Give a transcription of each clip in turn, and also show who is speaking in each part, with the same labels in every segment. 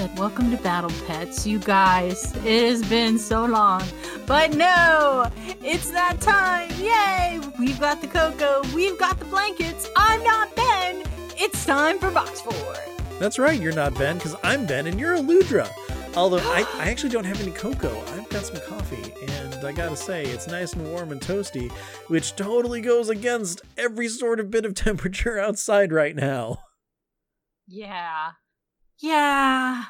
Speaker 1: said, Welcome to Battle Pets, you guys. It has been so long. But no, it's that time. Yay! We've got the cocoa, we've got the blankets. I'm not Ben. It's time for Box Fort.
Speaker 2: That's right, you're not Ben, because I'm Ben and you're a Ludra. Although I, I actually don't have any cocoa. I've got some coffee, and I gotta say, it's nice and warm and toasty, which totally goes against every sort of bit of temperature outside right now.
Speaker 1: Yeah. Yeah.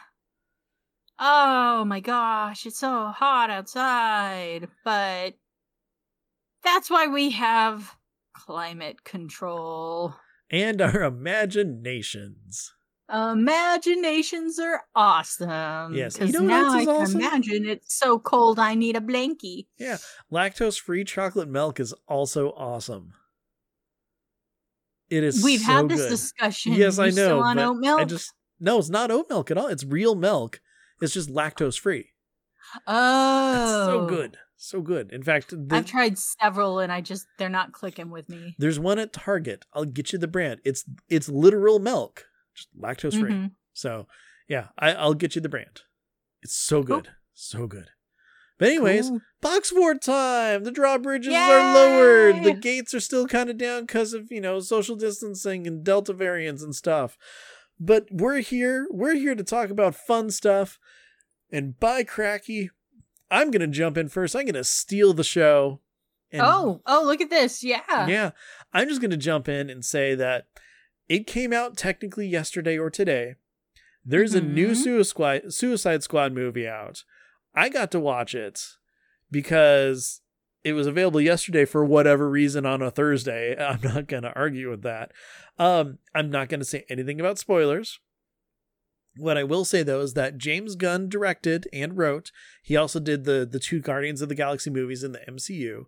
Speaker 1: Oh my gosh, it's so hot outside. But that's why we have climate control.
Speaker 2: And our imaginations.
Speaker 1: Imaginations are awesome.
Speaker 2: Yes,
Speaker 1: because
Speaker 2: you know
Speaker 1: now I can
Speaker 2: awesome?
Speaker 1: imagine it's so cold I need a blankie.
Speaker 2: Yeah, lactose free chocolate milk is also awesome. It is
Speaker 1: We've
Speaker 2: so
Speaker 1: had this
Speaker 2: good.
Speaker 1: discussion.
Speaker 2: Yes, I know.
Speaker 1: on oat milk?
Speaker 2: I just no, it's not oat milk at all. It's real milk. It's just lactose free.
Speaker 1: oh,
Speaker 2: It's so good, so good. In fact, the-
Speaker 1: I've tried several and I just they're not clicking with me.
Speaker 2: there's one at Target. I'll get you the brand. It's it's literal milk, just lactose free.
Speaker 1: Mhm.
Speaker 2: So yeah, I, I'll get you the brand. It's so good, so good. But anyways,
Speaker 1: Cool.
Speaker 2: box fort time. The drawbridges are lowered. The gates are still kind of down because of you know social distancing and Delta variants and stuff. But we're here. We're here to talk about fun stuff. And by cracky, I'm gonna jump in first. I'm gonna steal the show. And
Speaker 1: oh, oh, look at this. Yeah.
Speaker 2: yeah, I'm just gonna jump in and say that it came out technically yesterday or today. There's a new
Speaker 1: Mhm.
Speaker 2: Suicide Suicide Squad movie out. I got to watch it because it was available yesterday for whatever reason on a Thursday. I'm not gonna argue with that. Um, I'm not gonna say anything about spoilers. What I will say though is that James Gunn directed and wrote. He also did the the two Guardians of the Galaxy movies in the MCU,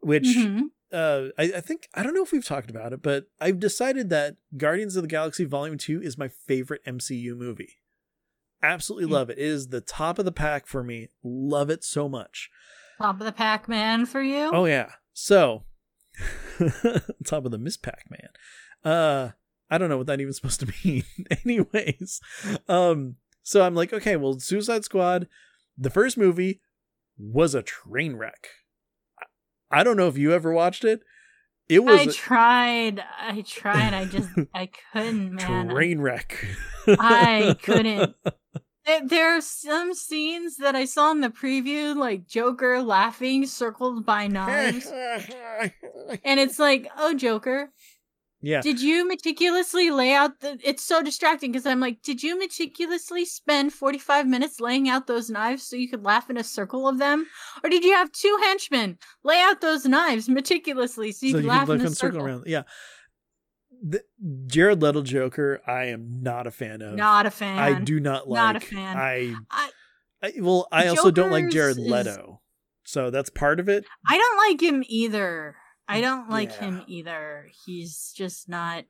Speaker 2: which
Speaker 1: Mhm.
Speaker 2: uh, I, I think I don't know if we've talked about it, but I've decided that Guardians of the Galaxy Volume Two is my favorite MCU movie. Absolutely
Speaker 1: Hmm.
Speaker 2: love it. It is the top of the pack for me. Love it so much.
Speaker 1: Top of the Pac Man for you.
Speaker 2: Oh yeah. So top of the Miss Pac Man. Uh I don't know what that even supposed to mean. Anyways. Um so I'm like, okay, well Suicide Squad, the first movie was a train wreck. I- I don't know if you ever watched it. It was
Speaker 1: I tried. I tried. I just I couldn't, man.
Speaker 2: train wreck.
Speaker 1: I couldn't. There, there are some scenes that I saw in the preview, like Joker laughing, circled by knives, and it's like, oh, Joker,
Speaker 2: yeah.
Speaker 1: did you meticulously lay out the? It's so distracting because I'm like, did you meticulously spend 45 minutes laying out those knives so you could laugh in a circle of them, or did you have two henchmen lay out those knives meticulously so you
Speaker 2: so
Speaker 1: could
Speaker 2: you
Speaker 1: laugh in a
Speaker 2: circle
Speaker 1: circle?
Speaker 2: around. Yeah. The, Jared Leto Joker, I am not a fan of.
Speaker 1: Not a fan.
Speaker 2: I do not like.
Speaker 1: Not a fan.
Speaker 2: I,
Speaker 1: I
Speaker 2: I well, I also don't like Jared
Speaker 1: Joker's is-
Speaker 2: Leto, so that's part of it.
Speaker 1: I don't like him either. I don't like him either. He's just not.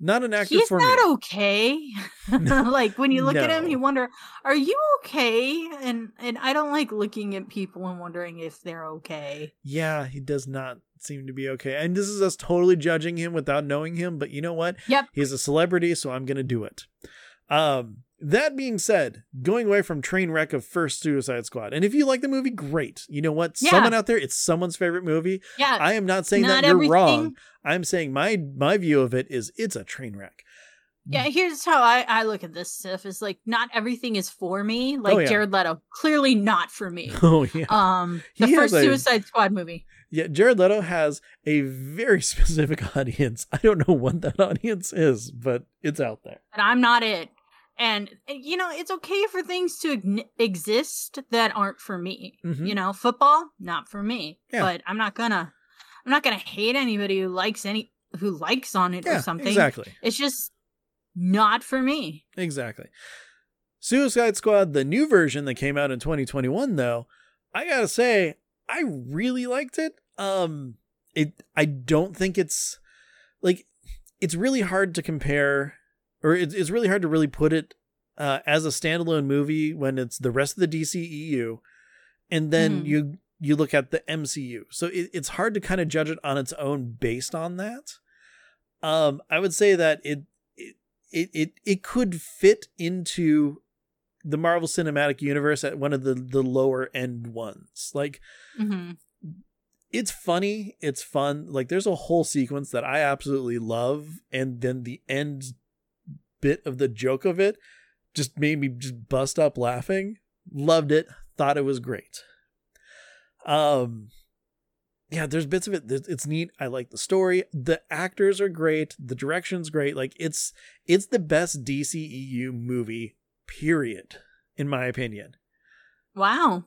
Speaker 2: Not an actor
Speaker 1: He's
Speaker 2: for
Speaker 1: not
Speaker 2: me.
Speaker 1: okay. like when you look at him, you wonder, "Are you okay?" And and I don't like looking at people and wondering if they're okay.
Speaker 2: Yeah, he does not seem to be okay. And this is us totally judging him without knowing him, but you know what?
Speaker 1: Yep.
Speaker 2: He's a celebrity, so I'm gonna do it. Um, that being said, going away from train wreck of first Suicide Squad, and if you like the movie, great. You know what?
Speaker 1: Yeah.
Speaker 2: Someone out there, it's someone's favorite movie.
Speaker 1: Yeah.
Speaker 2: I am not saying
Speaker 1: Not
Speaker 2: that you're
Speaker 1: everything-
Speaker 2: wrong. I'm saying my my view of it is it's a train wreck.
Speaker 1: yeah. Here's how I I look at this stuff: is like not everything is for me. Like
Speaker 2: Oh, yeah.
Speaker 1: Jared Leto, clearly not for me.
Speaker 2: Oh yeah,
Speaker 1: Um, the
Speaker 2: He
Speaker 1: first
Speaker 2: a-
Speaker 1: Suicide Squad movie.
Speaker 2: yeah. Jared Leto has a very specific audience. I don't know what that audience is, but it's out there.
Speaker 1: and I'm not it. And and, you know, it's okay for things to ign- exist that aren't for me.
Speaker 2: Mhm.
Speaker 1: You know, football not for me.
Speaker 2: Yeah.
Speaker 1: But I'm not gonna I'm not gonna hate anybody who likes any who likes on it
Speaker 2: Yeah,
Speaker 1: or something.
Speaker 2: exactly.
Speaker 1: It's just not for me.
Speaker 2: Exactly. Suicide Squad, the new version that came out in 2021, though, I gotta say, I really liked it. Um, it I don't think it's like it's really hard to compare, or it's it's really hard to really put it uh, as a standalone movie when it's the rest of the DCEU, and then
Speaker 1: Mhm.
Speaker 2: you you look at the MCU. So it, it's hard to kind of judge it on its own based on that. Um, I would say that it, it it it it could fit into the Marvel Cinematic Universe at one of the the lower end ones. Like
Speaker 1: hmm
Speaker 2: it's funny, it's fun. Like there's a whole sequence that I absolutely love and then the end bit of the joke of it just made me just bust up laughing. Loved it, thought it was great. Um yeah, there's bits of it it's neat. I like the story. The actors are great. The direction's great. Like it's it's the best DCEU movie period in my opinion.
Speaker 1: Wow.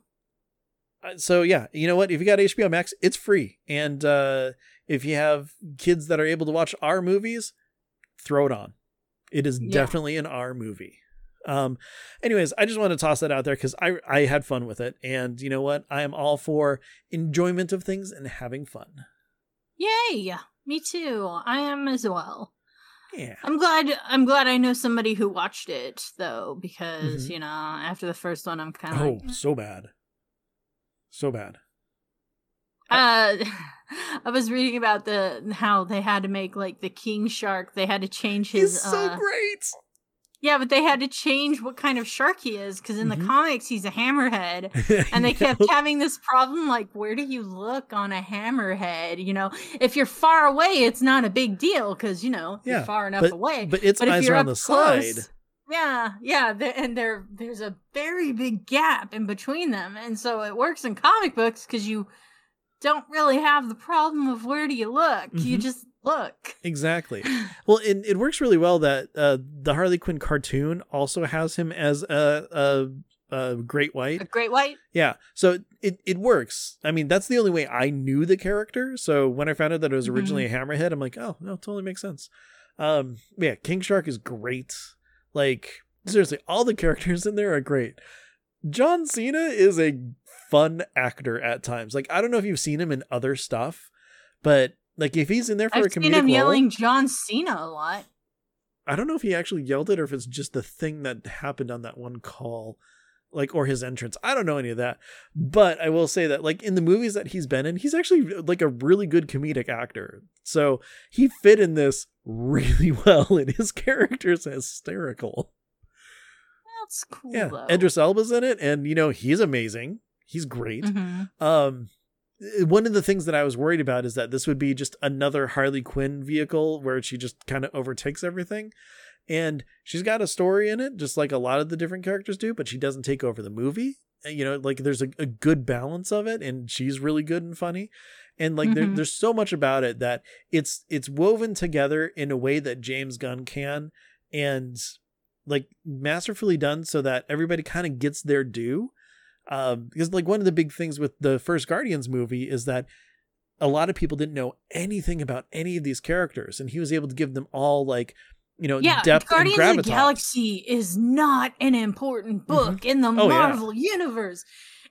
Speaker 2: Uh, so yeah, you know what? If you got HBO Max, it's free. And uh if you have kids that are able to watch our movies, throw it on. It is
Speaker 1: Yeah.
Speaker 2: definitely an R movie. Um anyways, I just want to toss that out there cuz I I had fun with it and you know what? I am all for enjoyment of things and having fun.
Speaker 1: Yay! Me too. I am as well.
Speaker 2: Yeah.
Speaker 1: I'm glad. I'm glad I know somebody who watched it though, because
Speaker 2: Mhm.
Speaker 1: you know, after the first one, I'm kind of
Speaker 2: Oh,
Speaker 1: like,
Speaker 2: so bad. So bad.
Speaker 1: Uh, I was reading about the how they had to make like the king shark. They had to change his.
Speaker 2: He's so
Speaker 1: uh,
Speaker 2: great.
Speaker 1: Yeah, but they had to change what kind of shark he is because in
Speaker 2: Mhm.
Speaker 1: the comics he's a hammerhead, and they kept having this problem like, where do you look on a hammerhead? You know, if you're far away, it's not a big deal because you know
Speaker 2: Yeah,
Speaker 1: you're far enough
Speaker 2: but,
Speaker 1: away.
Speaker 2: but its
Speaker 1: But if
Speaker 2: eyes
Speaker 1: you're
Speaker 2: are on the
Speaker 1: close,
Speaker 2: side.
Speaker 1: Yeah, yeah, the, and there there's a very big gap in between them, and so it works in comic books because you don't really have the problem of where do you look. You
Speaker 2: Mhm.
Speaker 1: just look.
Speaker 2: Exactly. Well, it, it works really well that uh, the Harley Quinn cartoon also has him as a, a, a great white.
Speaker 1: A great white.
Speaker 2: Yeah. So it, it works. I mean, that's the only way I knew the character. So when I found out that it was originally a hammerhead, I'm like, oh, no, totally makes sense. Um, yeah, King Shark is great. Like, seriously, all the characters in there are great. John Cena is a fun actor at times. Like, I don't know if you've seen him in other stuff, but like if he's in there for a
Speaker 1: I've
Speaker 2: comedic
Speaker 1: seen him
Speaker 2: role,
Speaker 1: yelling John Cena a lot.
Speaker 2: I don't know if he actually yelled it or if it's just the thing that happened on that one call, like or his entrance. I don't know any of that. But I will say that like in the movies that he's been in, he's actually like a really good comedic actor. So he fit in this really well and his character is hysterical.
Speaker 1: That's cool.
Speaker 2: Yeah.
Speaker 1: though.
Speaker 2: Idris Elba's in it and you know, he's amazing. He's great.
Speaker 1: Mhm.
Speaker 2: Um one of the things that I was worried about is that this would be just another Harley Quinn vehicle where she just kind of overtakes everything. And she's got a story in it, just like a lot of the different characters do, but she doesn't take over the movie. Uh, You know, like there's a, a good balance of it, and she's really good and funny. And like there,
Speaker 1: Mhm.
Speaker 2: there's so much about it that it's it's woven together in a way that James Gunn can, and like masterfully done so that everybody kind of gets their due um, because like one of the big things with the first Guardians movie is that a lot of people didn't know anything about any of these characters, and he was able to give them all like you know
Speaker 1: Yeah,
Speaker 2: depth
Speaker 1: Guardians
Speaker 2: and
Speaker 1: of the Galaxy is not an important book in the
Speaker 2: Oh, yeah.
Speaker 1: Marvel universe.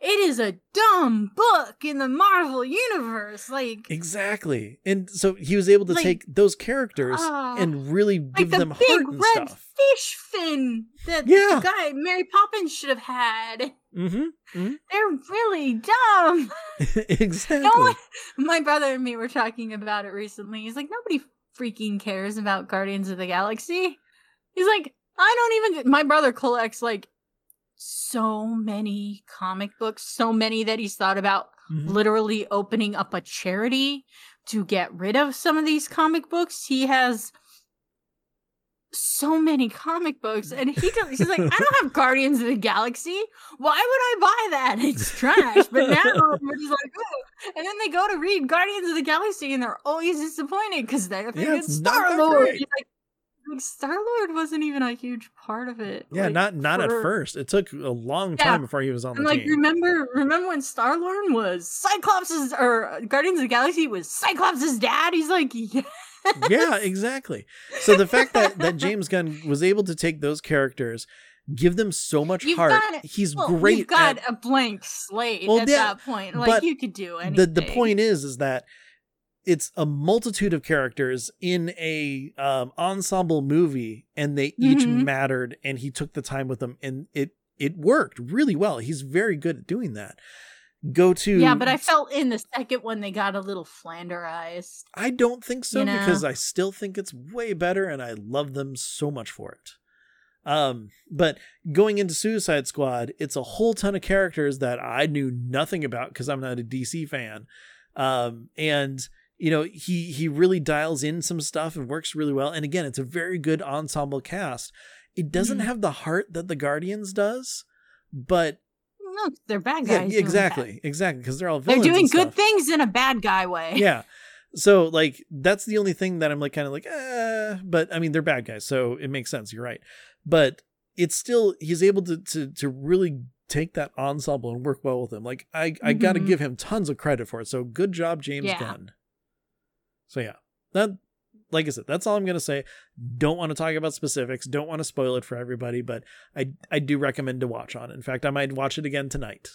Speaker 1: It is a dumb book in the Marvel universe. Like,
Speaker 2: Exactly, and so he was able to
Speaker 1: Like,
Speaker 2: take those characters
Speaker 1: ah,
Speaker 2: and really
Speaker 1: like
Speaker 2: give
Speaker 1: the
Speaker 2: them
Speaker 1: big
Speaker 2: heart and
Speaker 1: red
Speaker 2: stuff.
Speaker 1: fish fin that
Speaker 2: Yeah.
Speaker 1: the guy Mary Poppins should have had.
Speaker 2: Mm-hmm.
Speaker 1: They're really dumb.
Speaker 2: exactly.
Speaker 1: No one, my brother and me were talking about it recently. He's like, nobody freaking cares about Guardians of the Galaxy. He's like, I don't even. My brother collects like so many comic books, so many that he's thought about
Speaker 2: Mhm.
Speaker 1: literally opening up a charity to get rid of some of these comic books. He has so many comic books, and he he's like, I don't have Guardians of the Galaxy. Why would I buy that? It's trash. But now we're just like, oh. and then they go to read Guardians of the Galaxy, and they're always disappointed because they're
Speaker 2: Yeah,
Speaker 1: thinking
Speaker 2: it's
Speaker 1: Star Lord. Like, like Star Lord wasn't even a huge part of it.
Speaker 2: Yeah,
Speaker 1: like,
Speaker 2: not not at first. It took a long
Speaker 1: Yeah.
Speaker 2: time before he was on
Speaker 1: and
Speaker 2: the
Speaker 1: like,
Speaker 2: team.
Speaker 1: remember, remember when Star Lord was Cyclops' or Guardians of the Galaxy was Cyclops' dad? He's like, yeah,
Speaker 2: yeah, exactly. So the fact that that James Gunn was able to take those characters, give them so much
Speaker 1: You've
Speaker 2: heart,
Speaker 1: got-
Speaker 2: he's
Speaker 1: well,
Speaker 2: great.
Speaker 1: You've got
Speaker 2: at,
Speaker 1: a blank slate
Speaker 2: Well,
Speaker 1: at
Speaker 2: yeah,
Speaker 1: that point. Like you could do anything.
Speaker 2: the the point is is that it's a multitude of characters in a um, ensemble movie, and they each
Speaker 1: Mhm.
Speaker 2: mattered, and he took the time with them, and it it worked really well. He's very good at doing that. Go to
Speaker 1: Yeah, but I felt in the second one they got a little flanderized.
Speaker 2: I don't think so
Speaker 1: You know?
Speaker 2: because I still think it's way better and I love them so much for it. Um, but going into Suicide Squad, it's a whole ton of characters that I knew nothing about because I'm not a DC fan. Um, and you know, he he really dials in some stuff and works really well. And again, it's a very good ensemble cast. It doesn't
Speaker 1: Mhm.
Speaker 2: have the heart that the Guardians does, but
Speaker 1: No, they're bad guys. doing
Speaker 2: exactly,
Speaker 1: bad-
Speaker 2: exactly, because they're all
Speaker 1: They're doing good things in a bad guy way.
Speaker 2: yeah so like that's the only thing that i'm like kind of like eh, but i mean they're bad guys so it makes sense you're right but it's still he's able to to, to really take that ensemble and work well with him like i i gotta
Speaker 1: Mhm.
Speaker 2: give him tons of credit for it so good job james
Speaker 1: Yeah.
Speaker 2: gunn so yeah that like i said that's all i'm gonna say don't want to talk about specifics don't want to spoil it for everybody but i i do recommend to watch on in fact i might watch it again tonight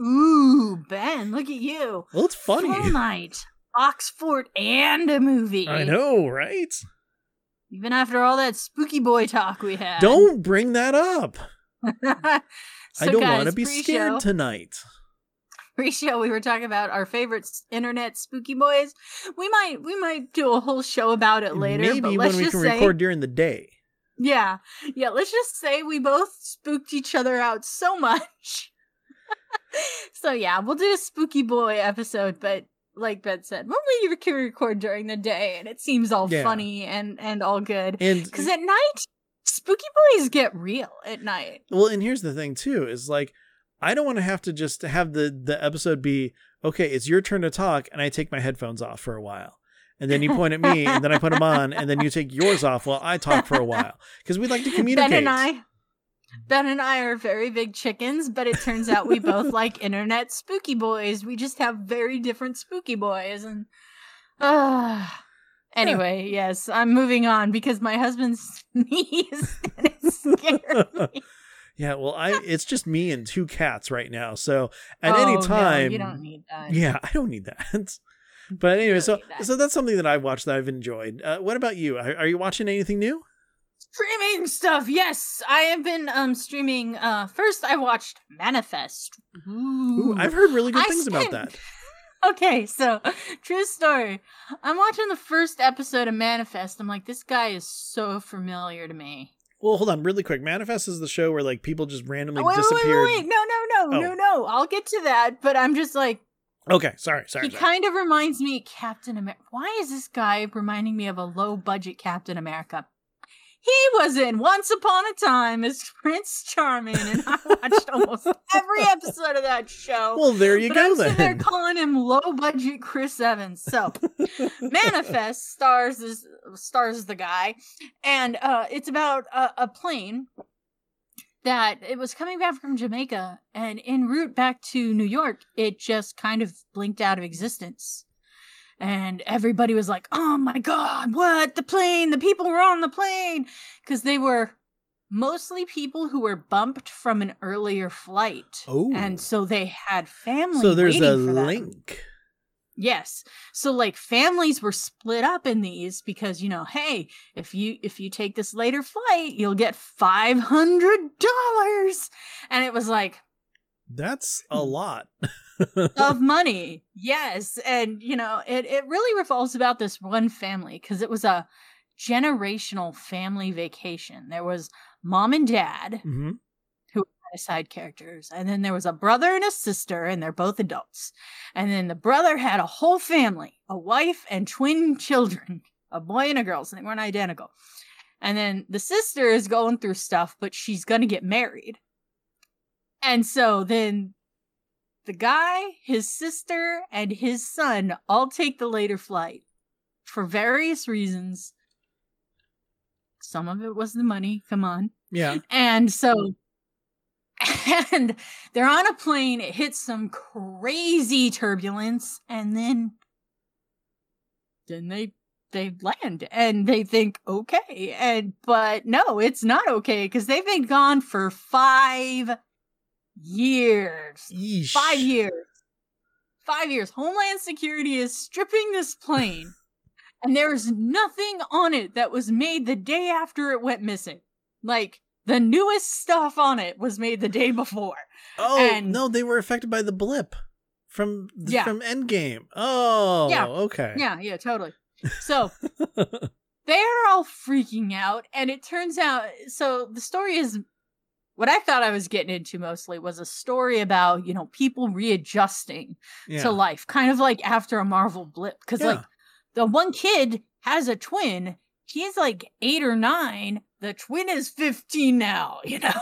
Speaker 1: Ooh, Ben, look at you.
Speaker 2: well it's funny
Speaker 1: Full night, box fort, and a movie.
Speaker 2: i know right
Speaker 1: Even after all that spooky boy talk we had.
Speaker 2: don't bring that up
Speaker 1: so
Speaker 2: I don't want to be scared tonight.
Speaker 1: Pre-show, we were talking about our favorite internet spooky boys. We might, we might do a whole show about it later.
Speaker 2: Maybe when we can
Speaker 1: say,
Speaker 2: record during the day.
Speaker 1: yeah, yeah. Let's just say we both spooked each other out so much. so yeah, we'll do a spooky boy episode, but like Ben said, when we can record during the day, and it seems all
Speaker 2: Yeah.
Speaker 1: funny and and all good.
Speaker 2: And
Speaker 1: Because at night, spooky boys get real at night.
Speaker 2: well, and here's the thing too is like I don't want to have to just have the the episode be okay. It's your turn to talk, and I take my headphones off for a while. And then you point at me, and then I put them on, and then you take yours off while I talk for a while because we'd like to communicate.
Speaker 1: Ben and I, Ben and I are very big chickens, but it turns out we both like internet spooky boys. We just have very different spooky boys, and uh, anyway, yes, I'm moving on because my husband sneezed and it scared me.
Speaker 2: Yeah, well, I it's just me and two cats right now, so at
Speaker 1: Oh,
Speaker 2: any
Speaker 1: no,
Speaker 2: time,
Speaker 1: you don't need that.
Speaker 2: yeah, I don't need that. But anyway, so
Speaker 1: that.
Speaker 2: so that's something that I've watched that I've enjoyed. Uh, what about you? Are, are you watching anything new?
Speaker 1: Streaming stuff, yes. I have been um streaming. Uh, first I watched Manifest.
Speaker 2: Ooh, I've heard really good
Speaker 1: I
Speaker 2: things about that.
Speaker 1: Okay, so true story. I'm watching the first episode of Manifest. I'm like, this guy is so familiar to me.
Speaker 2: Well, hold on, really quick. Manifest is the show where like people just randomly oh,
Speaker 1: wait, wait, wait,
Speaker 2: disappeared.
Speaker 1: wait, no, no, no,
Speaker 2: Oh.
Speaker 1: no, no. I'll get to that, but I'm just like,
Speaker 2: Okay, sorry, sorry.
Speaker 1: he
Speaker 2: sorry.
Speaker 1: kind of reminds me of Captain America. Why is this guy reminding me of a low budget Captain America? He was in Once Upon a Time as Prince Charming, and I watched almost every episode of that show.
Speaker 2: well, there you
Speaker 1: but
Speaker 2: go
Speaker 1: I'm
Speaker 2: then.
Speaker 1: calling him low budget Chris Evans. So Manifest stars is stars the guy, and uh, it's about a, a plane that it was coming back from Jamaica, and en route back to New York, it just kind of blinked out of existence. And everybody was like, "Oh my god, what? The plane! The people were on the plane!" Because they were mostly people who were bumped from an earlier flight.
Speaker 2: Oh.
Speaker 1: And so they had family.
Speaker 2: so there's a link.
Speaker 1: Yes. So like families were split up in these because you know, hey, if you if you take this later flight, you'll get five hundred dollars, and it was like
Speaker 2: That's a lot.
Speaker 1: of money. Yes, and you know, it it really revolves about this one family because it was a generational family vacation. There was mom and dad,
Speaker 2: hmm
Speaker 1: side characters. And then there was a brother and a sister, and they're both adults. And then the brother had a whole family, a wife and twin children, a boy and a girl, so they weren't identical. And then the sister is going through stuff, but she's gonna get married. And so then the guy, his sister, and his son all take the later flight for various reasons. Some of it was the money, come on.
Speaker 2: Yeah.
Speaker 1: And so, and they're on a plane, it hits some crazy turbulence, and then, then they, they land and they think, okay. And, but no, it's not okay because they've been gone for five years.
Speaker 2: Yeesh.
Speaker 1: Five years. Five years. Homeland Security is stripping this plane, and there is nothing on it that was made the day after it went missing. Like, the newest stuff on it was made the day before.
Speaker 2: Oh
Speaker 1: And-
Speaker 2: no, they were affected by the blip from
Speaker 1: Yeah.
Speaker 2: from Endgame. Oh,
Speaker 1: Yeah.
Speaker 2: okay.
Speaker 1: Yeah, yeah, totally. So they're all freaking out, and it turns out so the story is what I thought I was getting into mostly was a story about, you know, people readjusting
Speaker 2: yeah.
Speaker 1: to life, kind of like after a Marvel blip. Because,
Speaker 2: Yeah.
Speaker 1: like, the one kid has a twin. He's like eight or nine. The twin is 15 now, you know?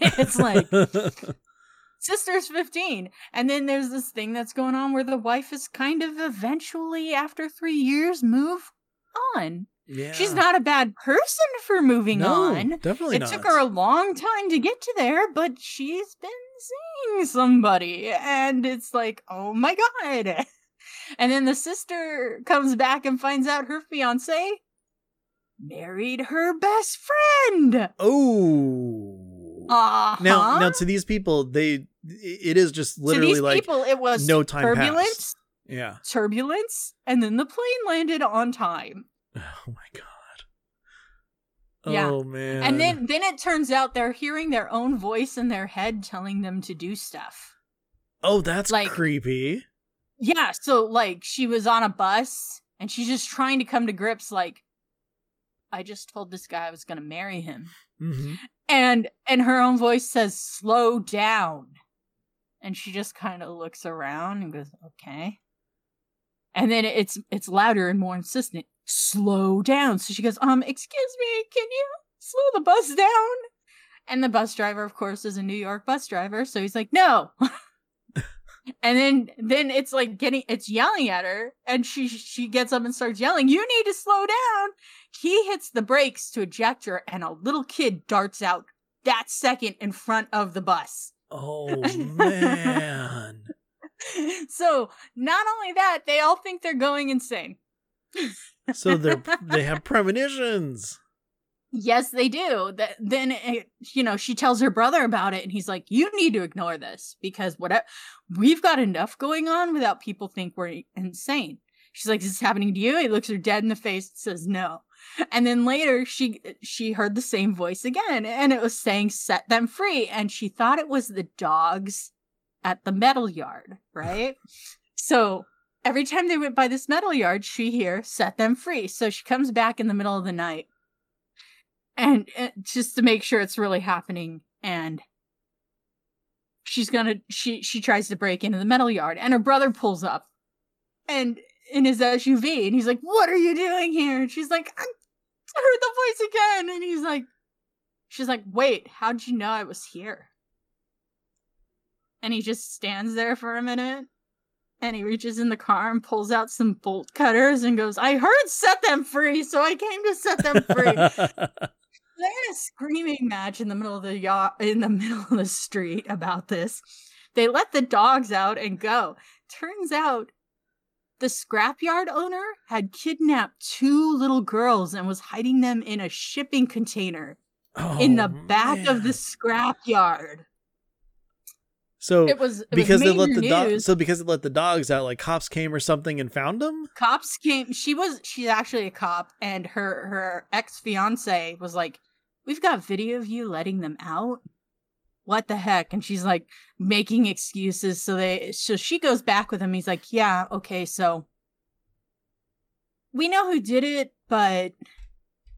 Speaker 1: it's like sister's 15. And then there's this thing that's going on where the wife is kind of eventually, after three years, move on.
Speaker 2: Yeah.
Speaker 1: She's not a bad person for moving
Speaker 2: no,
Speaker 1: on.
Speaker 2: Definitely
Speaker 1: It
Speaker 2: not.
Speaker 1: took her a long time to get to there, but she's been seeing somebody. And it's like, oh my God. And then the sister comes back and finds out her fiance married her best friend.
Speaker 2: Oh.
Speaker 1: Uh-huh.
Speaker 2: Now, now to these people, they it is just
Speaker 1: to
Speaker 2: literally
Speaker 1: these
Speaker 2: like
Speaker 1: people, it was
Speaker 2: no time
Speaker 1: turbulence,
Speaker 2: passed. yeah.
Speaker 1: turbulence, and then the plane landed on time.
Speaker 2: Oh my god.
Speaker 1: Yeah.
Speaker 2: Oh man.
Speaker 1: And then then it turns out they're hearing their own voice in their head telling them to do stuff.
Speaker 2: oh, that's
Speaker 1: like-
Speaker 2: creepy.
Speaker 1: Yeah, so like she was on a bus and she's just trying to come to grips like I just told this guy I was going to marry him.
Speaker 2: hmm
Speaker 1: And and her own voice says slow down. And she just kind of looks around and goes, "Okay." And then it's it's louder and more insistent. Slow down. So she goes, "Um, excuse me, can you slow the bus down?" And the bus driver, of course, is a New York bus driver, so he's like, "No." and then then it's like getting it's yelling at her and she she gets up and starts yelling, "You need to slow down." He hits the brakes to eject her and a little kid darts out that second in front of the bus.
Speaker 2: Oh man.
Speaker 1: so not only that, they all think they're going insane.
Speaker 2: so they're they have premonitions.
Speaker 1: Yes, they do. That then it, you know she tells her brother about it, and he's like, "You need to ignore this because whatever we've got enough going on without people think we're insane." She's like, "Is this happening to you?" He looks her dead in the face and says, "No." And then later, she she heard the same voice again, and it was saying, "Set them free," and she thought it was the dogs at the metal yard, right? so every time they went by this metal yard, she here "Set them free." So she comes back in the middle of the night and uh, just to make sure it's really happening and she's gonna she she tries to break into the metal yard and her brother pulls up and in his suv and he's like what are you doing here and she's like i heard the voice again and he's like she's like wait how'd you know i was here and he just stands there for a minute and he reaches in the car and pulls out some bolt cutters and goes i heard set them free so i came to set them free they had a screaming match in the middle of the yard in the middle of the street about this. They let the dogs out and go. Turns out the scrapyard owner had kidnapped two little girls and was hiding them in a shipping container in oh, the
Speaker 2: Oh,
Speaker 1: back of the
Speaker 2: man.
Speaker 1: scrapyard.
Speaker 2: So
Speaker 1: It was it was
Speaker 2: because they let the dogs so because they let the dogs out, like cops came or something and found them?
Speaker 1: cops came she was she's actually a cop and her her ex-fiance was like we've got video of you letting them out? What the heck? And she's like making excuses so they so she goes back with him. He's like yeah okay so we know who did it but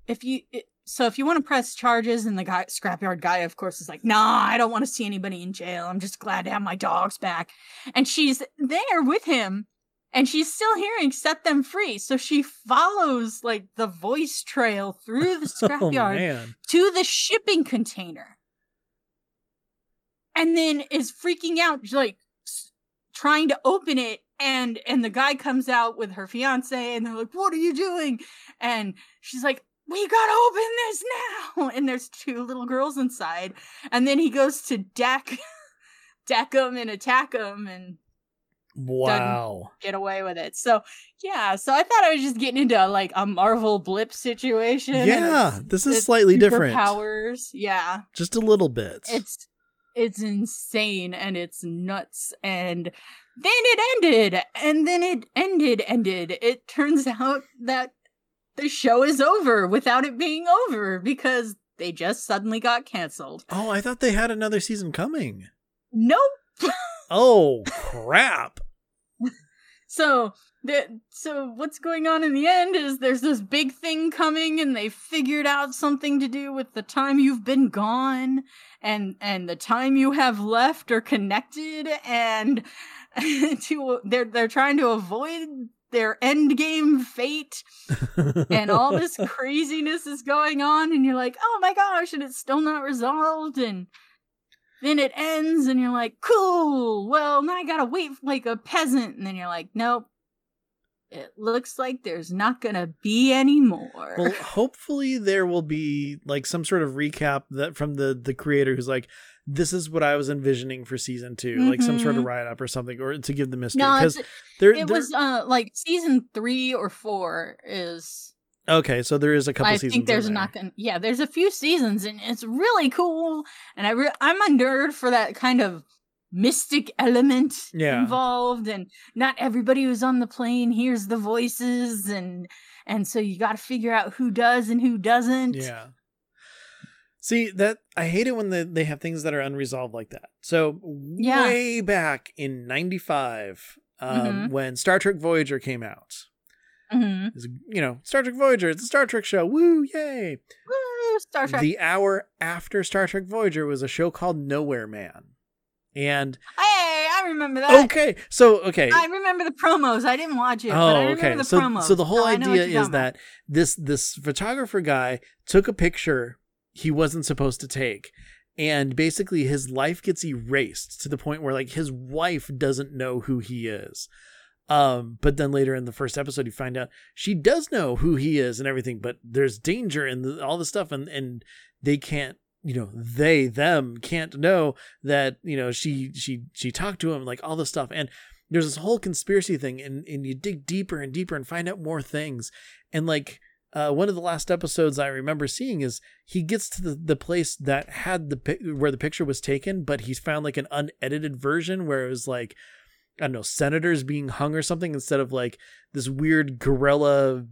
Speaker 1: if you it, so if you want to press charges and the guy scrapyard guy of course is like nah i don't want to see anybody in jail. I'm just glad to have my dogs back. And she's there with him and she's still hearing set them free. So she follows like the voice trail through the
Speaker 2: Oh
Speaker 1: scrapyard
Speaker 2: man.
Speaker 1: to the shipping container. And then is freaking out like trying to open it and and the guy comes out with her fiance and they're like what are you doing? And she's like we gotta open this now and there's two little girls inside and then he goes to deck deck them and attack them and
Speaker 2: Wow.
Speaker 1: get away with it so yeah so i thought i was just getting into like a marvel blip situation
Speaker 2: Yeah, this is slightly different.
Speaker 1: powers yeah
Speaker 2: Just a little bit.
Speaker 1: it's it's insane and it's nuts and then it ended and then it ended ended it turns out that the show is over without it being over because They just suddenly got canceled.
Speaker 2: Oh, I thought they had another season coming.
Speaker 1: Nope.
Speaker 2: Oh crap!
Speaker 1: So the so what's going on in the end is there's this big thing coming and they figured out something to do with the time you've been gone and and the time you have left are connected and to they're they're trying to avoid their end game fate. And all this craziness is going on and you're like oh my gosh and it's still not resolved. And then it ends and you're like cool. Well now i gotta wait like a peasant. And then you're like nope it looks like there's not gonna be any more
Speaker 2: well, hopefully there will be like some sort of recap that from the the creator who's like, this is what I was envisioning for season 2 like some sort of
Speaker 1: Mhm.
Speaker 2: write up or something, or to give the mystery.
Speaker 1: no
Speaker 2: Because
Speaker 1: it's,
Speaker 2: there,
Speaker 1: it
Speaker 2: there-
Speaker 1: was uh like season three or four is
Speaker 2: okay, so there is a couple
Speaker 1: I
Speaker 2: seasons.
Speaker 1: think there's
Speaker 2: in
Speaker 1: not
Speaker 2: there.
Speaker 1: gonna yeah there's a few seasons and it's really cool and I re- I'm a nerd for that kind of mystic element
Speaker 2: Yeah.
Speaker 1: involved and not everybody who's on the plane hears the voices and and so you got to figure out who does and who doesn't
Speaker 2: Yeah. See that I hate it when they, they have things that are unresolved like that. So
Speaker 1: Yeah.
Speaker 2: way back in '95, um,
Speaker 1: Mhm.
Speaker 2: when Star Trek Voyager came out,
Speaker 1: Mhm.
Speaker 2: it's, you know Star Trek Voyager, it's a Star Trek show, woo, yay!
Speaker 1: Woo, Star Trek
Speaker 2: The hour after Star Trek Voyager was a show called Nowhere Man, and
Speaker 1: hey I remember that.
Speaker 2: Okay, so okay,
Speaker 1: I remember the promos. I didn't watch it but I
Speaker 2: Oh,
Speaker 1: remember
Speaker 2: okay.
Speaker 1: the
Speaker 2: So,
Speaker 1: promos.
Speaker 2: so the whole idea is that this this photographer guy took a picture he wasn't supposed to take, and basically his life gets erased to the point where like his wife doesn't know who he is. Um, but then later in the first episode, you find out she does know who he is and everything, but there's danger and the, all the stuff, and and they can't you know they them can't know that you know she she she talked to him like all this stuff and there's this whole conspiracy thing and and you dig deeper and deeper and find out more things and like uh, one of the last episodes I remember seeing is he gets to the, the place that had the where the picture was taken, but he's found like an unedited version where it was like I don't know senators being hung or something instead of like this weird gorilla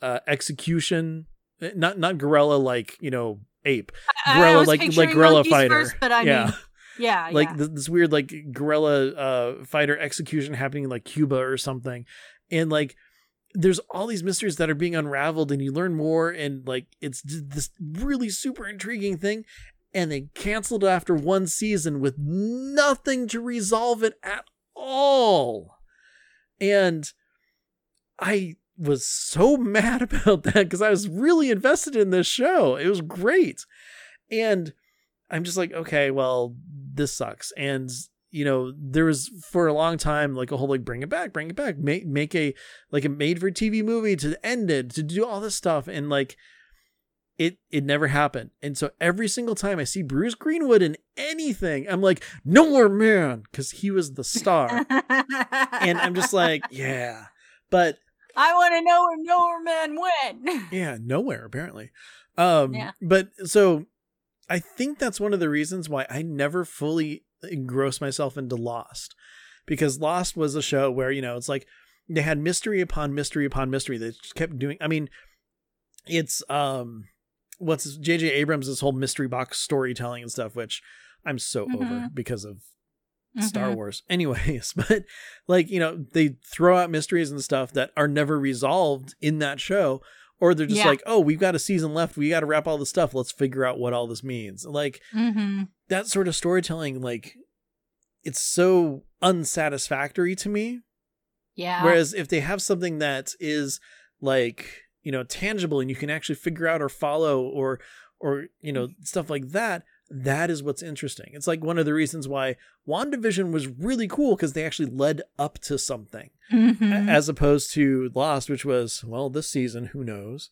Speaker 2: uh, execution. Eh, Not not gorilla like you know ape.
Speaker 1: I- I
Speaker 2: gorilla like like gorilla fighter.
Speaker 1: first, but I
Speaker 2: yeah.
Speaker 1: mean yeah
Speaker 2: like
Speaker 1: yeah.
Speaker 2: th- this weird like guerrilla uh fighter execution happening in like Cuba or something. And like there's all these mysteries that are being unraveled and you learn more and like it's this really super intriguing thing. And they canceled after one season with nothing to resolve it at all. And i was so mad about that because i was really invested in this show. It was great. And i'm just like okay well this sucks. And you know there was for a long time like a whole like bring it back bring it back. Make make a like a made for tv movie to end it to do all this stuff. And like it it never happened. And so every single time i see bruce greenwood in anything i'm like Nowhere Man because he was the star. And i'm just like yeah. But
Speaker 1: I want to know where Norman went.
Speaker 2: yeah nowhere apparently um
Speaker 1: Yeah.
Speaker 2: but so i think that's one of the reasons why i never fully engrossed myself into lost because lost was a show where you know it's like they had mystery upon mystery upon mystery they just kept doing i mean it's um what's jj abrams whole mystery box storytelling and stuff which i'm so over
Speaker 1: Mhm.
Speaker 2: because of Star
Speaker 1: Mhm.
Speaker 2: Wars. Anyways, but like, you know, they throw out mysteries and stuff that are never resolved in that show. Or they're just
Speaker 1: Yeah.
Speaker 2: like, oh, we've got a season left. We got to wrap all this stuff. Let's figure out what all this means. Like
Speaker 1: Mhm.
Speaker 2: that sort of storytelling, like, it's so unsatisfactory to me.
Speaker 1: Yeah.
Speaker 2: Whereas if they have something that is like, you know, tangible and you can actually figure out or follow or, or, you know, stuff like that, that is what's interesting. It's like one of the reasons why WandaVision was really cool because they actually led up to something
Speaker 1: Mhm.
Speaker 2: as opposed to Lost, which was, well, this season, who knows?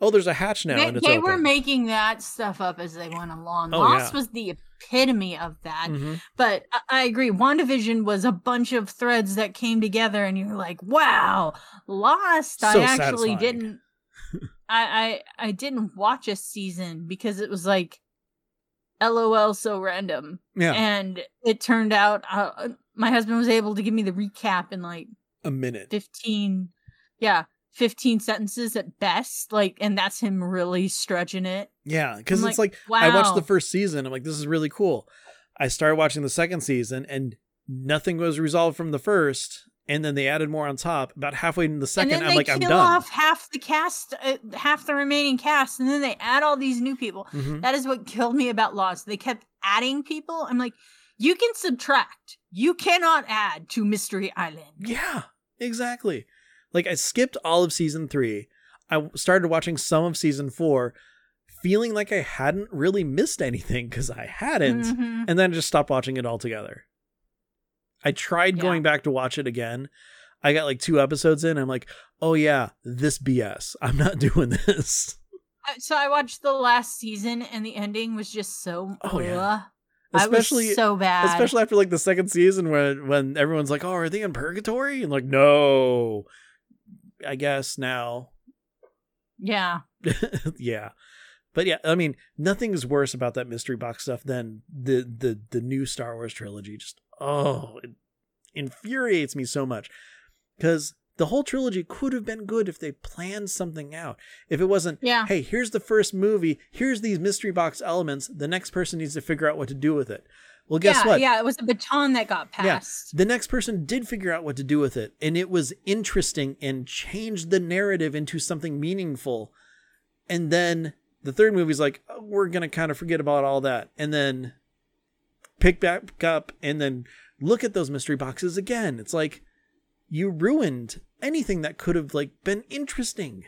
Speaker 2: Oh, there's a hatch now
Speaker 1: they
Speaker 2: and it's
Speaker 1: they
Speaker 2: open.
Speaker 1: were making that stuff up as they went along.
Speaker 2: Oh,
Speaker 1: Lost
Speaker 2: yeah.
Speaker 1: was the epitome of that.
Speaker 2: Mhm.
Speaker 1: But I, I agree. WandaVision was a bunch of threads that came together, and you're like, "Wow!" Lost.
Speaker 2: So
Speaker 1: I actually
Speaker 2: satisfying.
Speaker 1: didn't. I, I I didn't watch a season because it was like, "LOL," so random.
Speaker 2: Yeah,
Speaker 1: And it turned out uh, my husband was able to give me the recap in like
Speaker 2: a minute.
Speaker 1: 15 yeah 15 sentences at best. Like, and that's him really stretching it.
Speaker 2: Yeah, because it's like,
Speaker 1: Wow.
Speaker 2: I watched the first season. I'm like, this is really cool. I started watching the second season, and nothing was resolved from the first. And then they added more on top. About halfway in the second, I'm like, I'm done.
Speaker 1: off half the cast, uh, half the remaining cast, and then they add all these new people.
Speaker 2: Mhm.
Speaker 1: That is what killed me about Lost. They kept adding people. I'm like, you can subtract. You cannot add to Mystery Island.
Speaker 2: Yeah, exactly. Like I skipped all of season three. I started watching some of season four, feeling like I hadn't really missed anything because I hadn't,
Speaker 1: Mhm.
Speaker 2: and then I just stopped watching it altogether. I tried
Speaker 1: Yeah.
Speaker 2: going back to watch it again. I got like two episodes in. I'm like, oh yeah, this BS. I'm not doing this.
Speaker 1: So I watched the last season, and the ending was just so.
Speaker 2: Oh, yeah.
Speaker 1: ugh.
Speaker 2: Especially
Speaker 1: so bad.
Speaker 2: especially after like the second season when when everyone's like, "Oh, are they in purgatory?" and like, "No." I guess now
Speaker 1: yeah.
Speaker 2: yeah. But yeah, I mean, nothing's worse about that mystery box stuff than the the the new Star Wars trilogy. Just oh, it infuriates me so much because the whole trilogy could have been good if they planned something out. If it wasn't,
Speaker 1: Yeah.
Speaker 2: hey, here's the first movie, here's these mystery box elements. The next person needs to figure out what to do with it. Well, guess
Speaker 1: yeah,
Speaker 2: what?
Speaker 1: Yeah, it was a baton that got
Speaker 2: Yeah.
Speaker 1: passed.
Speaker 2: The next person did figure out what to do with it, and it was interesting and changed the narrative into something meaningful. And then the third movie's like, oh, we're gonna kind of forget about all that, and then pick back up and then look at those mystery boxes again. It's like you ruined anything that could have like been interesting.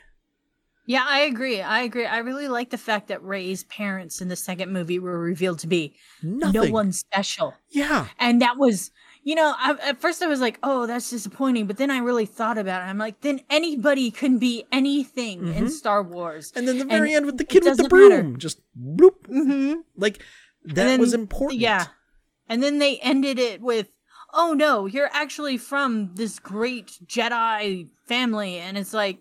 Speaker 1: Yeah, I agree. I agree. I really like the fact that Rey's parents in the second movie were revealed to be
Speaker 2: Nothing.
Speaker 1: no one special.
Speaker 2: Yeah.
Speaker 1: And that was, you know, I, at first I was like, oh, that's disappointing. But then I really thought about it. I'm like, then anybody can be anything in
Speaker 2: Mhm.
Speaker 1: Star Wars.
Speaker 2: And then the
Speaker 1: And
Speaker 2: very end with the kid with the
Speaker 1: doesn't matter.
Speaker 2: broom, just bloop.
Speaker 1: Mm-hmm.
Speaker 2: Like that
Speaker 1: then-
Speaker 2: was important.
Speaker 1: Yeah. And then they ended it with, oh no, you're actually from this great Jedi family. And it's like,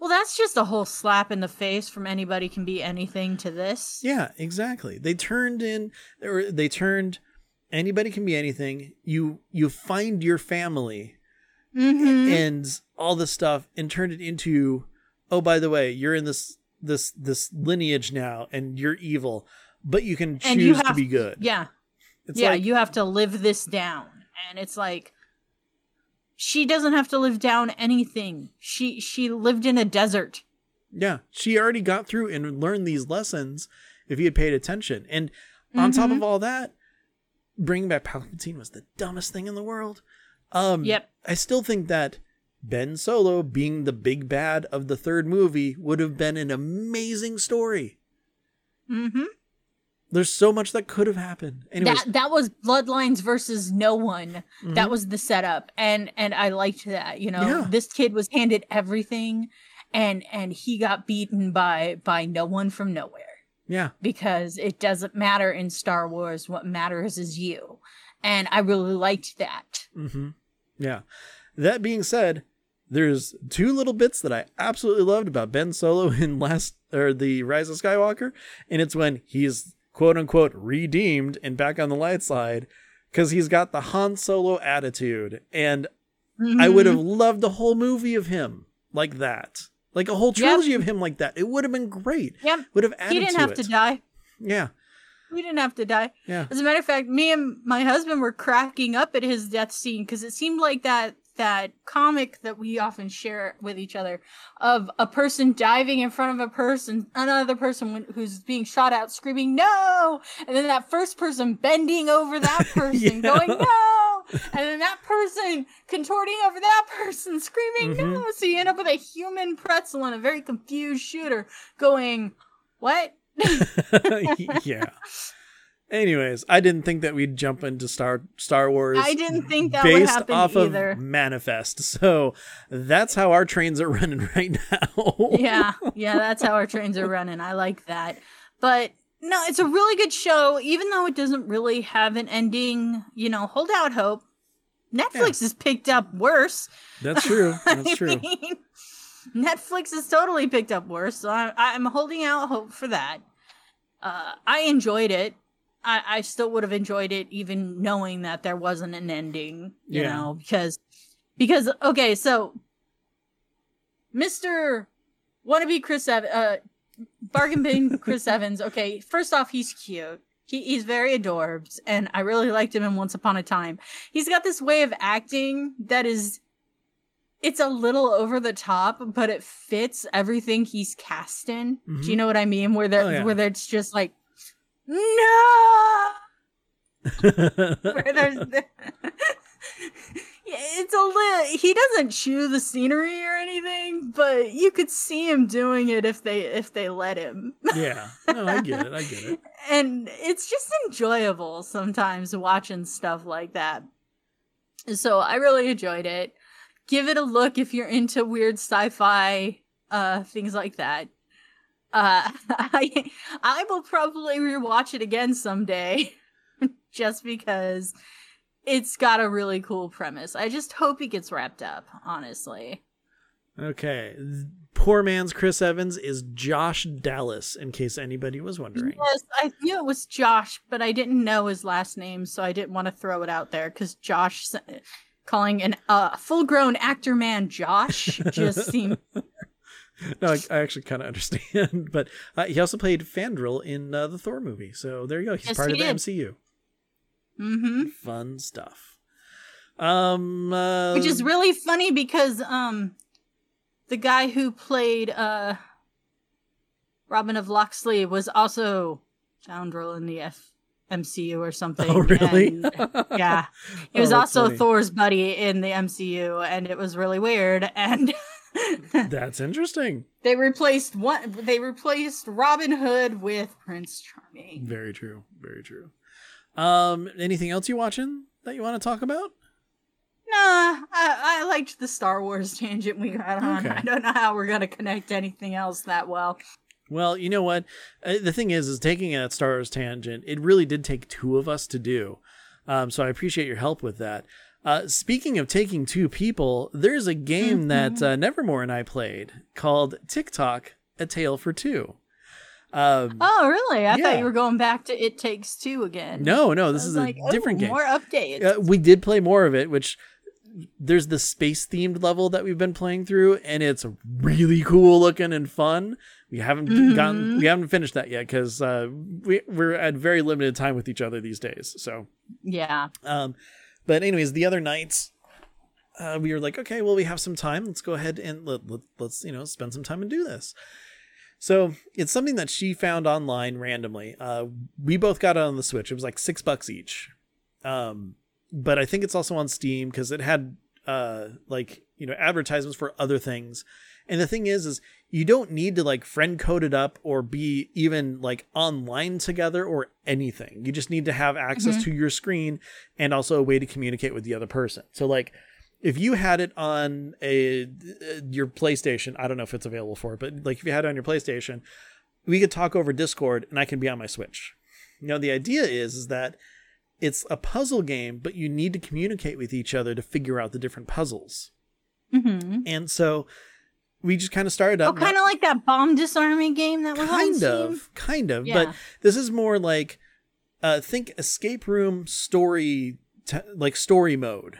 Speaker 1: well, that's just a whole slap in the face from anybody can be anything to this.
Speaker 2: Yeah, exactly. They turned in or they turned anybody can be anything. You you find your family
Speaker 1: Mm-hmm.
Speaker 2: and all this stuff and turned it into oh by the way, you're in this this this lineage now and you're evil, but you can choose
Speaker 1: you
Speaker 2: to be good.
Speaker 1: yeah.
Speaker 2: It's
Speaker 1: yeah,
Speaker 2: like
Speaker 1: you have to live this down. And it's like she doesn't have to live down anything. She she lived in a desert.
Speaker 2: yeah, she already got through and learned these lessons if he had paid attention. And on top
Speaker 1: Mhm.
Speaker 2: of all that, bringing back Palpatine was the dumbest thing in the world. Um,
Speaker 1: Yep.
Speaker 2: I still think that Ben Solo being the big bad of the third movie would have been an amazing story.
Speaker 1: Mm-hmm.
Speaker 2: There's so much that could have happened. Anyways,
Speaker 1: That that was Bloodlines versus no one.
Speaker 2: mhm.
Speaker 1: That was the setup. And and I liked that. You know,
Speaker 2: Yeah.
Speaker 1: this kid was handed everything and and he got beaten by by no one from nowhere.
Speaker 2: yeah,
Speaker 1: Because it doesn't matter in Star Wars. What matters is you. And I really liked that.
Speaker 2: hmm yeah. That being said, there's two little bits that I absolutely loved about Ben Solo in last or the Rise of Skywalker, and it's when he's quote unquote redeemed and back on the light side because he's got the Han Solo attitude, and I would
Speaker 1: Mhm.
Speaker 2: have loved a whole movie of him like that. Like a whole trilogy of him like that. It would have been great.
Speaker 1: Yep.
Speaker 2: Would have added
Speaker 1: He didn't
Speaker 2: to
Speaker 1: have
Speaker 2: it.
Speaker 1: to die.
Speaker 2: Yeah.
Speaker 1: We didn't have to die.
Speaker 2: Yeah.
Speaker 1: As a matter of fact, me and my husband were cracking up at his death scene because it seemed like that that comic that we often share with each other of a person diving in front of a person, another person who's being shot at, screaming "No!" and then that first person bending over that person,
Speaker 2: Yeah.
Speaker 1: going "No!" and then that person contorting over that person, screaming
Speaker 2: Mm-hmm.
Speaker 1: "No!" So you end up with a human pretzel and a very confused shooter going, "What?"
Speaker 2: yeah. Anyways, I didn't think that we'd jump into Star Star Wars.
Speaker 1: I didn't think that would
Speaker 2: based
Speaker 1: happen
Speaker 2: off
Speaker 1: either.
Speaker 2: of Manifest. So that's how our trains are running right now.
Speaker 1: yeah, yeah, that's how our trains are running. I like that. But no, it's a really good show, even though it doesn't really have an ending. You know, hold out hope. Netflix has picked up worse.
Speaker 2: That's true. That's true.
Speaker 1: mean, Netflix has totally picked up worse, so I, I'm holding out hope for that. Uh, I enjoyed it. I, I still would have enjoyed it even knowing that there wasn't an ending. You
Speaker 2: Yeah.
Speaker 1: know, because because okay, so Mr. Wannabe Chris Evans, uh, Bargain Bin Chris Evans. Okay, first off, he's cute. He, he's very adorbs, and I really liked him in Once Upon a Time. He's got this way of acting that is, it's a little over the top, but it fits everything he's cast in.
Speaker 2: Mhm.
Speaker 1: Do you know what I mean? Where there,
Speaker 2: Oh, yeah.
Speaker 1: where it's just like, no, where there's the- Yeah, it's a little he doesn't chew the scenery or anything but you could see him doing it if they if they let him
Speaker 2: yeah. No, I get it. I get it.
Speaker 1: and it's just enjoyable sometimes watching stuff like that so i really enjoyed it give it a look if you're into weird sci-fi uh things like that uh i i will probably rewatch it again someday just because it's got a really cool premise i just hope it gets wrapped up honestly
Speaker 2: Okay. Poor man's Chris Evans is Josh Dallas, in case anybody was wondering.
Speaker 1: Yes, I knew it was Josh, but I didn't know his last name, so I didn't want to throw it out there because Josh calling an uh, full-grown actor man Josh just seemed
Speaker 2: No, I, I actually kind of understand. But uh, he also played Fandral in uh, the Thor movie. So there you go. He's
Speaker 1: Yes,
Speaker 2: part
Speaker 1: he
Speaker 2: of the
Speaker 1: did.
Speaker 2: MCU.
Speaker 1: hmm
Speaker 2: Fun stuff. Um, uh,
Speaker 1: which is really funny because um the guy who played uh Robin of Locksley was also Fandral in the F- MCU or something.
Speaker 2: Oh, really?
Speaker 1: and- yeah. He
Speaker 2: Oh,
Speaker 1: was
Speaker 2: that's
Speaker 1: also
Speaker 2: funny.
Speaker 1: Thor's buddy in the MCU, and it was really weird. And
Speaker 2: That's interesting.
Speaker 1: they replaced one. They replaced Robin Hood with Prince Charming.
Speaker 2: Very true. Very true. Um, anything else you watching that you want to talk about?
Speaker 1: Nah, I, I liked the Star Wars tangent we got on.
Speaker 2: Okay.
Speaker 1: I don't know how we're gonna connect anything else that well.
Speaker 2: Well, you know what? Uh, the thing is, is taking that Star Wars tangent. It really did take two of us to do. Um, so I appreciate your help with that. Uh, speaking of taking two people, there's a game that uh, Nevermore and I played called Tick Tock: A Tale for Two. Um,
Speaker 1: Oh, really? I
Speaker 2: Yeah.
Speaker 1: thought you were going back to It Takes Two again.
Speaker 2: no, no, this is a
Speaker 1: like, oh,
Speaker 2: different game.
Speaker 1: More updates.
Speaker 2: Uh, we did play more of it, which there's the space themed level that we've been playing through, and it's really cool looking and fun. We haven't gotten,
Speaker 1: Mhm.
Speaker 2: we haven't finished that yet because uh, we we're at very limited time with each other these days. So,
Speaker 1: yeah.
Speaker 2: um, but anyways, the other nights. Uh, we were like, okay, well, we have some time. Let's go ahead and let, let, let's, you know, spend some time and do this. So it's something that she found online randomly. Uh, we both got it on the Switch. It was like six bucks each. Um, but I think it's also on Steam because it had uh like you know advertisements for other things. And the thing is, is you don't need to like friend code it up or be even like online together or anything. You just need to have access
Speaker 1: Mhm.
Speaker 2: to your screen and also a way to communicate with the other person. So like if you had it on a your PlayStation, I don't know if it's available for it, but like if you had it on your PlayStation, we could talk over Discord and I can be on my Switch. You know, the idea is is that it's a puzzle game, but you need to communicate with each other to figure out the different puzzles.
Speaker 1: hmm
Speaker 2: And so we just kind of started up.
Speaker 1: Oh, kind of like that bomb disarming game that was
Speaker 2: kind of, kind of,
Speaker 1: Yeah.
Speaker 2: but this is more like uh think escape room story t- like story mode.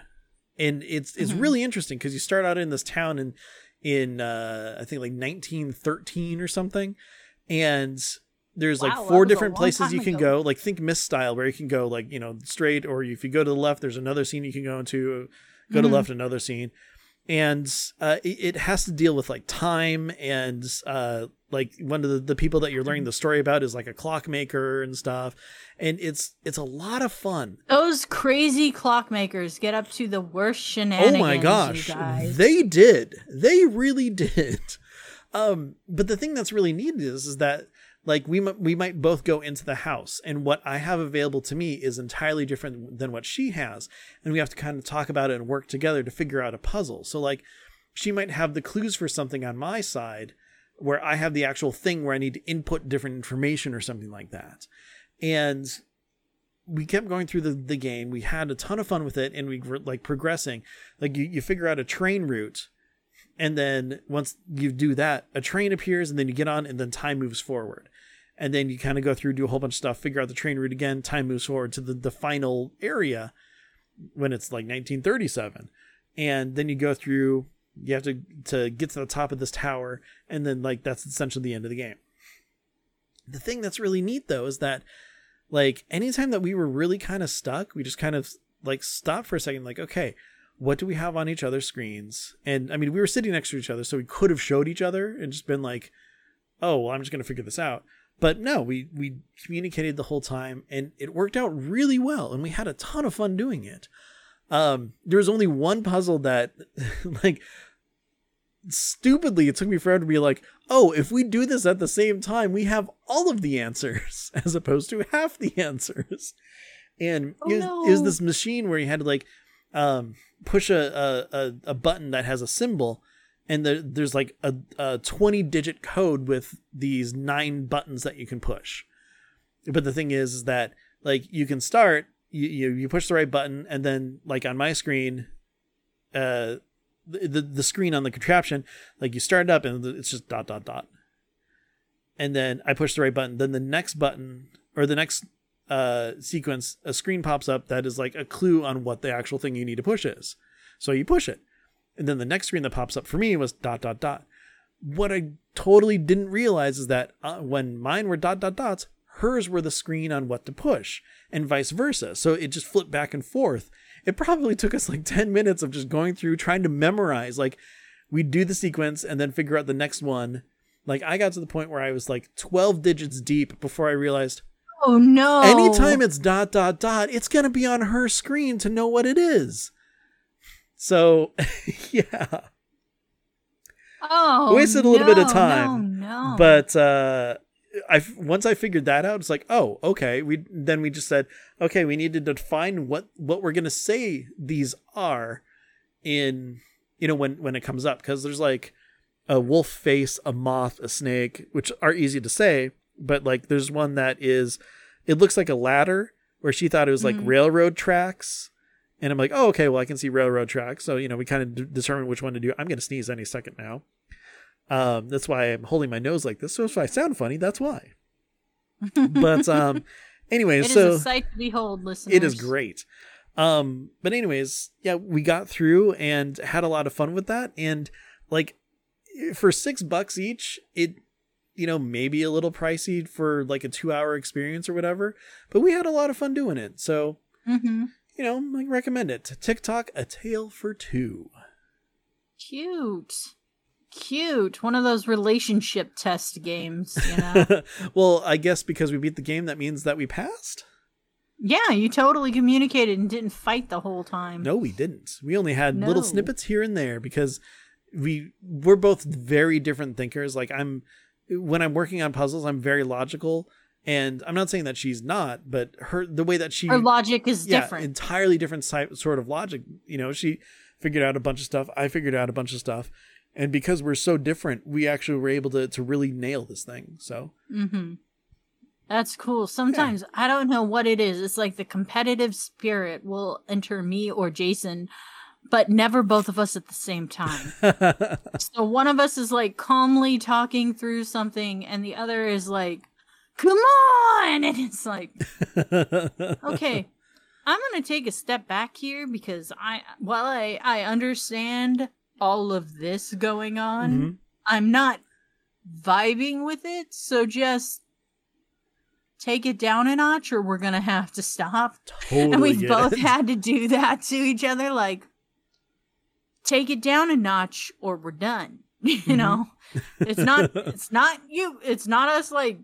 Speaker 2: And it's it's
Speaker 1: Mhm.
Speaker 2: really interesting because you start out in this town in in uh I think like 1913 or something and there's
Speaker 1: Wow,
Speaker 2: like four different places you can
Speaker 1: ago.
Speaker 2: go like think Myst style where you can go like you know straight or if you go to the left there's another scene you can go into go to
Speaker 1: Mhm.
Speaker 2: left another scene and uh, it, has to deal with like time and uh, like one of the, the people that you're learning the story about is like a clockmaker and stuff and it's it's a lot of fun
Speaker 1: Those crazy clockmakers get up to the worst shenanigans.
Speaker 2: oh my gosh
Speaker 1: guys.
Speaker 2: they did they really did um but the thing that's really neat is is that like we we might both go into the house and what i have available to me is entirely different than what she has and we have to kind of talk about it and work together to figure out a puzzle. So like she might have the clues for something on my side where i have the actual thing where i need to input different information or something like that. And we kept going through the, the game. We had a ton of fun with it and we were like progressing. Like you, you figure out a train route and then once you do that a train appears and then you get on and then time moves forward and then you kind of go through do a whole bunch of stuff figure out the train route again time moves forward to the, the final area when it's like 1937 and then you go through You have to to get to the top of this tower, and then like that's essentially the end of the game. The thing that's really neat though is that like anytime that we were really kind of stuck, we just kind of like stopped for a second, like, okay, what do we have on each other's screens? And I mean, we were sitting next to each other, so we could have showed each other and just been like, oh, well, I'm just gonna figure this out. But no, we we communicated the whole time, and it worked out really well, and we had a ton of fun doing it. Um, there was only one puzzle that, like, stupidly, it took me forever to be like, oh, if we do this at the same time, we have all of the answers as opposed to half the answers. And
Speaker 1: Oh,
Speaker 2: it, was,
Speaker 1: no.
Speaker 2: it was this machine where you had to like um, push a, a, a, a button that has a symbol, and there, there's like a, a 20 digit code with these nine buttons that you can push. But the thing is, is that like you can start, you, you, you push the right button, and then like on my screen, uh, the, the the screen on the contraption, like you start it up and it's just dot dot dot. And then I push the right button. Then the next button or the next uh, sequence, a screen pops up that is like a clue on what the actual thing you need to push is. So you push it. And then the next screen that pops up for me was dot dot dot. What I totally didn't realize is that uh, when mine were dot dot dots, hers were the screen on what to push, and vice versa. So it just flipped back and forth. It probably took us like 10 minutes of just going through trying to memorize. Like, we'd do the sequence and then figure out the next one. Like, I got to the point where I was like 12 digits deep before I realized
Speaker 1: Oh no!
Speaker 2: anytime it's dot dot dot, it's gonna be on her screen to know what it is. So yeah.
Speaker 1: oh,
Speaker 2: wasted a little bit of time,
Speaker 1: No, no.
Speaker 2: But uh I once I figured that out, it's like, oh, okay. We then we just said, okay, we need to define what what we're gonna say these are in you know when when it comes up because there's like a wolf face, a moth, a snake, which are easy to say, but like there's one that is it looks like a ladder where she thought it was like
Speaker 1: Mhm.
Speaker 2: railroad tracks. And I'm like, oh, okay, well, I can see railroad tracks. So, you know, we kind of d- determine which one to do. I'm going to sneeze any second now. Um, that's why I'm holding my nose like this. So if I sound funny, that's why. But um, anyways,
Speaker 1: it is
Speaker 2: so
Speaker 1: a sight to behold, listeners.
Speaker 2: it is great. Um, but anyways, yeah, we got through and had a lot of fun with that. And like for six bucks each, it you know maybe a little pricey for like a two hour experience or whatever. But we had a lot of fun doing it. So
Speaker 1: hmm
Speaker 2: you know, I recommend it. Tick Tock, a tale for two.
Speaker 1: Cute, cute. One of those relationship test games, you know.
Speaker 2: well, I guess because we beat the game, that means that we passed.
Speaker 1: yeah, you totally communicated and didn't fight the whole time.
Speaker 2: No, we didn't. We only had little snippets here and there because we we're both very different thinkers. Like I'm when I'm working on puzzles, I'm very logical, and I'm not saying that she's not, but her the way that she
Speaker 1: Her logic is
Speaker 2: yeah,
Speaker 1: different.
Speaker 2: entirely different si- sort of logic. You know, she figured out a bunch of stuff. I figured out a bunch of stuff, and because we're so different, we actually were able to to really nail this thing. So
Speaker 1: Mm-hmm. That's cool. Sometimes I don't know what it is. It's like the competitive spirit will enter me or Jason, but never both of us at the same time. so one of us is like calmly talking through something, and the other is like, "Come on!" And it's like, okay, I'm gonna take a step back here because I, while I I understand all of this going on,
Speaker 2: Mhm.
Speaker 1: I'm not vibing with it. So just take it down a notch, or we're gonna have to stop.
Speaker 2: totally.
Speaker 1: and we've both
Speaker 2: it.
Speaker 1: had to do that to each other, like take it down a notch, or we're done.
Speaker 2: Mm-hmm.
Speaker 1: you know, it's not. It's not you. It's not us. Like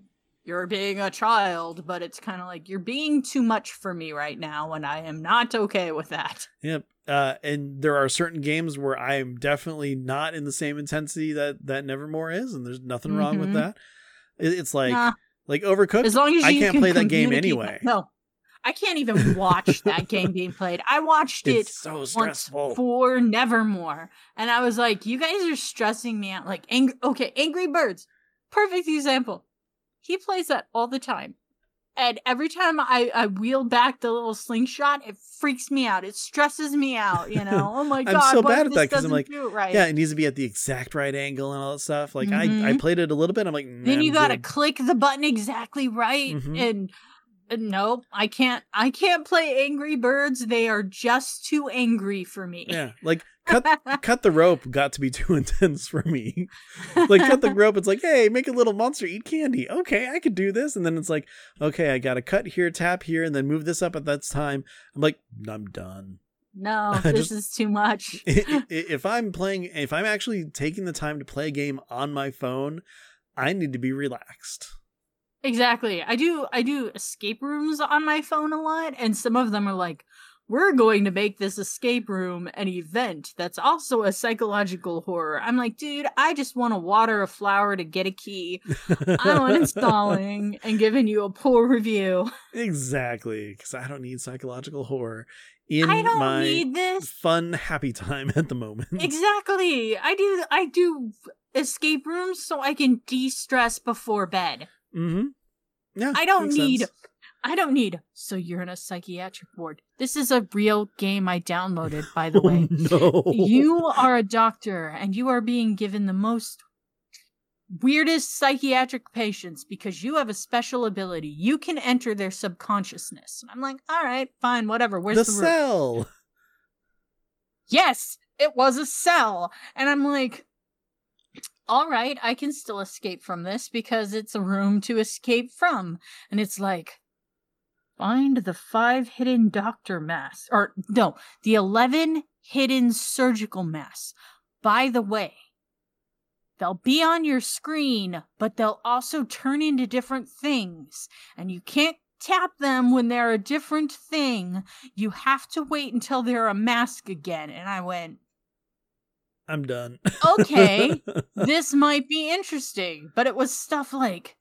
Speaker 1: you're being a child, but it's kind of like you're being too much for me right now, and I am not okay with that.
Speaker 2: Yep. Uh, and there are certain games where I am definitely not in the same intensity that that Nevermore is, and there's nothing wrong with
Speaker 1: Mhm.
Speaker 2: that. It, it's like
Speaker 1: Nah.
Speaker 2: like Overcooked.
Speaker 1: As long as
Speaker 2: I can't
Speaker 1: can
Speaker 2: play that game anyway.
Speaker 1: No, I can't even watch that game being played. I watched it
Speaker 2: It's so
Speaker 1: once for Nevermore, and I was like, "You guys are stressing me out." Like, ang- okay, Angry Birds, perfect example. He plays that all the time, and every time I I wheel back the little slingshot, it freaks me out. It stresses me out. You know, oh my god.
Speaker 2: I'm
Speaker 1: so
Speaker 2: bad at that because I'm like,
Speaker 1: right.
Speaker 2: yeah, it needs to be at the exact right angle and all that stuff. Like I I
Speaker 1: Mhm.
Speaker 2: played it a little bit. I'm like,
Speaker 1: Then you gotta
Speaker 2: good."
Speaker 1: click the button exactly right
Speaker 2: Mhm.
Speaker 1: and Nope, I can't. I can't play Angry Birds. They are just too angry for me.
Speaker 2: Yeah, like cut cut the rope got to be too intense for me. like cut the rope, it's like, hey, make a little monster eat candy. Okay, I could do this, and then it's like, okay, I gotta cut here, tap here, and then move this up at that time. I'm like, I'm done.
Speaker 1: No, this
Speaker 2: just-
Speaker 1: is too much.
Speaker 2: If I'm playing, if I'm actually taking the time to play a game on my phone, I need to be relaxed.
Speaker 1: Exactly. I do I do escape rooms on my phone a lot and some of them are like we're going to make this escape room an event that's also a psychological horror. I'm like, dude, I just want to water a flower to get a key. I'm uninstalling and giving you a poor review.
Speaker 2: exactly, because I don't need psychological horror in
Speaker 1: I don't
Speaker 2: my
Speaker 1: need this.
Speaker 2: fun, happy time at the moment.
Speaker 1: Exactly. I do I do escape rooms so I can de-stress before bed.
Speaker 2: Mm-hmm. Yeah,
Speaker 1: I don't need
Speaker 2: sense.
Speaker 1: I don't need so you're in a psychiatric ward. This is a real game I downloaded by the way.
Speaker 2: Oh, no.
Speaker 1: You are a doctor and you are being given the most weirdest psychiatric patients because you have a special ability. You can enter their subconsciousness. And I'm like, all right, fine, whatever. Where's
Speaker 2: the
Speaker 1: the, room?
Speaker 2: cell.
Speaker 1: Yes, it was a cell. And I'm like, all right, I can still escape from this because it's a room to escape from. And it's like, find the five hidden doctor masks. Or, no, the 11 hidden surgical masks. By the way, they'll be on your screen, but they'll also turn into different things. And you can't tap them when they're a different thing. You have to wait until they're a mask again. And I went,
Speaker 2: I'm done.
Speaker 1: Okay. this might be interesting. But it was stuff like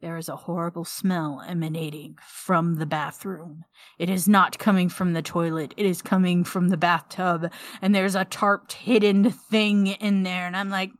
Speaker 1: there is a horrible smell emanating from the bathroom. It is not coming from the toilet, it is coming from the bathtub. And there's a tarped hidden thing in there. And I'm like,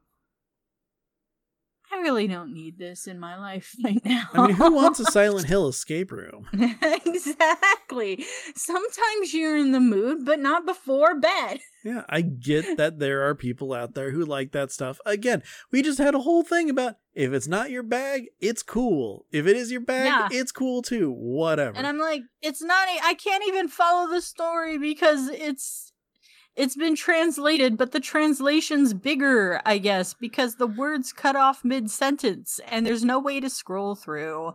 Speaker 1: I really don't need this in my life right now.
Speaker 2: I mean, who wants a Silent Hill escape room?
Speaker 1: exactly. Sometimes you're in the mood, but not before bed.
Speaker 2: Yeah, I get that there are people out there who like that stuff. Again, we just had a whole thing about if it's not your bag, it's cool. If it is your bag,
Speaker 1: Yeah.
Speaker 2: it's cool too. Whatever.
Speaker 1: And I'm like, it's not. I can't even follow the story because it's it's been translated, but the translation's bigger, I guess, because the words cut off mid sentence, and there's no way to scroll through.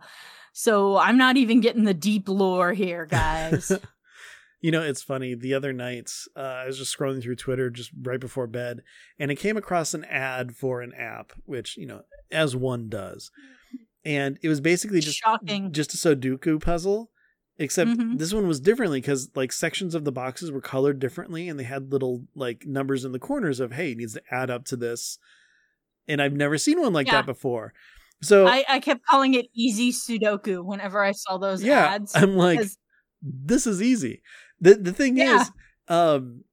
Speaker 1: So I'm not even getting the deep lore here, guys.
Speaker 2: you know, it's funny. The other night, uh, I was just scrolling through Twitter just right before bed, and I came across an ad for an app, which you know, as one does, and it was basically just
Speaker 1: Shocking.
Speaker 2: just a Sudoku puzzle. Except
Speaker 1: Mhm.
Speaker 2: this one was differently because like sections of the boxes were colored differently, and they had little like numbers in the corners of hey, it needs to add up to this. And I've never seen one like
Speaker 1: Yeah.
Speaker 2: that before. So
Speaker 1: I, I kept calling it easy Sudoku whenever I saw those
Speaker 2: yeah,
Speaker 1: ads.
Speaker 2: I'm like, this is easy. The the thing
Speaker 1: Yeah.
Speaker 2: is, um,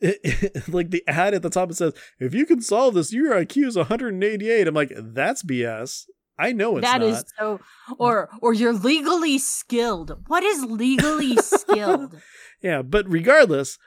Speaker 2: like the ad at the top it says, if you can solve this, your IQ is 188. I'm like, that's BS. I know it's
Speaker 1: That
Speaker 2: not.
Speaker 1: is so or or you're legally skilled. What is legally skilled?
Speaker 2: Yeah, but regardless,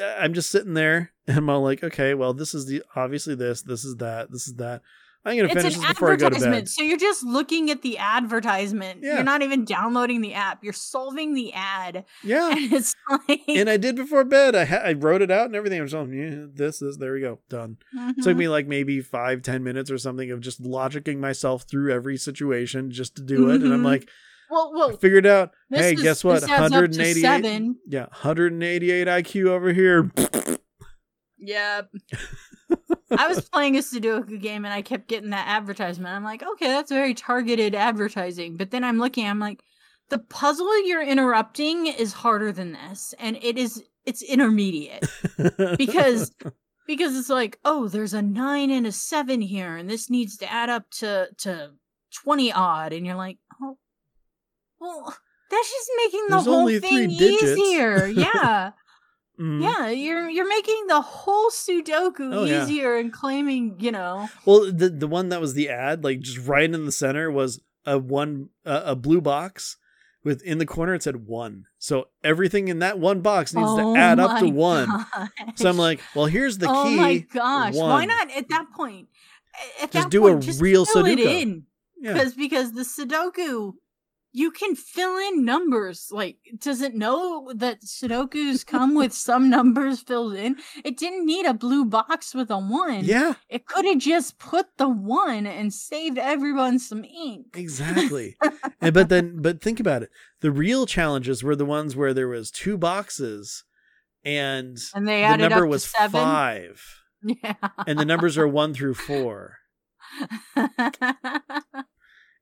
Speaker 2: I- I'm just sitting there and I'm all like, okay, well, this is the obviously this, this is that, this is that. I'm gonna
Speaker 1: It's
Speaker 2: finish
Speaker 1: an
Speaker 2: this before I go to
Speaker 1: advertisement.
Speaker 2: bed.
Speaker 1: So you're just looking at the advertisement.
Speaker 2: Yeah.
Speaker 1: You're not even downloading the app. You're solving the ad.
Speaker 2: Yeah,
Speaker 1: And it's like
Speaker 2: and I did before bed. I ha- I wrote it out and everything. I was like, yeah, this is there we go, done.
Speaker 1: Mhm.
Speaker 2: took me like maybe five ten minutes or something of just logicking myself through every situation just to do it and i'm
Speaker 1: Mhm.
Speaker 2: like
Speaker 1: well,
Speaker 2: i
Speaker 1: well.
Speaker 2: figured out hey
Speaker 1: is-
Speaker 2: guess what
Speaker 1: this adds up to
Speaker 2: 188 yeah 188 iq over here
Speaker 1: Yep. I was playing a Sudoku game and I kept getting that advertisement. I'm like, okay, that's very targeted advertising. But then I'm looking, I'm like, the puzzle you're interrupting is harder than this, and it is it's intermediate. because because it's like oh there's a nine and a seven here and this needs to add up to to 20 odd and you're like oh well that's just making the
Speaker 2: There's
Speaker 1: whole thing easier yeah
Speaker 2: Mhm.
Speaker 1: yeah you're you're making the whole sudoku
Speaker 2: Oh, yeah.
Speaker 1: easier and claiming you know
Speaker 2: well the the one that was the ad like just right in the center was a one uh, a blue box with in the corner it said one so everything in that one box needs
Speaker 1: oh
Speaker 2: to add up to one
Speaker 1: gosh.
Speaker 2: so i'm like well here's the
Speaker 1: oh
Speaker 2: key Oh
Speaker 1: my gosh why not at that point at
Speaker 2: Just
Speaker 1: that
Speaker 2: do a
Speaker 1: point, just
Speaker 2: real Sudoku.
Speaker 1: in
Speaker 2: yeah
Speaker 1: because because the Sudoku you can fill in numbers. Like, does it know that Sudokus come with some numbers filled in? It didn't need a blue box with a one.
Speaker 2: Yeah,
Speaker 1: It could have just put the one and saved everyone some ink.
Speaker 2: exactly. and but then, but think about it. The real challenges were the ones where there was two boxes, and
Speaker 1: And they
Speaker 2: the number was
Speaker 1: seven.
Speaker 2: five,
Speaker 1: Yeah.
Speaker 2: and the numbers are one through four.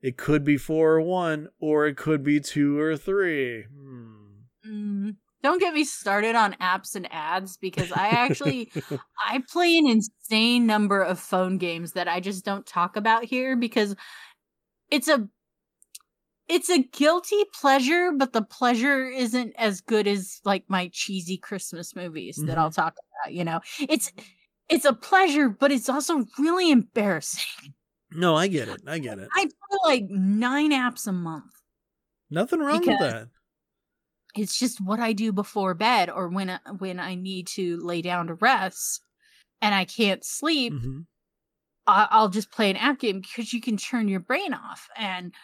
Speaker 2: It could be four or one, or it could be two or three. Hmm.
Speaker 1: Mm, Don't get me started on apps and ads because I actually I play an insane number of phone games that I just don't talk about here because it's a it's a guilty pleasure, but the pleasure isn't as good as like my cheesy Christmas movies that I'll talk about, you know. It's it's a pleasure, but it's also really embarrassing.
Speaker 2: No, I get it. I get it.
Speaker 1: I play like nine apps a month.
Speaker 2: Nothing wrong with that.
Speaker 1: it's just what I do before bed or when I, when I need to lay down to rest and I can't sleep.
Speaker 2: Mhm.
Speaker 1: I- I'll just play an app game because you can turn your brain off. And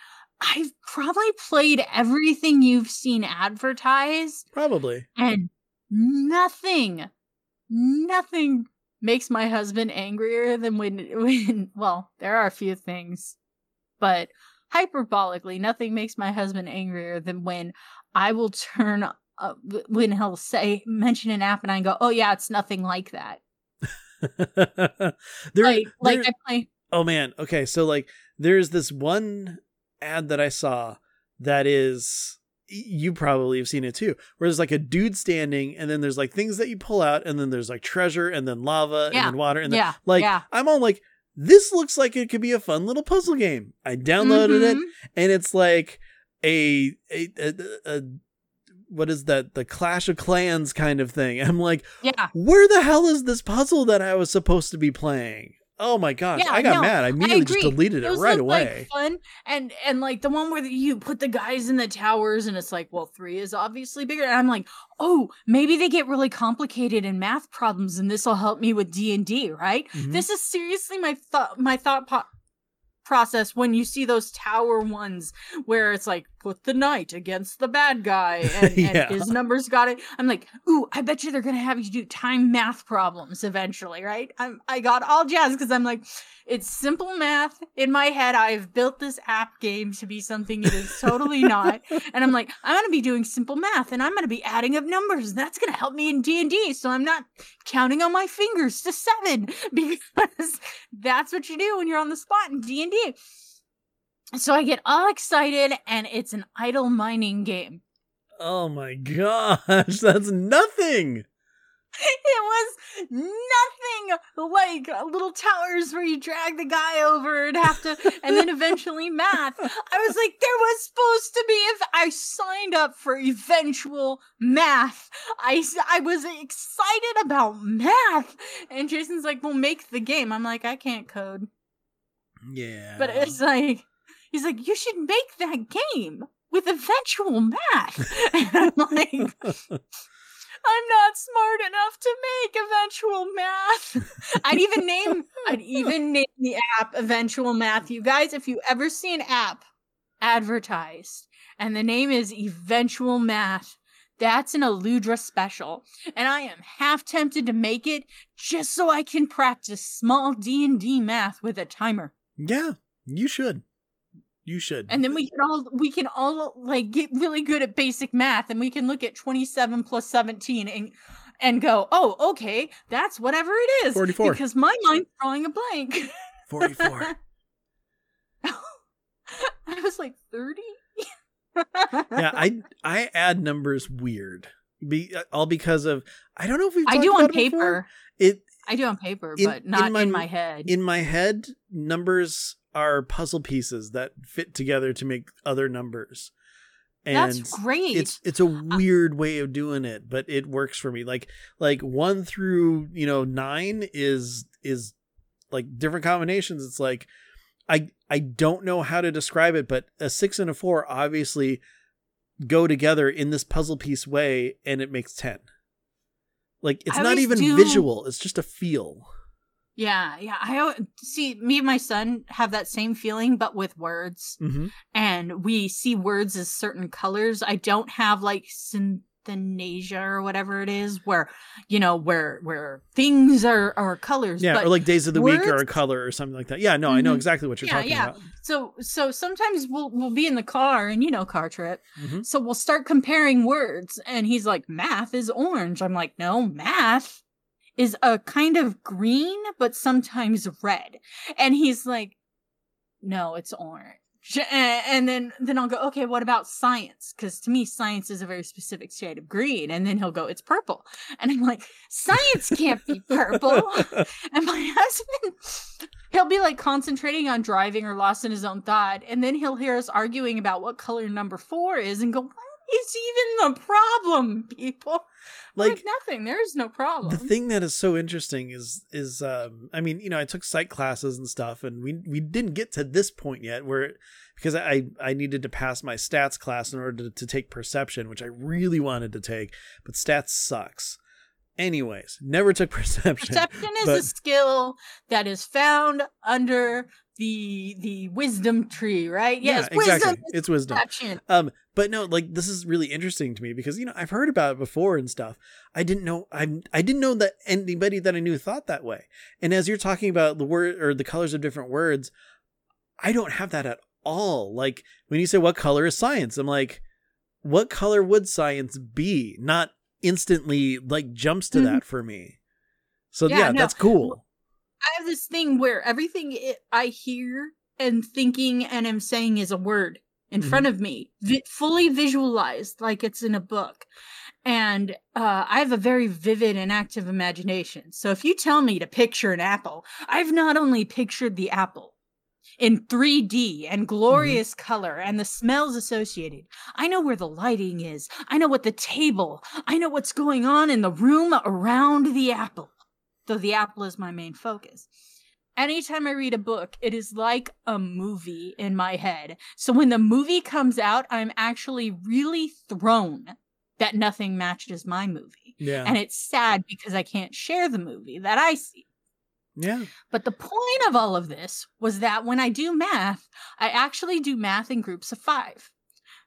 Speaker 1: I've probably played everything you've seen advertised,
Speaker 2: Probably.
Speaker 1: and nothing, nothing makes my husband angrier than when when well, there are a few things, but hyperbolically, nothing makes my husband angrier than when I will turn uh, when he'll say mention an app and I go, "Oh yeah, it's nothing like that."
Speaker 2: there,
Speaker 1: like like I play
Speaker 2: oh man. Okay, so like there's this one ad that I saw that is you probably have seen it too, where there's like a dude standing, and then there's like things that you pull out, and then there's like treasure, and then lava,
Speaker 1: Yeah.
Speaker 2: and then water, and then
Speaker 1: yeah,
Speaker 2: like
Speaker 1: yeah.
Speaker 2: I'm all like, this looks like it could be a fun little puzzle game. I downloaded it,
Speaker 1: Mhm.
Speaker 2: and it's like a, a, a, a what is that the clash of clans kind of thing i'm like
Speaker 1: Yeah.
Speaker 2: where the hell is this puzzle that i was supposed to be playing oh my gosh
Speaker 1: Yeah,
Speaker 2: i got
Speaker 1: no,
Speaker 2: mad i immediately just deleted it
Speaker 1: Those
Speaker 2: right away
Speaker 1: Like fun and and like the one where you put the guys in the towers and it's like, well, three is obviously bigger. And I'm like, oh, maybe they get really complicated in math problems, and this will help me with D and D, right?
Speaker 2: Mhm.
Speaker 1: This is seriously my thought my thought po- process when you see those tower ones where it's like put the knight against the bad guy and,
Speaker 2: Yeah.
Speaker 1: and his numbers got it. I'm like ooh i bet you they're gonna have you do time math problems eventually right? I'm i got all jazzed because i'm like it's simple math. In my head i've built this app game to be something it is totally not. And i'm like i'm gonna be doing simple math and i'm gonna be adding up numbers and that's gonna help me in d&d so i'm not counting on my fingers to seven because that's what you do when you're on the spot in d&d so i get all excited and it's an idle mining game.
Speaker 2: Oh my gosh that's nothing!
Speaker 1: It was nothing like little towers where you drag the guy over and have to and then eventually math. I was like there was supposed to be if i signed up for eventual math. I i was excited about math. And jason's like well make the game. I'm like i can't code.
Speaker 2: Yeah.
Speaker 1: But it's like he's like you should make that game with eventual math and i'm like I'm not smart enough to make eventual math. I'd even name I'd even name the app eventual math. You guys, if you ever see an app advertised and the name is eventual math, that's an Aludra special. And I am half tempted to make it just so I can practice small D&D math with a timer.
Speaker 2: yeah you should you should
Speaker 1: And then we can all we can all like get really good at basic math and we can look at 27 plus 17 and and go, "Oh, okay, that's whatever it is."
Speaker 2: 44.
Speaker 1: Because my mind's drawing a blank.
Speaker 2: 44
Speaker 1: I was like 30.
Speaker 2: yeah i i add numbers weird be all because of i don't know if we've
Speaker 1: I do on
Speaker 2: about it
Speaker 1: paper.
Speaker 2: it
Speaker 1: I do on paper,
Speaker 2: In-
Speaker 1: but not
Speaker 2: in my-
Speaker 1: in my head.
Speaker 2: in my head numbers are puzzle pieces that fit together to make other numbers. And
Speaker 1: that's great.
Speaker 2: it's it's a weird way of doing it but it works for me. Like like 1 through you know 9 is is like different combinations. It's like i i don't know how to describe it but a 6 and a 4 obviously go together in this puzzle piece way and it makes 10 like it's
Speaker 1: I
Speaker 2: not even
Speaker 1: do-
Speaker 2: visual it's just a feel
Speaker 1: yeah, yeah. I see me and my son have that same feeling but with words.
Speaker 2: mm-hmm.
Speaker 1: and we see words as certain colors. I don't have like synesthesia or whatever it is, where you know where where things are are colors.
Speaker 2: Yeah, or like days of the week or a color or something like that. Yeah, no, I know
Speaker 1: Mhm.
Speaker 2: exactly what you're
Speaker 1: Yeah,
Speaker 2: talking
Speaker 1: yeah.
Speaker 2: about.
Speaker 1: so so sometimes we'll we'll be in the car and you know car trip.
Speaker 2: Mhm.
Speaker 1: So we'll start comparing words and he's like math is orange. I'm like no, math is a kind of green but sometimes red. And he's like no, it's orange. And then then I'll go okay, what about science? Cuz to me science is a very specific shade of green and then he'll go it's purple. And I'm like science can't be purple. And my husband, he'll be like concentrating on driving or lost in his own thought. And then he'll hear us arguing about what color number four is and go, What is even the problem, people? Like,
Speaker 2: like
Speaker 1: nothing. There is no problem.
Speaker 2: the thing that is so interesting is is um i mean you know i took psych classes and stuff and we we didn't get to this point yet where because i i needed to pass my stats class in order to, to take perception which i really wanted to take but stats sucks anyways never took perception
Speaker 1: Perception is
Speaker 2: but-
Speaker 1: a skill that is found under the the wisdom tree, right?
Speaker 2: yeah
Speaker 1: Yes,
Speaker 2: exactly
Speaker 1: wisdom is
Speaker 2: it's wisdom
Speaker 1: perception.
Speaker 2: Um, but no, like this is really interesting to me because you know I've heard about it before and stuff. I didn't know I I didn't know that anybody that I knew thought that way. And as you're talking about the word or the colors of different words, I don't have that at all. Like when you say what color is science, I'm like, what color would science be? Not instantly like jumps to
Speaker 1: Mhm.
Speaker 2: that for me. So
Speaker 1: Yeah,
Speaker 2: yeah,
Speaker 1: no.
Speaker 2: that's cool.
Speaker 1: I have this thing where everything I hear and thinking and am saying is a word in
Speaker 2: Mhm.
Speaker 1: front of me, vi- fully visualized like it's in a book. And uh, I have a very vivid and active imagination. So if you tell me to picture an apple, I've not only pictured the apple in 3D and glorious color and the smells associated. I know where the lighting is. I know what the table. I know what's going on in the room around the apple though the apple is my main focus. Anytime I read a book, it is like a movie in my head. So when the movie comes out, I'm actually really thrown that nothing matches my movie.
Speaker 2: Yeah.
Speaker 1: And it's sad because I can't share the movie that I see.
Speaker 2: yeah.
Speaker 1: But the point of all of this was that when I do math, I actually do math in groups of 5.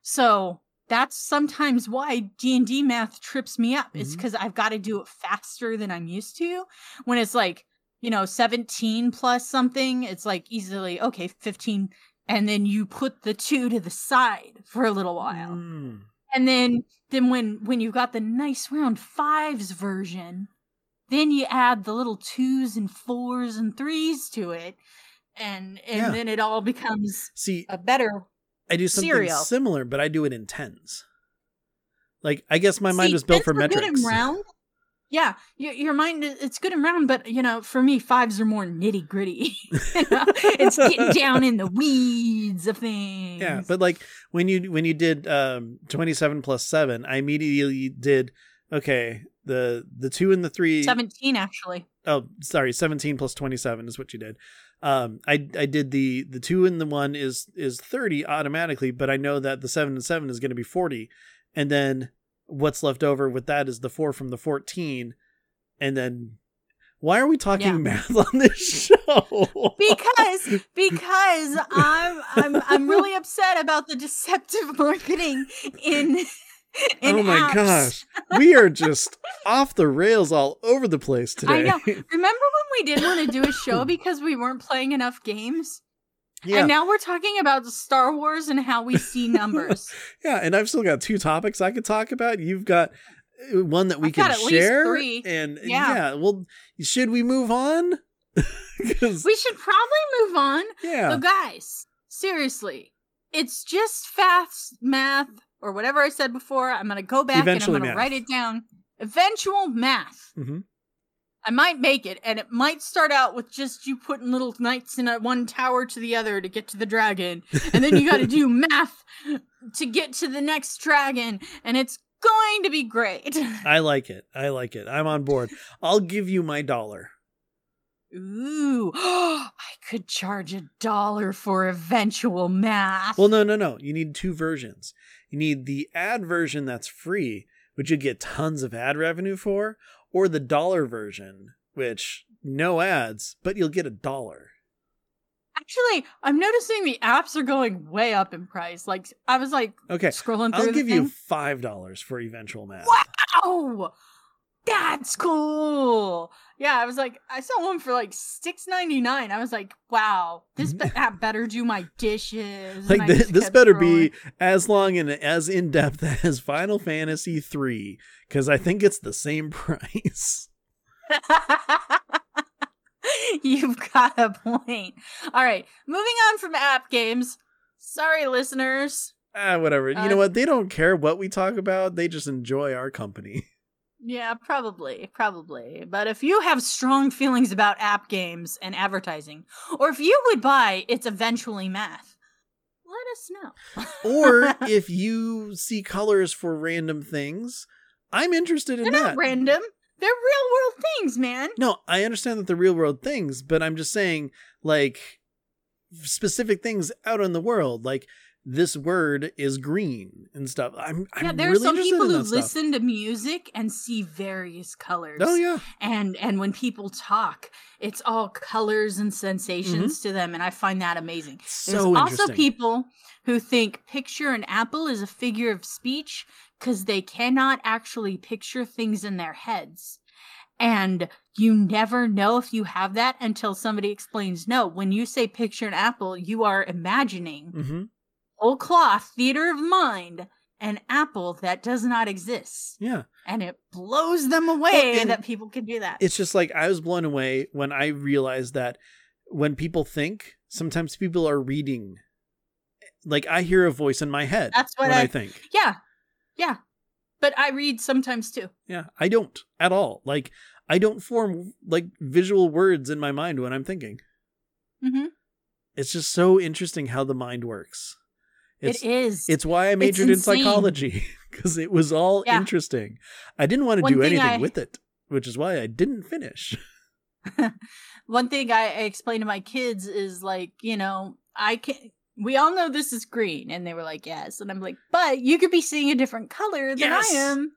Speaker 1: So that's sometimes why D&D math trips me up. Is
Speaker 2: Mhm.
Speaker 1: cuz I've got to do it faster than I'm used to. When it's like, you know, 17 plus something, it's like easily okay, 15 and then you put the 2 to the side for a little while.
Speaker 2: Mm.
Speaker 1: And then then when when you've got the nice round fives version, then you add the little twos and fours and threes to it. And and
Speaker 2: Yeah.
Speaker 1: then it all becomes
Speaker 2: See,
Speaker 1: a better
Speaker 2: I do something
Speaker 1: Cereal.
Speaker 2: similar, but I do it in tens. Like I guess my mind was built for metrics.
Speaker 1: round. Yeah, your, your mind it's good and round, but you know, for me, fives are more nitty gritty. it's getting down in the weeds of things.
Speaker 2: Yeah, but like when you when you did um 27 plus 7, I immediately did okay, the the 2 and the 3
Speaker 1: seventeen actually.
Speaker 2: oh sorry 17 plus 27 is what you did um i i did the the 2 and the 1 is is 30 automatically but i know that the 7 and 7 is going to be 40 and then what's left over with that is the 4 from the 14 and then why are we talking
Speaker 1: Yeah.
Speaker 2: math on this show
Speaker 1: because because I'm I'm I'm really upset about the deceptive marketing in oh in
Speaker 2: oh my
Speaker 1: apps.
Speaker 2: gosh we are just off the rails all over the place today
Speaker 1: I know. Remember when we didn't want to do a show because we weren't playing enough games?
Speaker 2: Yeah
Speaker 1: And now we're talking about Star Wars and how we see numbers.
Speaker 2: Yeah, and I've still got two topics I could talk about. You've got uh, one that we
Speaker 1: I've
Speaker 2: can
Speaker 1: got at least
Speaker 2: share,
Speaker 1: three.
Speaker 2: and
Speaker 1: Yeah.
Speaker 2: yeah. Well, should we move on?
Speaker 1: we should probably move on.
Speaker 2: yeah,
Speaker 1: So guys, seriously, it's just fast math or whatever I said before. I'm gonna go back
Speaker 2: Eventually
Speaker 1: and I'm gonna
Speaker 2: math.
Speaker 1: write it down. Eventual math.
Speaker 2: Mhm.
Speaker 1: I might make it, and it might start out with just you putting little knights in a one tower to the other to get to the dragon, and then you got to do math to get to the next dragon, and it's going to be great.
Speaker 2: I like it. I like it. I'm on board. I'll give you my dollar.
Speaker 1: Ooh, I could charge a dollar for eventual math.
Speaker 2: Well, no, no, no. You need two versions. You need the ad version that's free, which you get tons of ad revenue for, or the dollar version, which no ads, but you'll get a dollar.
Speaker 1: Actually, I'm noticing the apps are going way up in price. Like I was like
Speaker 2: Okay,
Speaker 1: scrolling through
Speaker 2: I'll give you five dollars for eventual math.
Speaker 1: Wow, that's cool. Yeah, I was like, I saw one for like six ninety nine. I was like, wow, this be- app better do my dishes.
Speaker 2: Like this, this better
Speaker 1: scrolling.
Speaker 2: be as long and as in depth as Final Fantasy three, because I think it's the same price.
Speaker 1: You've got a point. All right, moving on from app games. Sorry, listeners.
Speaker 2: Ah, whatever. You
Speaker 1: Uh,
Speaker 2: know what? They don't care what we talk about. They just enjoy our company.
Speaker 1: Yeah, probably, probably. But if you have strong feelings about app games and advertising, or if you would buy It's Eventually Math, let us know.
Speaker 2: Or if you see colors for random things, I'm interested in
Speaker 1: They're
Speaker 2: that.
Speaker 1: not random. They're real world things, man.
Speaker 2: No, I understand that the real world things, but I'm just saying, like, specific things out in the world, like this word is green and stuff. I'm, I'm
Speaker 1: yeah, there
Speaker 2: really
Speaker 1: are some people who listen to music and see various colors.
Speaker 2: Oh yeah,
Speaker 1: and and when people talk it's all colors and sensations to them and i find that amazing there's
Speaker 2: Mm-hmm. so
Speaker 1: also people who think picture an apple is a figure of speech because they cannot actually picture things in their heads and you never know if you have that until somebody explains no when you say picture an apple you are imagining
Speaker 2: hmm
Speaker 1: whole cloth theater of mind an apple that does not exist
Speaker 2: Yeah,
Speaker 1: and it blows them away
Speaker 2: and
Speaker 1: that people can do that
Speaker 2: it's just like I was blown away when I realized that when people think, sometimes people are reading. Like I hear a voice in my head
Speaker 1: That's what
Speaker 2: when I
Speaker 1: I-
Speaker 2: think.
Speaker 1: Yeah. Yeah. But I read sometimes too.
Speaker 2: Yeah, I don't at all. Like I don't form like visual words in my mind when I'm thinking.
Speaker 1: Mm-hmm.
Speaker 2: It's just so interesting how the mind works. It's
Speaker 1: it is.
Speaker 2: it's why I majored in psychology because it was all
Speaker 1: Yeah.
Speaker 2: interesting. I didn't want to
Speaker 1: One
Speaker 2: do anything
Speaker 1: I-
Speaker 2: with it, which is why I didn't finish.
Speaker 1: One thing I, I explain to my kids is like, you know, I can we all know this is green. And they were like, yes. And I'm like, but you could be seeing a different color than
Speaker 2: Yes.
Speaker 1: I am.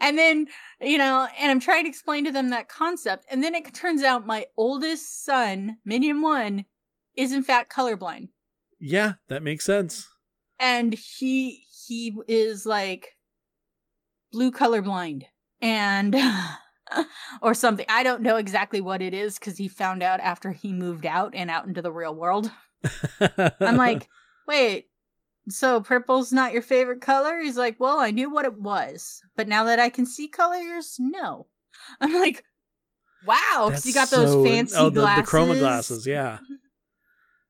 Speaker 1: And then, you know, and I'm trying to explain to them that concept. And then it turns out my oldest son, Minion One, is in fact colorblind.
Speaker 2: Yeah, that makes sense.
Speaker 1: And he he is like blue colorblind and or something i don't know exactly what it is because he found out after he moved out and out into the real world i'm like wait so purple's not your favorite color he's like well i knew what it was but now that i can see colors no i'm like wow because you got
Speaker 2: That's
Speaker 1: those
Speaker 2: so-
Speaker 1: fancy
Speaker 2: oh, the,
Speaker 1: glasses
Speaker 2: the chroma glasses. Yeah,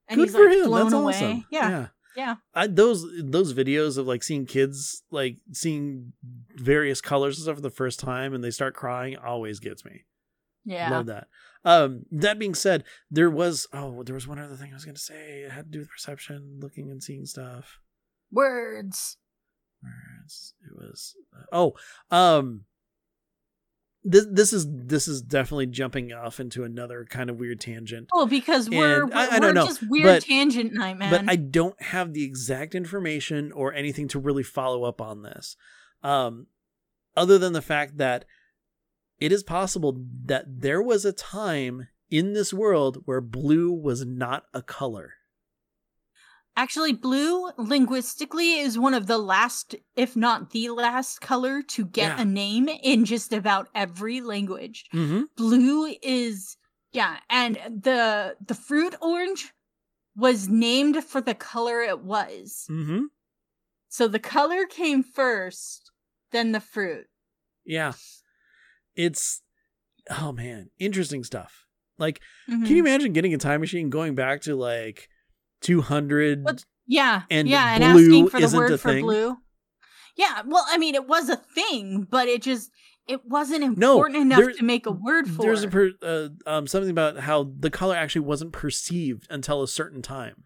Speaker 1: and
Speaker 2: good
Speaker 1: he's
Speaker 2: for
Speaker 1: like
Speaker 2: him.
Speaker 1: blown
Speaker 2: That's
Speaker 1: away
Speaker 2: awesome.
Speaker 1: yeah yeah.
Speaker 2: I, those those videos of like seeing kids like seeing various colors and stuff for the first time and they start crying always gets me.
Speaker 1: yeah
Speaker 2: Love that. Um, that being said, there was oh, there was one other thing I was gonna say. It had to do with perception, looking and seeing stuff.
Speaker 1: words
Speaker 2: it's- It was oh, um, this this is this is definitely jumping off into another kind of weird tangent.
Speaker 1: Oh, because we're
Speaker 2: And I-
Speaker 1: we're,
Speaker 2: I don't
Speaker 1: we're
Speaker 2: know,
Speaker 1: just weird
Speaker 2: but-
Speaker 1: tangent night, man.
Speaker 2: but I don't have the exact information or anything to really follow up on this. Um, other than the fact that it is possible that there was a time in this world where blue was not a color.
Speaker 1: Actually, blue linguistically is one of the last, if not the last, color to get
Speaker 2: Yeah.
Speaker 1: a name in just about every language.
Speaker 2: Mm-hmm.
Speaker 1: Blue is yeah, and the the fruit orange was named for the color it was.
Speaker 2: Mm-hmm.
Speaker 1: So the color came first, then the fruit.
Speaker 2: Yeah. It's oh man, interesting stuff. Like,
Speaker 1: Mhm.
Speaker 2: can you imagine getting a time machine going back to like 200
Speaker 1: What- Yeah,
Speaker 2: And
Speaker 1: yeah, and asking for the word for
Speaker 2: thing?
Speaker 1: blue. Yeah, well, I mean, it was a thing, but it just it wasn't
Speaker 2: No,
Speaker 1: important enough
Speaker 2: there-
Speaker 1: to make a word for. It.
Speaker 2: There's a per, uh, um something about how the color actually wasn't perceived until a certain time,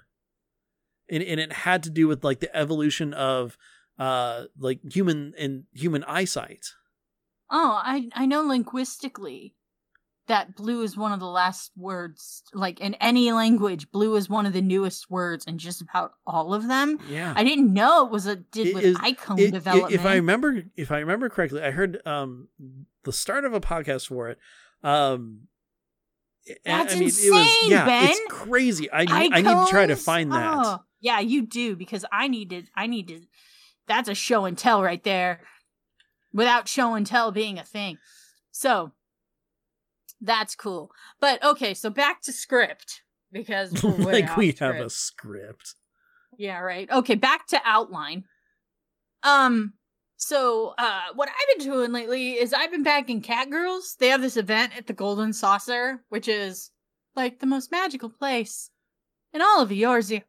Speaker 2: and and it had to do with like the evolution of uh like human and human eyesight.
Speaker 1: oh, I I know linguistically that blue is one of the last words. Like in any language, blue is one of the newest words in just about all of them.
Speaker 2: Yeah,
Speaker 1: I didn't know it was a did
Speaker 2: It
Speaker 1: with
Speaker 2: is-
Speaker 1: icon
Speaker 2: It-
Speaker 1: development.
Speaker 2: if I remember, if I remember correctly, I heard um the start of a podcast for it. Um,
Speaker 1: That's
Speaker 2: I mean,
Speaker 1: insane,
Speaker 2: it was yeah,
Speaker 1: Ben.
Speaker 2: it's crazy. I need, I need to try to find that.
Speaker 1: Oh, yeah, you do because I need to. I need to. That's a show and tell right there, without show and tell being a thing. So that's cool. But okay, so back to script because
Speaker 2: like we have a script.
Speaker 1: Yeah, right. Okay, back to outline. Um, so uh what I've been doing lately is I've been back in Catgirls. They have this event at the Golden Saucer, which is like the most magical place in all of Eorzea.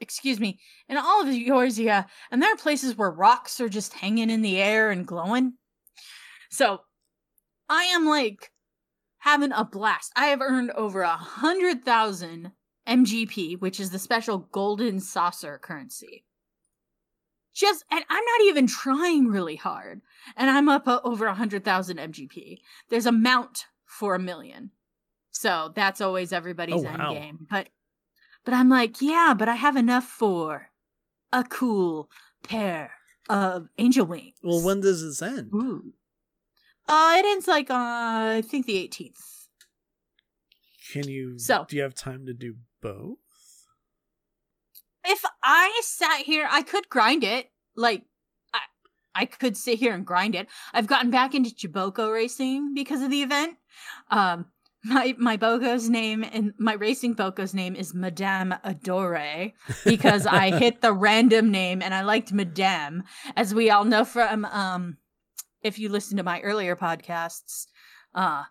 Speaker 1: Excuse me, in all of Eorzea. And there are places where rocks are just hanging in the air and glowing. So I am like having a blast. I have earned over a hundred thousand MGP, which is the special golden saucer currency. Just, and I'm not even trying really hard, and I'm up uh, over a hundred thousand MGP. There's a mount for a million, so that's always everybody's
Speaker 2: Oh,
Speaker 1: end
Speaker 2: wow.
Speaker 1: game. But, but I'm like, yeah, but I have enough for a cool pair of angel wings.
Speaker 2: Well, when does this end?
Speaker 1: Ooh. Uh, it ends like uh, I think the 18th.
Speaker 2: Can you?
Speaker 1: So-
Speaker 2: do you have time to do both?
Speaker 1: if I sat here, I could grind it. Like, I, I could sit here and grind it. I've gotten back into Chocobo racing because of the event. Um, my my Boko's name and my racing Boko's name is Madame Adore because I hit the random name and I liked Madame, as we all know from um, if you listen to my earlier podcasts, uh,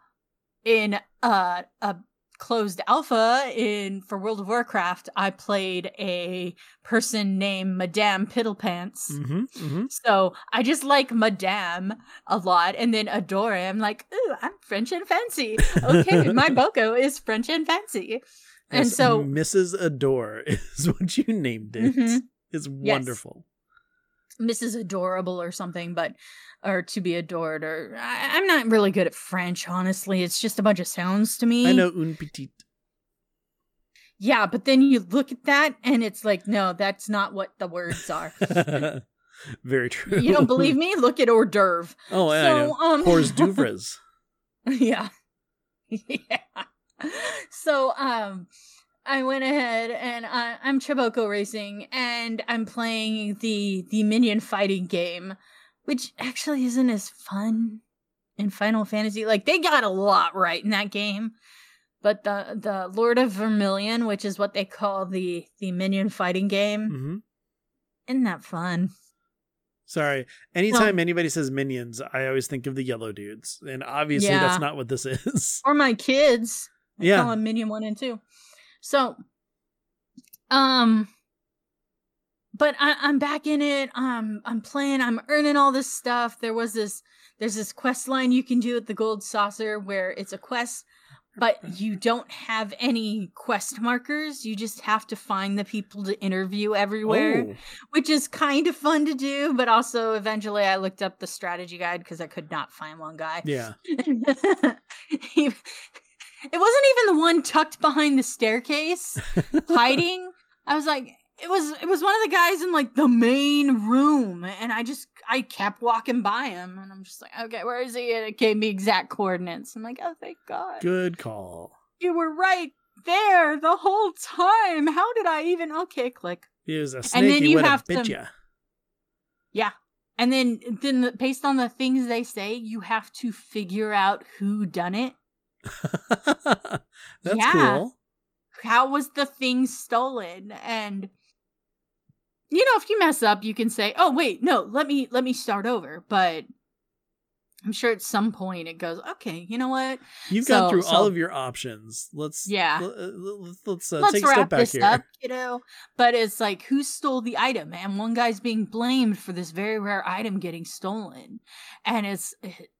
Speaker 1: in uh a closed alpha in for World of Warcraft, I played a person named Madame Piddlepants.
Speaker 2: Mm-hmm. mm-hmm.
Speaker 1: So I just like Madame a lot, and then Adore. I'm like, ooh, I'm French and fancy. Okay, my Boko is French and fancy, and so
Speaker 2: Mrs. Adore is what you named it.
Speaker 1: Mhm.
Speaker 2: It's
Speaker 1: Yes. Mrs. Adorable or something, but or to be adored. Or I, I'm not really good at French, honestly. It's just a bunch of sounds to me.
Speaker 2: I know un petit.
Speaker 1: Yeah, but then you look at that, and it's like, no, that's not what the words are.
Speaker 2: Very true.
Speaker 1: you don't believe me? Look at hors d'oeuvre.
Speaker 2: Oh, yeah, I
Speaker 1: So,
Speaker 2: know.
Speaker 1: um,
Speaker 2: Hors d'oeuvres.
Speaker 1: yeah. yeah. So um I went ahead and I, I'm Chocobo racing and I'm playing the the minion fighting game, which actually isn't as fun in Final Fantasy. Like they got a lot right in that game. But the the Lord of Vermilion, which is what they call the the minion fighting game,
Speaker 2: hmm
Speaker 1: isn't that fun?
Speaker 2: Sorry. Anytime anybody says minions, I always think of the yellow dudes, and obviously
Speaker 1: Yeah.
Speaker 2: that's not what this is.
Speaker 1: or my kids. I
Speaker 2: Yeah.
Speaker 1: call them Minion One and Two. So, um, but I, I'm back in it. Um, I'm playing. I'm earning all this stuff. There was this. There's this quest line you can do at the Gold Saucer where it's a quest, but you don't have any quest markers. You just have to find the people to interview everywhere
Speaker 2: Oh,
Speaker 1: which is kind of fun to do, but also eventually I looked up the strategy guide because I could not find one guy.
Speaker 2: yeah.
Speaker 1: He- it wasn't even the one tucked behind the staircase hiding. I was like, it was it was one of the guys in like the main room, and I just I kept walking by him, and I'm just like, okay, where is he? And it gave me exact coordinates. I'm like, oh, thank God,
Speaker 2: Good call.
Speaker 1: you were right there the whole time. How did I even? Okay, click.
Speaker 2: He was a
Speaker 1: And
Speaker 2: snake.
Speaker 1: then
Speaker 2: he
Speaker 1: you have
Speaker 2: have bit
Speaker 1: to-
Speaker 2: ya.
Speaker 1: Yeah. And then then based on the things they say, you have to figure out who done it.
Speaker 2: That's
Speaker 1: Yeah.
Speaker 2: cool.
Speaker 1: How was the thing stolen? And you know, if you mess up, you can say, "Oh, wait, no, let me let me start over." But I'm sure at some point it goes, "Okay, you know what?
Speaker 2: You've
Speaker 1: So-
Speaker 2: gone through all of your options. Let's
Speaker 1: Yeah.
Speaker 2: l- l- let's uh,
Speaker 1: Let's
Speaker 2: take a step back
Speaker 1: this
Speaker 2: here.
Speaker 1: up, you know." But it's like, who stole the item? And one guy's being blamed for this very rare item getting stolen, and it's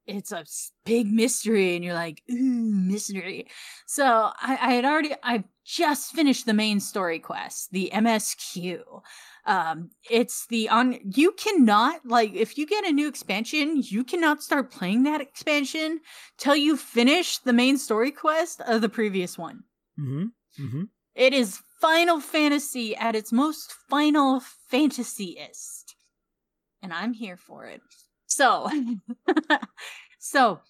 Speaker 1: it's a big mystery, and you're like, "Ooh, mystery." So I, I had already i've just finished the main story quest, the MSQ. Um, it's the on. You cannot like if you get a new expansion, you cannot start playing that expansion till you finish the main story quest of the previous one.
Speaker 2: Mm-hmm. Mm-hmm.
Speaker 1: It is Final Fantasy at its most Final Fantasyist. And I'm here for it. So, so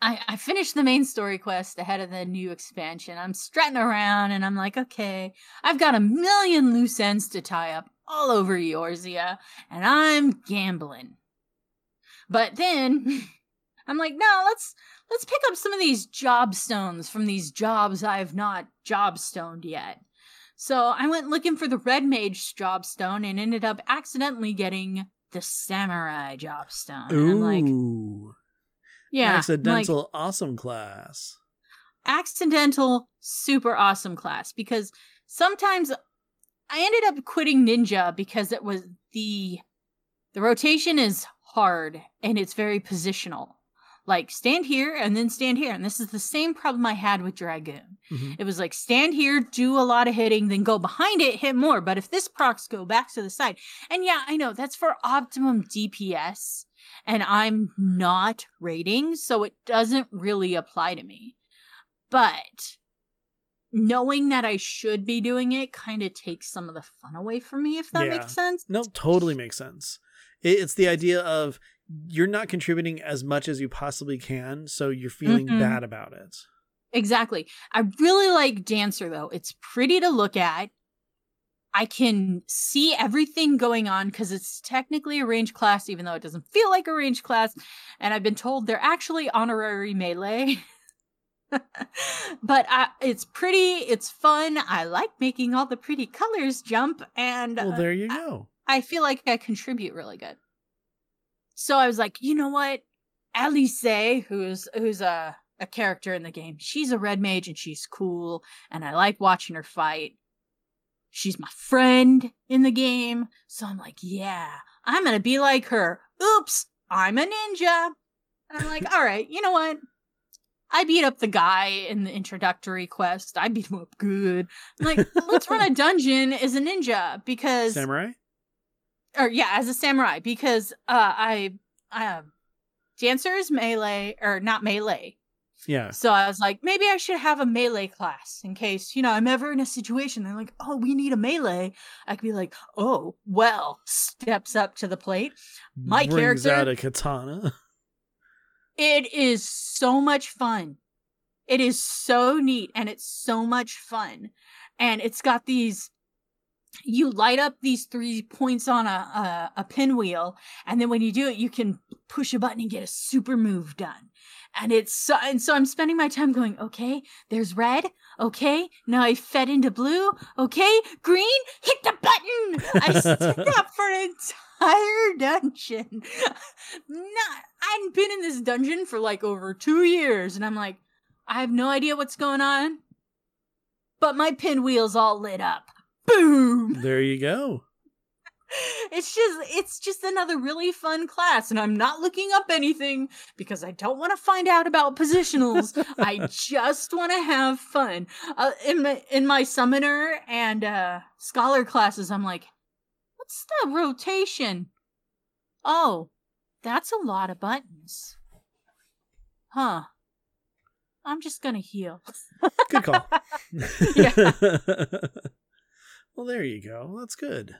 Speaker 1: I, I finished the main story quest ahead of the new expansion. I'm strutting around and I'm like, okay, I've got a million loose ends to tie up all over Eorzea, and I'm gambling. But then I'm like, no, let's let's pick up some of these job stones from these jobs I've not job stoned yet. So I went looking for the red mage job stone and ended up accidentally getting the samurai job stone. And I'm like,
Speaker 2: Ooh.
Speaker 1: yeah,
Speaker 2: Accidental
Speaker 1: like,
Speaker 2: awesome class.
Speaker 1: accidental super awesome class because sometimes I ended up quitting ninja because it was the the rotation is hard and it's very positional. Like stand here and then stand here. And this is the same problem I had with Dragoon.
Speaker 2: Mhm.
Speaker 1: It was like stand here, do a lot of hitting, then go behind it, hit more. But if this procs go back to the side, and yeah, I know that's for optimum DPS, and I'm not raiding, so it doesn't really apply to me. But knowing that I should be doing it kind of takes some of the fun away from me, if that
Speaker 2: Yeah.
Speaker 1: makes sense.
Speaker 2: No, totally makes sense. It's the idea of you're not contributing as much as you possibly can, so you're feeling
Speaker 1: Mhm.
Speaker 2: bad about it.
Speaker 1: Exactly. I really like Dancer though. It's pretty to look at. I can see everything going on because it's technically a range class, even though it doesn't feel like a range class. And I've been told they're actually honorary melee. but I, it's pretty, it's fun. I like making all the pretty colors jump, and
Speaker 2: Well,
Speaker 1: uh,
Speaker 2: there you go.
Speaker 1: I feel like I contribute really good. So I was like, you know what? Alice, who's who's a a character in the game, she's a red mage and she's cool, and I like watching her fight. She's my friend in the game, so I'm like, yeah, I'm gonna be like her. Oops, I'm a ninja. And I'm like, all right, you know what? I beat up the guy in the introductory quest. I beat him up good. I'm like, let's run a dungeon as a ninja because
Speaker 2: Samurai?
Speaker 1: Or yeah, as a samurai because uh I um dancers melee or not melee.
Speaker 2: Yeah.
Speaker 1: So I was like, maybe I should have a melee class in case, you know, I'm ever in a situation they're like, "Oh, we need a melee." I could be like, "Oh, well," steps up to the plate. My
Speaker 2: Brings
Speaker 1: character-
Speaker 2: out a katana.
Speaker 1: It is so much fun. It is so neat and it's so much fun. And it's got these you light up these three points on a, a a pinwheel and then when you do it you can push a button and get a super move done. And it's so and so I'm spending my time going, "Okay, there's red. Okay, now I fed into blue. Okay, green, hit the button." I stood up for an entire dungeon. Not, I hadn't been in this dungeon for like over two years, and I'm like, I have no idea what's going on, but my pinwheel's all lit up. Boom!
Speaker 2: there you go.
Speaker 1: It's just, it's just another really fun class, and I'm not looking up anything because I don't want to find out about positionals. I just want to have fun. Uh, in my in my summoner and uh, scholar classes, I'm like, what's the rotation? Oh, that's a lot of buttons. Huh. I'm just gonna heal.
Speaker 2: Good call.
Speaker 1: Yeah.
Speaker 2: well, there you go. That's good.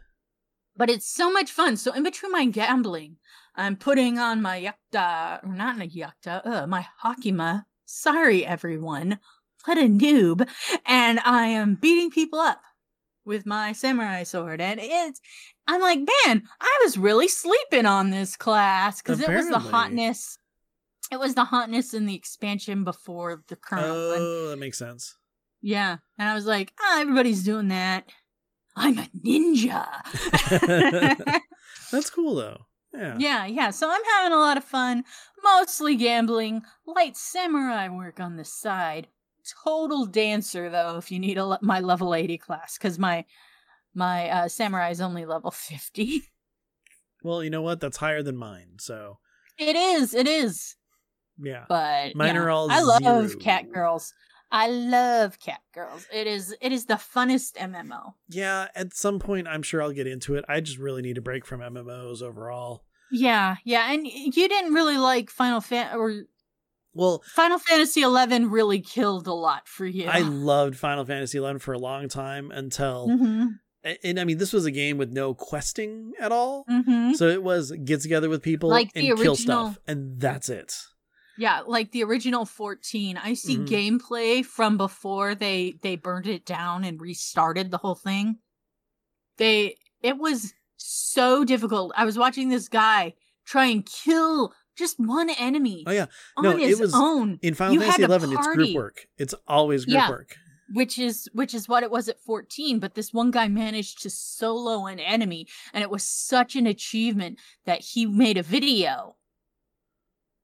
Speaker 1: But it's so much fun. So in between my gambling, I'm putting on my yakta, or not a yakta, uh, my hakama. Sorry, everyone. What a noob. And I am beating people up with my samurai sword. And it's, I'm like, man, I was really sleeping on this class because it was the hotness. It was the hotness in the expansion before the current one.
Speaker 2: Oh, that makes sense.
Speaker 1: Yeah. And I was like, ah, everybody's doing that. I'm a ninja.
Speaker 2: That's cool though. Yeah.
Speaker 1: yeah, yeah. So I'm having a lot of fun, mostly gambling, light samurai work on the side. Total dancer though, if you need a my level 80 class, because my my uh, samurai is only level 50.
Speaker 2: Well, you know what? That's higher than mine. So
Speaker 1: It is, it is.
Speaker 2: yeah.
Speaker 1: But
Speaker 2: Mine
Speaker 1: yeah,
Speaker 2: are all
Speaker 1: I love
Speaker 2: zero.
Speaker 1: cat girls. I love cat girls. It is it is the funnest MMO.
Speaker 2: Yeah, at some point I'm sure I'll get into it. I just really need a break from MMOs overall.
Speaker 1: Yeah, yeah, and you didn't really like Final Fan or
Speaker 2: Well,
Speaker 1: Final Fantasy eleven really killed a lot for you.
Speaker 2: I loved Final Fantasy XI for a long time until
Speaker 1: hmm
Speaker 2: and, I mean this was a game with no questing at all.
Speaker 1: hmm
Speaker 2: So it was get together with people
Speaker 1: Like the
Speaker 2: and kill stuff and that's it.
Speaker 1: Yeah, like the original 14. I see
Speaker 2: Mhm.
Speaker 1: gameplay from before they they burned it down and restarted the whole thing. They it was so difficult. I was watching this guy try and kill just one enemy
Speaker 2: Oh yeah,
Speaker 1: on
Speaker 2: no, it
Speaker 1: his
Speaker 2: was-
Speaker 1: own,
Speaker 2: in Final
Speaker 1: You
Speaker 2: Fantasy Eleven, it's group work. It's always group
Speaker 1: Yeah.
Speaker 2: work.
Speaker 1: which is which is what it was at 14, but this one guy managed to solo an enemy and it was such an achievement that he made a video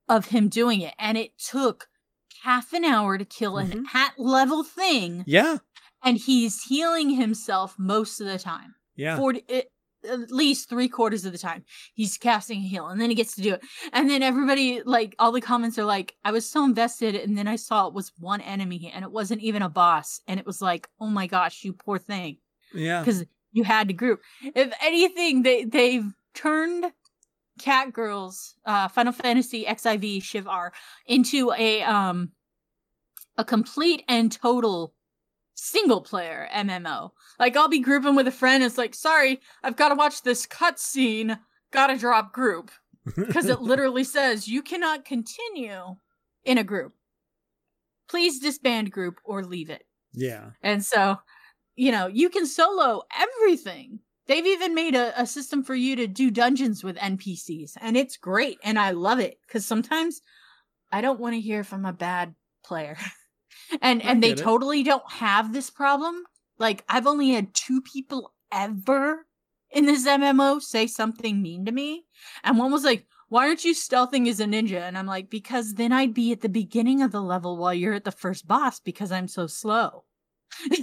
Speaker 1: of him doing it and it took half an hour to kill an
Speaker 2: Mhm.
Speaker 1: at level thing
Speaker 2: Yeah,
Speaker 1: and he's healing himself most of the time.
Speaker 2: yeah.
Speaker 1: 40 it, at least three quarters of the time he's casting a heal and then he gets to do it and then everybody like all the comments are like i was so invested and then i saw it was one enemy and it wasn't even a boss and it was like oh my gosh you poor thing
Speaker 2: yeah.
Speaker 1: because you had to group if anything they they've turned cat girls uh final fantasy xiv shiv r into a um a complete and total single player mmo like i'll be grouping with a friend it's like sorry i've got to watch this cutscene gotta drop group because it literally says you cannot continue in a group please disband group or leave it
Speaker 2: yeah.
Speaker 1: and so, you know, you can solo everything. They've even made a, a system for you to do dungeons with NPCs, and it's great. And I love it because sometimes I don't want to hear from a bad player. and
Speaker 2: I
Speaker 1: and they
Speaker 2: it.
Speaker 1: totally don't have this problem. Like I've only had two people ever in this MMO say something mean to me. And one was like, why aren't you stealthing as a ninja? And I'm like, because then I'd be at the beginning of the level while you're at the first boss because I'm so slow.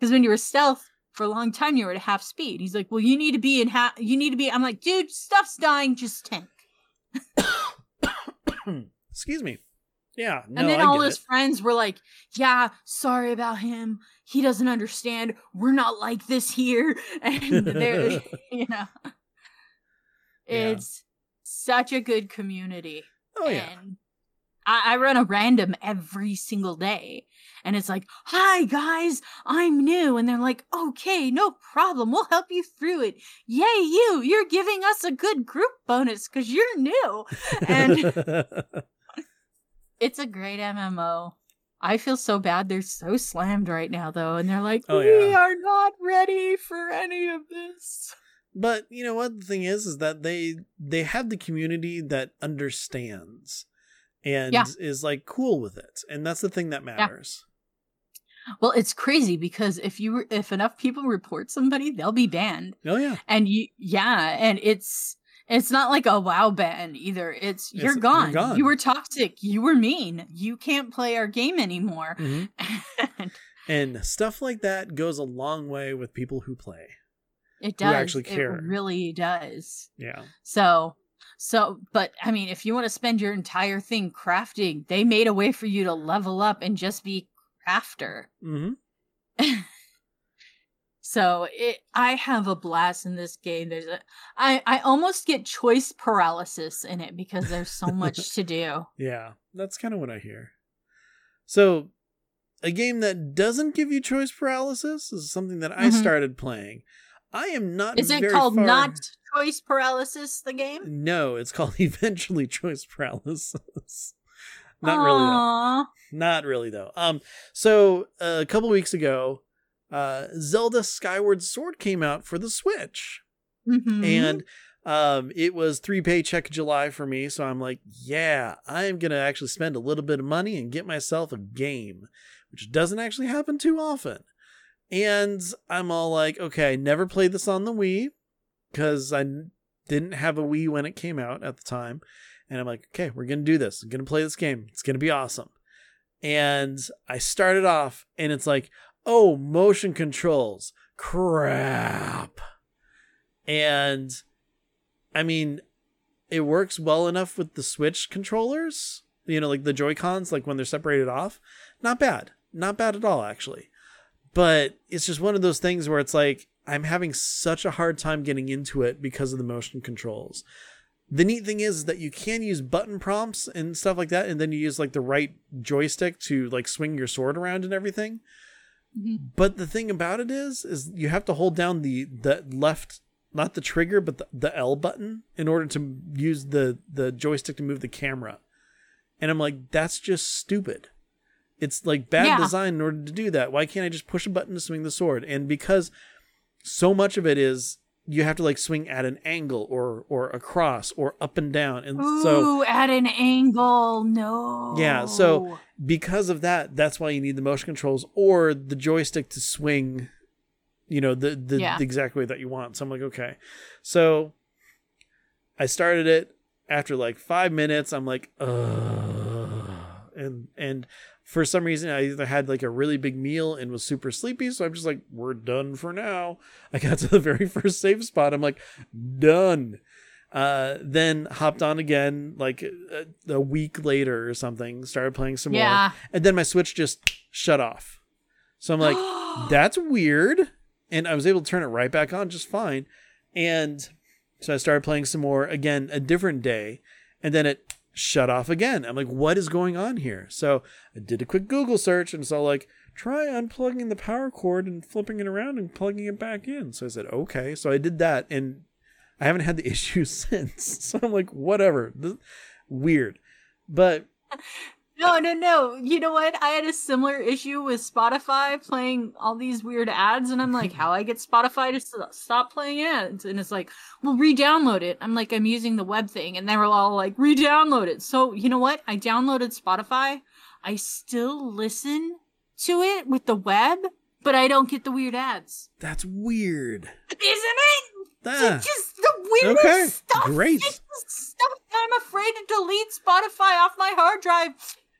Speaker 1: Because when you were stealth for a long time, you were at half speed. He's like, well, you need to be in half. You need to be. I'm like, dude, stuff's dying. Just tank.
Speaker 2: Excuse me. Yeah. No,
Speaker 1: and then
Speaker 2: I
Speaker 1: all his
Speaker 2: it.
Speaker 1: friends were like, yeah, sorry about him. He doesn't understand. We're not like this here. And they're, you know,
Speaker 2: Yeah.
Speaker 1: it's such a good community.
Speaker 2: Oh yeah.
Speaker 1: And I, I run a random every single day. And it's like, hi guys, I'm new. And they're like, okay, no problem. We'll help you through it. Yay, you. You're giving us a good group bonus because you're new. And it's a great MMO. I feel so bad. They're so slammed right now, though. And they're like,
Speaker 2: Oh,
Speaker 1: we
Speaker 2: yeah.
Speaker 1: are not ready for any of this.
Speaker 2: but you know what the thing is is that they they have the community that understands and
Speaker 1: Yeah.
Speaker 2: is like cool with it. And that's the thing that matters.
Speaker 1: Well, it's crazy because if you if enough people report somebody, they'll be banned.
Speaker 2: Oh yeah.
Speaker 1: and you yeah and it's it's not like a wow ban either it's you're,
Speaker 2: you're
Speaker 1: gone.
Speaker 2: gone.
Speaker 1: you were toxic you were mean you can't play our game anymore
Speaker 2: Mhm.
Speaker 1: and
Speaker 2: And stuff like that goes a long way with people who play.
Speaker 1: it
Speaker 2: Who
Speaker 1: does
Speaker 2: actually care.
Speaker 1: it really does
Speaker 2: Yeah.
Speaker 1: so so but i mean if you want to spend your entire thing crafting they made a way for you to level up and just be crafter
Speaker 2: hmm
Speaker 1: So it, I have a blast in this game. There's a, I, I almost get choice paralysis in it because there's so much to do.
Speaker 2: Yeah. That's kind of what I hear. So, a game that doesn't give you choice paralysis is something that I
Speaker 1: Mhm.
Speaker 2: started playing. I am not.
Speaker 1: Is it called
Speaker 2: far-
Speaker 1: not choice paralysis? The game?
Speaker 2: No, it's called eventually choice paralysis. Not really. Though. Not really though. Um, so uh, a couple weeks ago, uh, Zelda Skyward Sword came out for the Switch,
Speaker 1: Mhm.
Speaker 2: and um, it was three paycheck July for me. So I'm like, yeah, I'm gonna actually spend a little bit of money and get myself a game, which doesn't actually happen too often. And I'm all like, okay, I never played this on the Wii because I didn't have a Wii when it came out at the time. And I'm like, okay, we're gonna do this. I'm gonna play this game. It's gonna be awesome. And I started off, and it's like, oh, motion controls, crap. And I mean, it works well enough with the Switch controllers, you know, like the Joy Cons, like when they're separated off. Not bad. Not bad at all, actually. But it's just one of those things where it's like, I'm having such a hard time getting into it because of the motion controls. The neat thing is that you can use button prompts and stuff like that, and then you use like the right joystick to like swing your sword around and everything.
Speaker 1: Mhm.
Speaker 2: But the thing about it is, is you have to hold down the the left, not the trigger, but the, the L button in order to use the the joystick to move the camera. And I'm like, that's just stupid. It's like bad
Speaker 1: Yeah.
Speaker 2: design in order to do that. Why can't I just push a button to swing the sword? And because so much of it is you have to like swing at an angle or or across or up and down. And so
Speaker 1: at an angle. No.
Speaker 2: Yeah, so- because of that, that's why you need the motion controls or the joystick to swing, you know, the the,
Speaker 1: Yeah.
Speaker 2: the exact way that you want. So I'm like, okay. So I started it after like five minutes. I'm like, Ugh. and and for some reason I either had like a really big meal and was super sleepy, so I'm just like, we're done for now. I got to the very first safe spot. I'm like, done. Uh, then hopped on again like a, a week later or something. Started playing some more, and then my Switch just shut off. So I'm like, that's weird. And I was able to turn it right back on just fine. And so I started playing some more again, a different day, and then it shut off again. I'm like, what is going on here? So I did a quick Google search and all like, try unplugging the power cord and flipping it around and plugging it back in. So I said, okay. So I did that and I haven't had the issue since. So I'm like, whatever. This, weird. But
Speaker 1: No, no, no. You know what? I had a similar issue with Spotify playing all these weird ads, and I'm like, how I get Spotify to stop playing ads? And it's like, well, re-download it. I'm like, I'm using the web thing, and they were all like, re-download it. So you know what? I downloaded Spotify. I still listen to it with the web, but I don't get the weird ads.
Speaker 2: that's weird.
Speaker 1: Isn't it?
Speaker 2: Ah,
Speaker 1: It's just the weirdest
Speaker 2: okay,
Speaker 1: stuff.
Speaker 2: great.
Speaker 1: Just stuff that I'm afraid to delete Spotify off my hard drive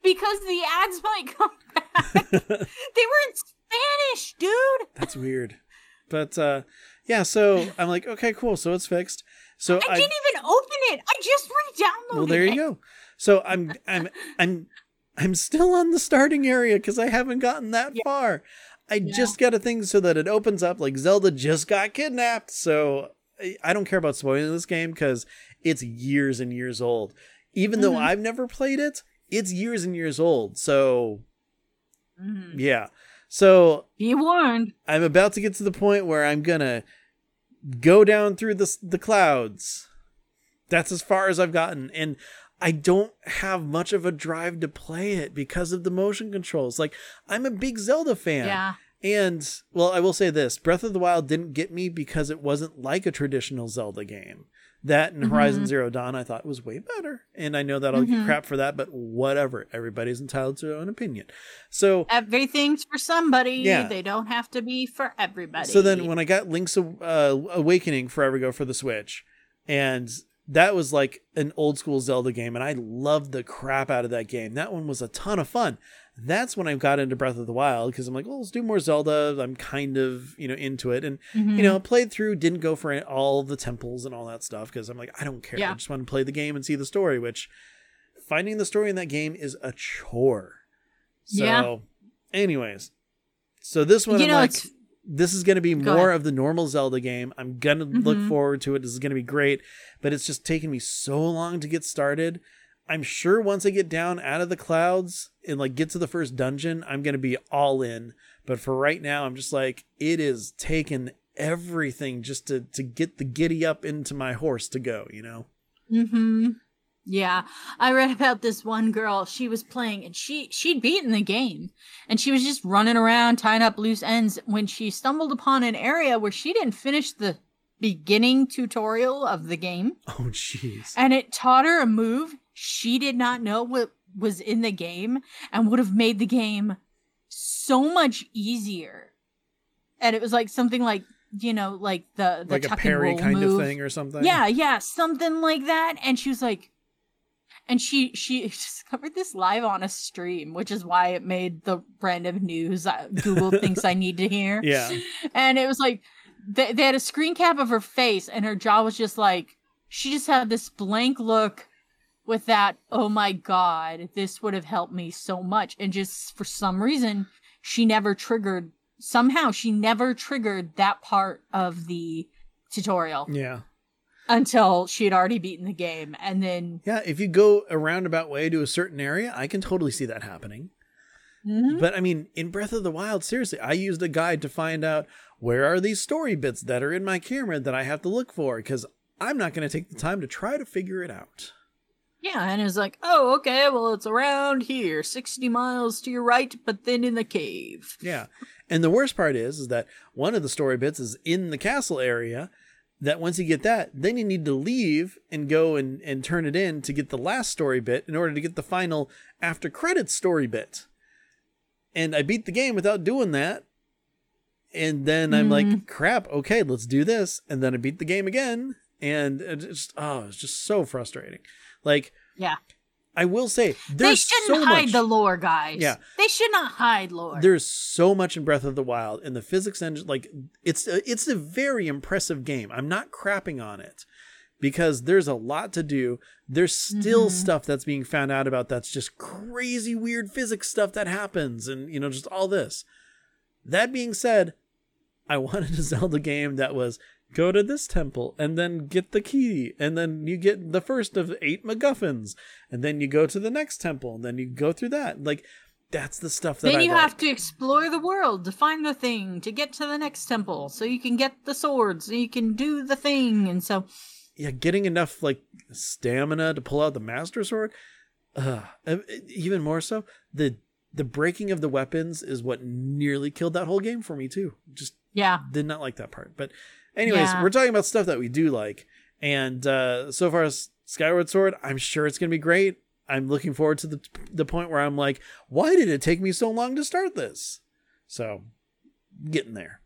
Speaker 1: because the ads might come back. they were in Spanish, dude.
Speaker 2: that's weird. But uh yeah, so I'm like, okay, cool. So it's fixed. So
Speaker 1: I,
Speaker 2: I
Speaker 1: didn't even open it. I just re-downloaded
Speaker 2: well there
Speaker 1: it.
Speaker 2: you go so i'm i'm i'm i'm still on the starting area because i haven't gotten that
Speaker 1: Yeah.
Speaker 2: far i
Speaker 1: Yeah.
Speaker 2: just got a thing so that it opens up like zelda just got kidnapped so I- don't care about spoiling this game because it's years and years old even though
Speaker 1: Mhm.
Speaker 2: i've never played it it's years and years old so
Speaker 1: Mhm.
Speaker 2: yeah so
Speaker 1: Be warned.
Speaker 2: I'm about to get to the point where I'm gonna go down through the the clouds. That's as far as I've gotten, and I don't have much of a drive to play it because of the motion controls. Like I'm a big Zelda fan,
Speaker 1: Yeah.
Speaker 2: and well, I will say this: Breath of the Wild didn't get me because it wasn't like a traditional Zelda game. That and Horizon
Speaker 1: Mhm.
Speaker 2: Zero Dawn, I thought was way better, and I know that I'll get
Speaker 1: Mhm.
Speaker 2: crap for that, but whatever. Everybody's entitled to their own opinion. So
Speaker 1: Everything's for somebody.
Speaker 2: Yeah.
Speaker 1: They don't have to be for everybody.
Speaker 2: So then when I got Link's uh, Awakening Forever Go for the Switch, and that was like an old school Zelda game, and I loved the crap out of that game. That one was a ton of fun. That's when I got into Breath of the Wild because I'm like, well, let's do more Zelda. I'm kind of you know into it, and
Speaker 1: Mhm.
Speaker 2: you know played through, didn't go for all the temples and all that stuff because I'm like, I don't care. I just want to play the game and see the story. Which finding the story in that game is a chore. So,
Speaker 1: Yeah.
Speaker 2: anyways, so this one
Speaker 1: you
Speaker 2: I'm
Speaker 1: know,
Speaker 2: like
Speaker 1: it's
Speaker 2: this is going to be
Speaker 1: Go
Speaker 2: more
Speaker 1: ahead.
Speaker 2: of the normal Zelda game. I'm going to look
Speaker 1: Mhm.
Speaker 2: forward to it. This is going to be great, but it's just taken me so long to get started. I'm sure once I get down out of the clouds and like get to the first dungeon, I'm going to be all in. But for right now, I'm just like it is taking everything just to to get the giddy up into my horse to go, you know.
Speaker 1: Mm-hmm. Yeah, I read about this one girl. She was playing, and she she'd beaten the game, and she was just running around tying up loose ends when she stumbled upon an area where she didn't finish the beginning tutorial of the game,
Speaker 2: Oh jeez.
Speaker 1: and it taught her a move she did not know what was in the game, and would have made the game so much easier. And it was like something like you know, like the the
Speaker 2: Like a parry
Speaker 1: roll
Speaker 2: kind
Speaker 1: move.
Speaker 2: of thing or something.
Speaker 1: Yeah, yeah, something like that. And she was like, and she she discovered this live on a stream, which is why it made the random news Google thinks I need to hear.
Speaker 2: Yeah.
Speaker 1: And it was like they, they had a screen cap of her face, and her jaw was just like she just had this blank look with that. Oh my god, this would have helped me so much. And just for some reason, she never triggered. Somehow, she never triggered that part of the tutorial
Speaker 2: Yeah.
Speaker 1: Until she had already beaten the game and then
Speaker 2: Yeah, if you go a roundabout way to a certain area, I can totally see that happening.
Speaker 1: Mhm.
Speaker 2: But I mean, in Breath of the Wild, seriously, I used a guide to find out where are these story bits that are in my camera that I have to look for because I'm not going to take the time to try to figure it out.
Speaker 1: Yeah, and it's like, oh, okay, well, it's around here, 60 miles to your right, but then in the cave.
Speaker 2: Yeah. And the worst part is, is that one of the story bits is in the castle area. That once you get that, then you need to leave and go and, and turn it in to get the last story bit in order to get the final after credits story bit. And I beat the game without doing that. And then I'm like, mm-hmm. crap, okay, let's do this. And then I beat the game again. And it's just, oh, it's just so frustrating. Like,
Speaker 1: Yeah.
Speaker 2: I will say,
Speaker 1: They shouldn't
Speaker 2: so
Speaker 1: hide
Speaker 2: much.
Speaker 1: the lore, guys.
Speaker 2: Yeah.
Speaker 1: They should not hide lore.
Speaker 2: There's so much in Breath of the Wild, and the physics engine, like it's a, it's a very impressive game. I'm not crapping on it because there's a lot to do. There's still
Speaker 1: Mhm.
Speaker 2: stuff that's being found out about that's just crazy weird physics stuff that happens, and you know just all this. That being said, I wanted a Zelda game that was go to this temple and then get the key and then you get the first of eight MacGuffins and then you go to the next temple and then you go through that. Like that's the stuff that
Speaker 1: then
Speaker 2: I
Speaker 1: you
Speaker 2: like.
Speaker 1: have to explore the world to find the thing to get to the next temple so you can get the swords so you can do the thing and so
Speaker 2: yeah, getting enough like stamina to pull out the master sword. Uh, even more so, the the breaking of the weapons is what nearly killed that whole game for me too. Just
Speaker 1: yeah
Speaker 2: did not like that part. But anyways,
Speaker 1: Yeah.
Speaker 2: we're talking about stuff that we do like, and uh, so far as Skyward Sword, I'm sure it's gonna be great. I'm looking forward to the the point where I'm like, why did it take me so long to start this? So, getting there.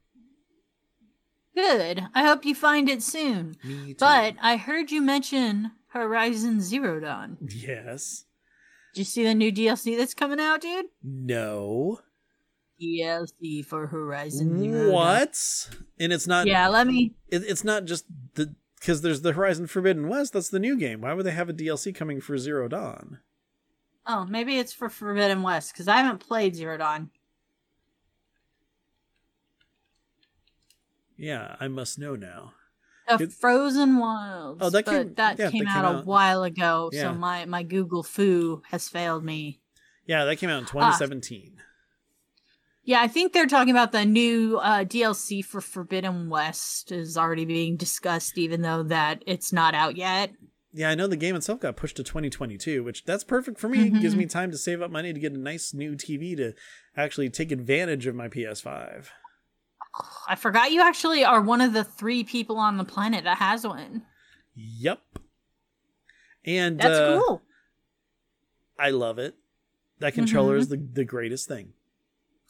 Speaker 1: good i hope you find it soon
Speaker 2: Me too.
Speaker 1: but i heard you mention horizon zero dawn
Speaker 2: yes,
Speaker 1: did you see the new dlc that's coming out dude
Speaker 2: no.
Speaker 1: Dlc for horizon zero.
Speaker 2: What? And it's not.
Speaker 1: yeah let me
Speaker 2: It, it's not just the because there's the Horizon Forbidden West. That's the new game. Why would they have a DLC coming for Zero Dawn?
Speaker 1: oh maybe it's for forbidden west because i haven't played zero dawn
Speaker 2: Yeah, I must know now.
Speaker 1: A
Speaker 2: Good-
Speaker 1: Frozen Wilds.
Speaker 2: Oh, that came-
Speaker 1: that
Speaker 2: yeah,
Speaker 1: came
Speaker 2: that
Speaker 1: out
Speaker 2: came
Speaker 1: a while ago,
Speaker 2: Yeah.
Speaker 1: so my my Google-fu has failed me.
Speaker 2: Yeah, that came
Speaker 1: Ah.
Speaker 2: out in 2017.
Speaker 1: Yeah, I think they're talking about the new uh, DLC for Forbidden West is already being discussed, even though that it's not out yet.
Speaker 2: Yeah, I know the game itself got pushed to 2022, which that's perfect for me. It gives me time to save up money to get a nice new TV to actually take advantage of my PS5.
Speaker 1: I forgot you actually are one of the three people on the planet that has one.
Speaker 2: Yep. And
Speaker 1: That's
Speaker 2: uh,
Speaker 1: cool.
Speaker 2: I love it. That controller is the, the greatest thing.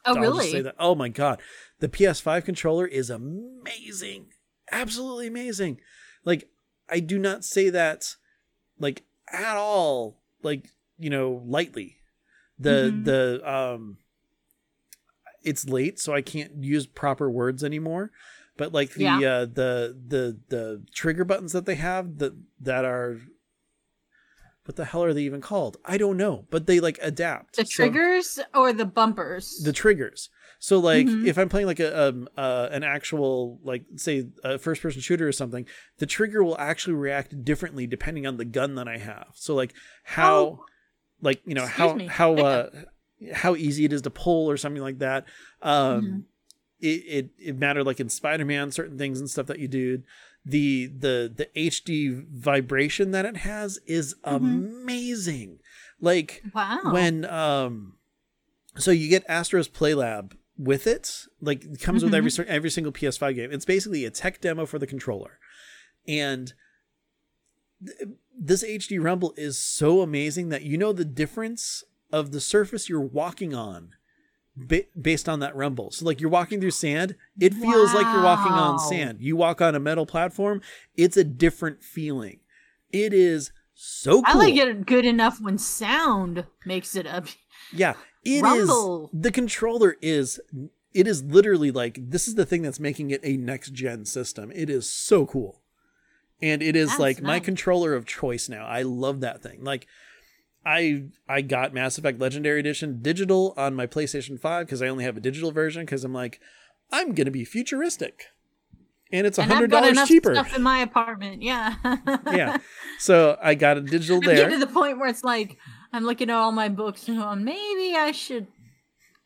Speaker 1: Mm-hmm. Oh,
Speaker 2: I'll just say
Speaker 1: really?
Speaker 2: that. Oh my god, the PS5 controller is amazing, absolutely amazing. Like I do not say that like at all, like you know, lightly. The
Speaker 1: Mhm.
Speaker 2: the um, it's late, so I can't use proper words anymore. But like the
Speaker 1: Yeah.
Speaker 2: uh, the the the trigger buttons that they have that that are what the hell are they even called? I don't know, but they like adapt.
Speaker 1: The
Speaker 2: So-
Speaker 1: triggers or the bumpers?
Speaker 2: the triggers. So like
Speaker 1: Mhm.
Speaker 2: if I'm playing like a um uh, an actual like say a first person shooter or something, the trigger will actually react differently depending on the gun that I have. So like how
Speaker 1: Oh.
Speaker 2: like you know
Speaker 1: Excuse
Speaker 2: how
Speaker 1: me.
Speaker 2: how uh how easy it is to pull or something like that. Um
Speaker 1: Mhm.
Speaker 2: it, it it mattered like in Spider-Man certain things and stuff that you do. The the the HD vibration that it has is
Speaker 1: Mhm.
Speaker 2: amazing. Like
Speaker 1: wow.
Speaker 2: when um so you get Astro's Playroom with it like it comes with every every single PS5 game it's basically a tech demo for the controller and th- this HD rumble is so amazing that you know the difference of the surface you're walking on ba- based on that rumble so like you're walking through sand it feels like you're walking on sand you walk on a metal platform it's a different feeling it is so cool
Speaker 1: I like it good enough when sound makes it up.
Speaker 2: Yeah, it is.
Speaker 1: Rumble.
Speaker 2: The controller is. It is literally like this is the thing that's making it a next gen system. It is so cool, and it is
Speaker 1: That's
Speaker 2: like my controller of choice now. I love that thing. Like, I I got Mass Effect Legendary Edition digital on my PlayStation Five because I only have a digital version because I'm like, I'm gonna be futuristic, and it's a hundred dollars cheaper.
Speaker 1: stuff in my apartment. Yeah.
Speaker 2: yeah, so I got a digital
Speaker 1: I'm getting to the point where it's like I'm looking at all my books and going, maybe I should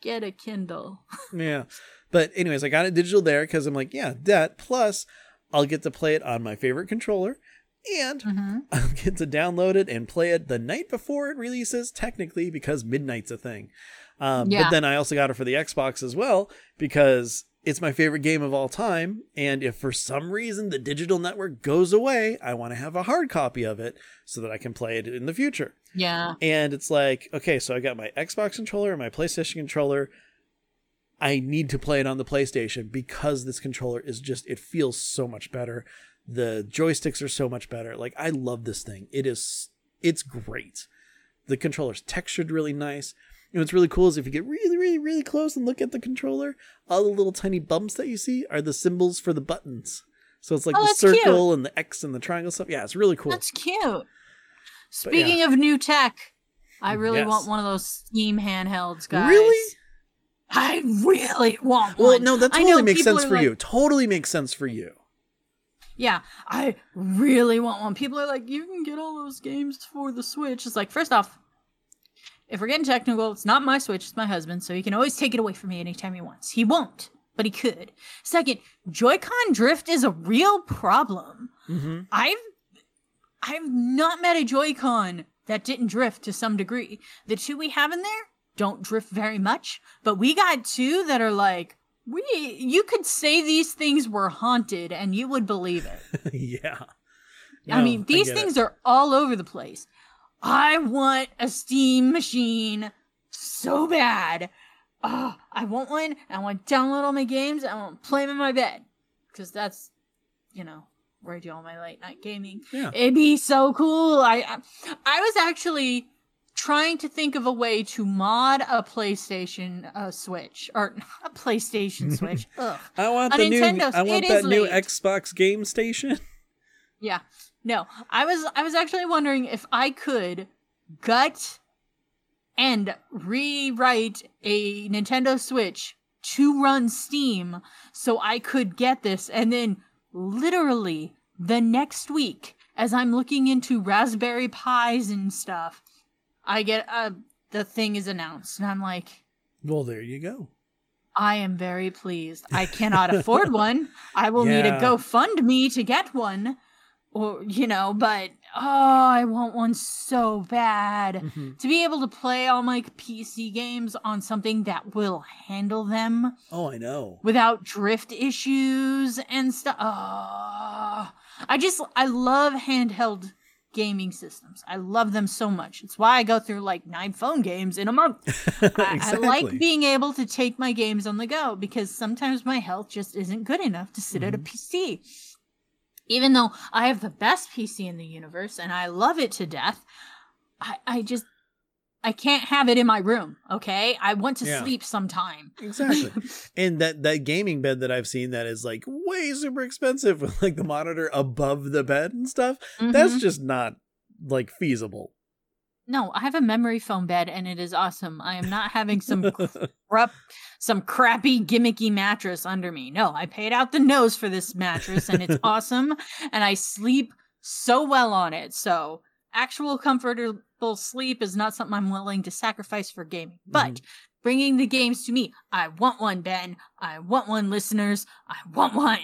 Speaker 1: get a Kindle.
Speaker 2: Yeah. But anyways, I got it digital there because I'm like, yeah, that plus I'll get to play it on my favorite controller And
Speaker 1: Mhm.
Speaker 2: I'll get to download it and play it the night before it releases, technically, because midnight's a thing. Um,
Speaker 1: Yeah.
Speaker 2: But then I also got it for the Xbox as well because it's my favorite game of all time. And if for some reason the digital network goes away, I want to have a hard copy of it so that I can play it in the future.
Speaker 1: Yeah.
Speaker 2: And it's like, okay, so I got my Xbox controller and my PlayStation controller. I need to play it on the PlayStation because this controller is just, it feels so much better. The joysticks are so much better. Like, I love this thing. It is, it's great. The controller's textured really nice. And what's really cool is if you get really, really, really close and look at the controller, all the little tiny bumps that you see are the symbols for the buttons. So it's like
Speaker 1: Oh,
Speaker 2: the
Speaker 1: that's cute.
Speaker 2: circle and the X and the triangle stuff. Yeah, it's really cool.
Speaker 1: That's cute. Speaking of new tech, I really
Speaker 2: Yes.
Speaker 1: want one of those Steam handhelds, guys.
Speaker 2: Really?
Speaker 1: I really want
Speaker 2: Well,
Speaker 1: one.
Speaker 2: Well, no, that totally makes sense for
Speaker 1: like-
Speaker 2: you. Totally makes sense for you.
Speaker 1: Yeah, I really want one. People are like, you can get all those games for the Switch. It's like, first off, if we're getting technical, it's not my Switch, it's my husband, so he can always take it away from me anytime he wants. He won't, but he could. Second, Joy-Con drift is a real problem.
Speaker 2: Mm-hmm.
Speaker 1: I've I've not met a Joy-Con that didn't drift to some degree. The two we have in there don't drift very much, but we got two that are like we you could say these things were haunted and you would believe it.
Speaker 2: yeah.
Speaker 1: I mean, these
Speaker 2: it.
Speaker 1: things are all over the place. I want a Steam machine so bad. Oh, I want one. I want to download all my games. I want to play them in my bed. Because that's, you know, where I do all my late night gaming.
Speaker 2: Yeah.
Speaker 1: It'd be so cool. I, I I was actually trying to think of a way to mod a PlayStation uh, Switch or a PlayStation Switch. Ugh.
Speaker 2: I want
Speaker 1: A
Speaker 2: the new. I want that new
Speaker 1: late.
Speaker 2: Xbox game station.
Speaker 1: Yeah. No, I was I was actually wondering if I could gut and rewrite a Nintendo Switch to run Steam so I could get this and then literally the next week as I'm looking into Raspberry Pis and stuff, I get uh the thing is announced and I'm like
Speaker 2: Well, there you go.
Speaker 1: I am very pleased. I cannot afford one. I will need a
Speaker 2: Yeah.
Speaker 1: GoFundMe to get one. Or, you know, but oh, I want one so bad.
Speaker 2: Mhm.
Speaker 1: To be able to play all my PC games on something that will handle them
Speaker 2: Oh, I know.
Speaker 1: without drift issues and stuff. Oh, I just, I love handheld gaming systems. I love them so much. It's why I go through like nine phone games in a month. I,
Speaker 2: exactly.
Speaker 1: I like being able to take my games on the go because sometimes my health just isn't good enough to sit at a mm-hmm. PC. Even though I have the best PC in the universe and I love it to death, I, I just I can't have it in my room. Okay, I want to
Speaker 2: Yeah.
Speaker 1: sleep sometime.
Speaker 2: exactly. and that that gaming bed that I've seen that is like way super expensive with like the monitor above the bed and stuff. That's
Speaker 1: Mhm.
Speaker 2: just not like feasible.
Speaker 1: no. I have a memory foam bed and it is awesome. I am not having some crap, some crappy gimmicky mattress under me. No, I paid out the nose for this mattress and it's awesome and I sleep so well on it. So, actual comfortable sleep is not something I'm willing to sacrifice for gaming. Mm-hmm. But bringing the games to me, I want one, Ben. I want one, listeners. I want one.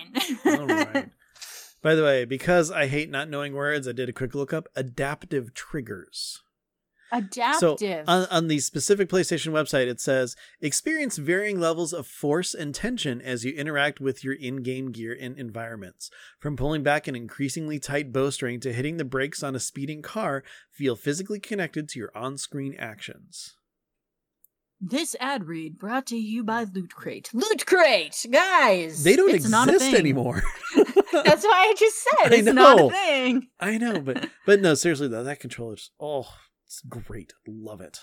Speaker 2: All right. By the way, because I hate not knowing words, I did a quick lookup. Adaptive triggers.
Speaker 1: Adaptive.
Speaker 2: So on, on the specific PlayStation website, it says experience varying levels of force and tension as you interact with your in-game gear and environments. From pulling back an increasingly tight bowstring to hitting the brakes on a speeding car, feel physically connected to your on-screen actions.
Speaker 1: This ad read brought to you by Loot Crate. Loot Crate, guys.
Speaker 2: They don't
Speaker 1: not
Speaker 2: exist anymore.
Speaker 1: That's why I just said
Speaker 2: I
Speaker 1: it's not
Speaker 2: know.
Speaker 1: a thing.
Speaker 2: I know, but but no, seriously though, that controller's oh, it's great. Love it.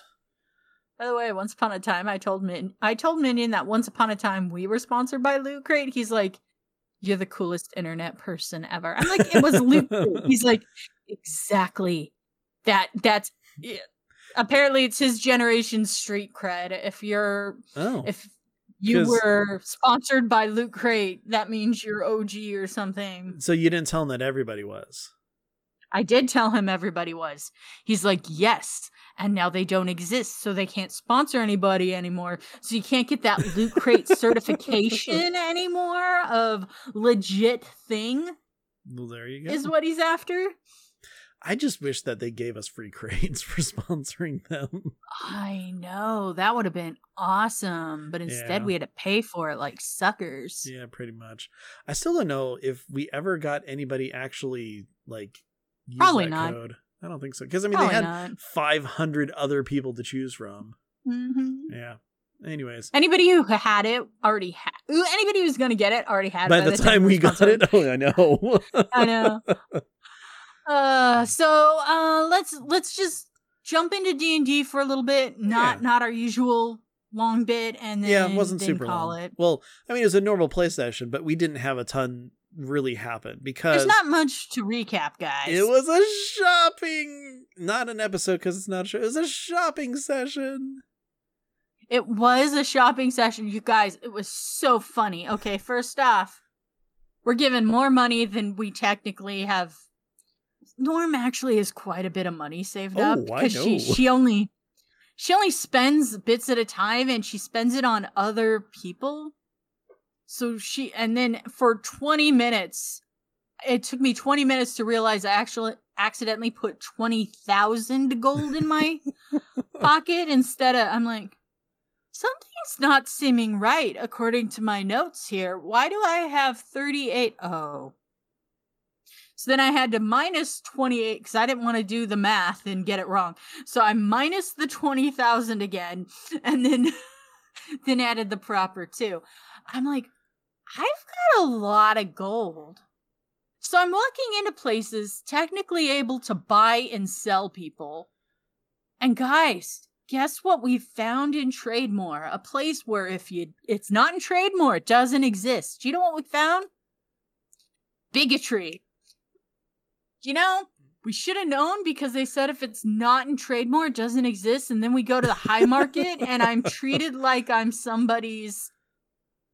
Speaker 1: By the way, once upon a time, I told Min, I told Minion that once upon a time we were sponsored by Loot Crate. He's like, "You're the coolest internet person ever." I'm like, "It was Loot." Crate." He's like, "Exactly. That that's." yeah. Apparently, it's his generation's street cred. If you're
Speaker 2: Oh,
Speaker 1: if you were sponsored by Loot Crate, that means you're OG or something.
Speaker 2: so you didn't tell him that everybody was.
Speaker 1: I did tell him everybody was. He's like, yes. And now they don't exist, so they can't sponsor anybody anymore. So you can't get that Loot Crate certification anymore of legit thing.
Speaker 2: Well, there you go.
Speaker 1: is what he's after.
Speaker 2: I just wish that they gave us free crates for sponsoring them.
Speaker 1: I know that would have been awesome, but instead
Speaker 2: Yeah.
Speaker 1: we had to pay for it like suckers.
Speaker 2: Yeah, pretty much. I still don't know if we ever got anybody actually like use
Speaker 1: Probably not.
Speaker 2: code. I don't think so because I mean
Speaker 1: Probably
Speaker 2: they had
Speaker 1: not.
Speaker 2: 500 other people to choose from.
Speaker 1: Mhm.
Speaker 2: Yeah. Anyways,
Speaker 1: Anybody who had it already had. Anybody who's gonna get it already had. It.
Speaker 2: By,
Speaker 1: it
Speaker 2: the, time we got it, oh, I know.
Speaker 1: I know. Uh, so uh, let's let's just jump into D and D for a little bit. Not
Speaker 2: Yeah.
Speaker 1: not our usual long bit, and then
Speaker 2: yeah, it wasn't super
Speaker 1: call
Speaker 2: long.
Speaker 1: it.
Speaker 2: Well, I mean, it was a normal play session, but we didn't have a ton really happen because
Speaker 1: There's not much to recap, guys.
Speaker 2: it was a shopping, not an episode because it's not a show. It was a shopping session.
Speaker 1: It was a shopping session, you guys. It was so funny. Okay, first off, we're given more money than we technically have. Norm actually has quite a bit of money saved
Speaker 2: oh, up
Speaker 1: because
Speaker 2: she
Speaker 1: she only she only spends bits at a time and she spends it on other people. So she and then for 20 minutes it took me 20 minutes to realize I actually accidentally put 20,000 gold in my pocket instead of I'm like something's not seeming right according to my notes here. Why do I have 38 oh. So then I had to minus 28 because I didn't want to do the math and get it wrong. So I minus the 20,000 again and then then added the proper two. I'm like, I've got a lot of gold. So I'm walking into places technically able to buy and sell people. And guys, guess what we found in Trademore? A place where if you it's not in Trademore, it doesn't exist. Do you know what we found? Bigotry. You know, we should have known because they said if it's not in Trademore, it doesn't exist. And then we go to the high market and I'm treated like I'm somebody's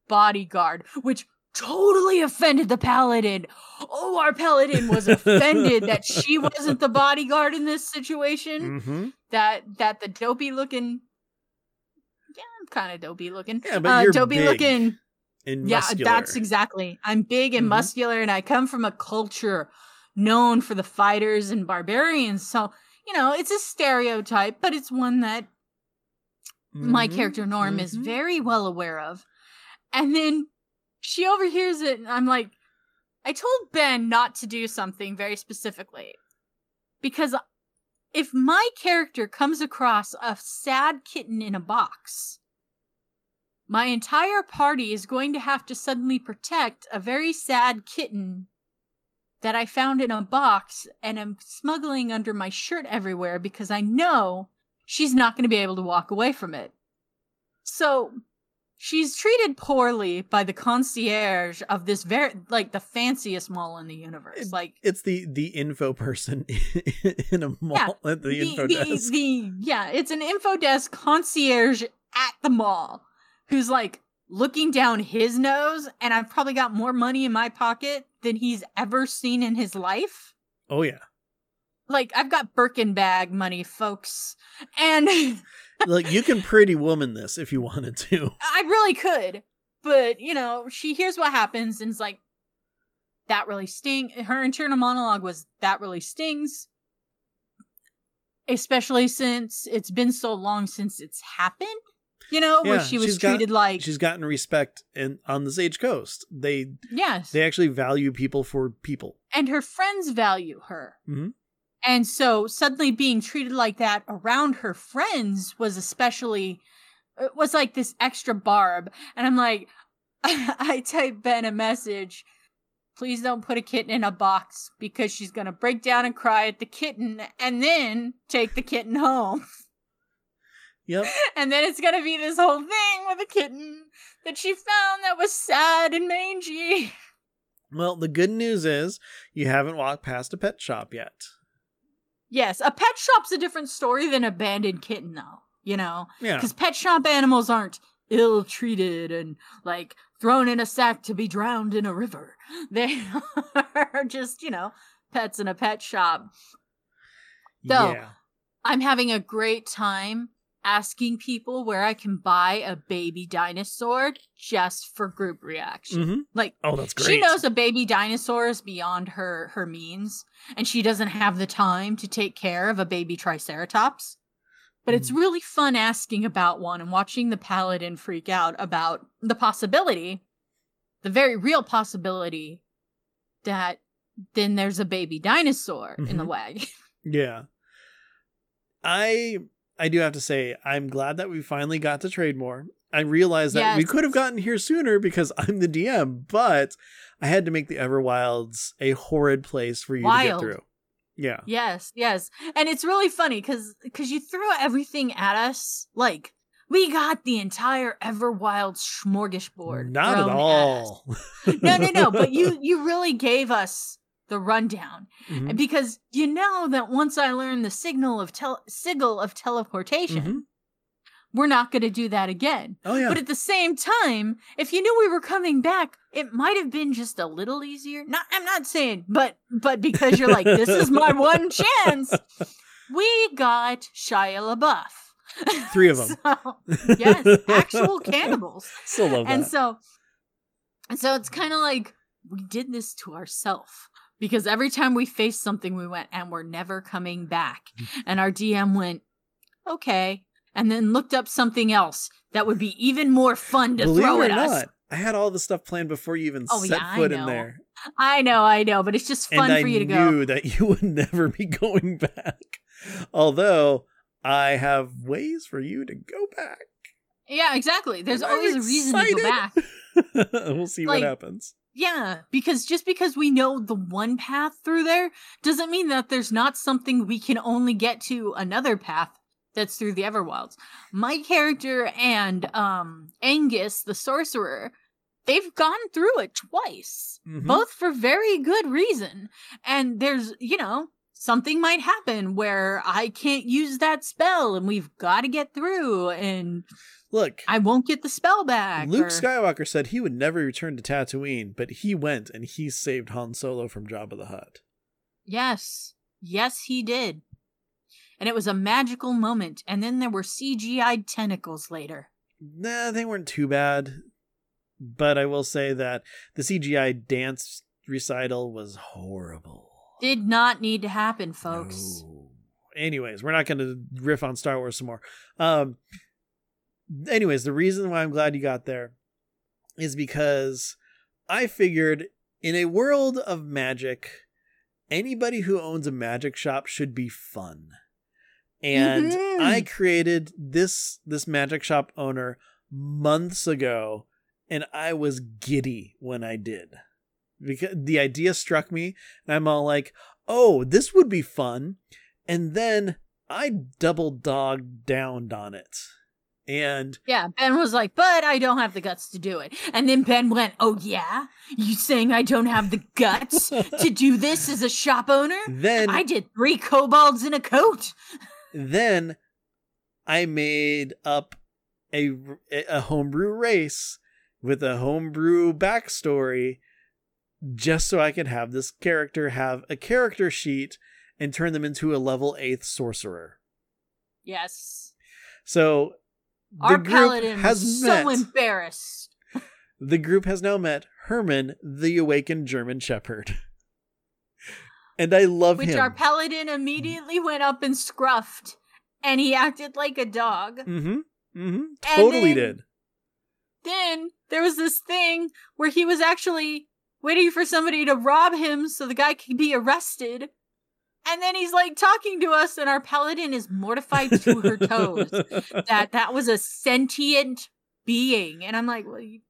Speaker 1: bodyguard, which totally offended the paladin. Oh, our paladin was offended that she wasn't the bodyguard in this situation.
Speaker 2: Mm-hmm.
Speaker 1: That that the dopey looking Yeah, I'm kind of dopey looking.
Speaker 2: Yeah, but
Speaker 1: uh,
Speaker 2: you're
Speaker 1: dopey looking
Speaker 2: and
Speaker 1: yeah,
Speaker 2: muscular.
Speaker 1: that's exactly. I'm big and
Speaker 2: Mhm.
Speaker 1: muscular, and I come from a culture known for the fighters and barbarians. So, you know, it's a stereotype, but it's one that my
Speaker 2: Mhm,
Speaker 1: character Norm is
Speaker 2: mhm.
Speaker 1: very well aware of. And then she overhears it, and I'm like, I told Ben not to do something very specifically. Because if my character comes across a sad kitten in a box, my entire party is going to have to suddenly protect a very sad kitten that I found in a box and am smuggling under my shirt everywhere because I know she's not going to be able to walk away from it. So she's treated poorly by the concierge of this very like the fanciest mall in the universe. Like
Speaker 2: It's the the info person in a mall at the, info
Speaker 1: the,
Speaker 2: desk.
Speaker 1: the- yeah, it's an info desk concierge at the mall who's like looking down his nose, and I've probably got more money in my pocket than he's ever seen in his life.
Speaker 2: oh yeah,
Speaker 1: Like I've got Birkin bag money, folks, and
Speaker 2: like you can pretty woman this if you wanted to.
Speaker 1: I really could. But, you know, she hears what happens and is like, that really sting. Her internal monologue was, that really stings. Especially since it's been so long since it's happened. You know, where she was
Speaker 2: she's got-
Speaker 1: treated like,
Speaker 2: She's gotten respect in on the Sage Coast. They
Speaker 1: yes.
Speaker 2: they actually value people for people.
Speaker 1: and her friends value her.
Speaker 2: Mhm.
Speaker 1: And so suddenly being treated like that around her friends was especially it was like this extra barb. And I'm like, I type Ben a message. Please don't put a kitten in a box because she's gonna break down and cry at the kitten and then take the kitten home.
Speaker 2: Yep.
Speaker 1: And then it's gonna be this whole thing with a kitten that she found that was sad and mangy.
Speaker 2: Well, the good news is you haven't walked past a pet shop yet.
Speaker 1: Yes, a pet shop's a different story than abandoned kitten, though. You know,
Speaker 2: Yeah.
Speaker 1: because pet shop animals aren't ill treated and like thrown in a sack to be drowned in a river. They are just, you know, pets in a pet shop. So-
Speaker 2: yeah.
Speaker 1: I'm having a great time asking people where I can buy a baby dinosaur just for group reaction.
Speaker 2: Mhm.
Speaker 1: Like
Speaker 2: Oh, that's great.
Speaker 1: she knows a baby dinosaur is beyond her her means, and she doesn't have the time to take care of a baby triceratops. But it's
Speaker 2: Mm.
Speaker 1: really fun asking about one and watching the paladin freak out about the possibility, the very real possibility, that then there's a baby dinosaur in the
Speaker 2: Mhm.
Speaker 1: wagon.
Speaker 2: Yeah. I I do have to say I'm glad that we finally got to Trademore. I realized that we could have gotten here sooner because I'm the DM, but I had to make the Everwilds a horrid place for you to get through. Yeah.
Speaker 1: Yes, yes. And it's really funny because because you threw everything at us. Like we got the entire Everwild smorgasbord.
Speaker 2: Not at all.
Speaker 1: No, no, no. But you you really gave us the rundown
Speaker 2: Mhm.
Speaker 1: because you know that once I learned the signal of tel- sigil of teleportation,
Speaker 2: Mhm.
Speaker 1: we're not going to do that again.
Speaker 2: Oh yeah.
Speaker 1: But at the same time, if you knew we were coming back, it might have been just a little easier. Not I'm not saying, but but because you're like, this is my one chance. We got Shia LaBeouf.
Speaker 2: Three of them.
Speaker 1: So, yes, actual cannibals.
Speaker 2: Still love
Speaker 1: And
Speaker 2: that.
Speaker 1: so and so it's kind of like we did this to ourselves because every time we faced something we went and we're never coming back.
Speaker 2: Mm.
Speaker 1: And our DM went, "Okay." And then looked up something else that would be even more fun to
Speaker 2: Believe
Speaker 1: throw
Speaker 2: it
Speaker 1: at us.
Speaker 2: I had all the stuff planned before you even
Speaker 1: Oh,
Speaker 2: set
Speaker 1: yeah,
Speaker 2: foot in there.
Speaker 1: I know, I know, but it's just fun
Speaker 2: and I
Speaker 1: for you to
Speaker 2: knew
Speaker 1: go.
Speaker 2: that you would never be going back. Although I have ways for you to go back.
Speaker 1: Yeah, exactly. There's
Speaker 2: I'm
Speaker 1: always a reason to go back.
Speaker 2: we'll see
Speaker 1: Like-
Speaker 2: what happens.
Speaker 1: Yeah, because just because we know the one path through there doesn't mean that there's not something we can only get to another path that's through the Everwilds. My character and um Angus the sorcerer, they've gone through it twice.
Speaker 2: Mhm.
Speaker 1: Both for very good reason. And there's, you know, something might happen where I can't use that spell and we've got to get through and
Speaker 2: Look,
Speaker 1: I won't get the spell back.
Speaker 2: Luke
Speaker 1: or-
Speaker 2: Skywalker said he would never return to Tatooine, but he went and he saved Han Solo from Jabba the Hutt.
Speaker 1: Yes. Yes, he did. And it was a magical moment. And then there were CGI'd tentacles later.
Speaker 2: Nah, they weren't too bad. But I will say that the CGI dance recital was horrible.
Speaker 1: Did not need to happen, folks.
Speaker 2: No. Anyways, we're not going to riff on Star Wars some more. Um, anyways, the reason why I'm glad you got there is because I figured in a world of magic, anybody who owns a magic shop should be fun. And
Speaker 1: Mhm.
Speaker 2: I created this this magic shop owner months ago and I was giddy when I did. Because the idea struck me and I'm all like, "Oh, this would be fun." And then I double dog downed on it. And
Speaker 1: Yeah, Ben was like, but I don't have the guts to do it. And then Ben went, Oh, yeah? You saying I don't have the guts to do this as a shop owner?
Speaker 2: then
Speaker 1: I did three kobolds in a coat.
Speaker 2: then I made up a a homebrew race with a homebrew backstory just so I could have this character have a character sheet and turn them into a level 8th sorcerer.
Speaker 1: Yes.
Speaker 2: So the
Speaker 1: Our
Speaker 2: group
Speaker 1: paladin
Speaker 2: has
Speaker 1: was
Speaker 2: met.
Speaker 1: so embarrassed.
Speaker 2: the group has now met Herman, the awakened German shepherd. and I love
Speaker 1: Which
Speaker 2: him.
Speaker 1: our paladin immediately went up and scruffed. And he acted like a dog.
Speaker 2: Mm mhm. Mm Mhm. Totally
Speaker 1: then-
Speaker 2: did.
Speaker 1: Then there was this thing where he was actually waiting for somebody to rob him so the guy can be arrested. And then he's like talking to us, and our paladin is mortified to her toes that that was a sentient being. And I'm like, well, you,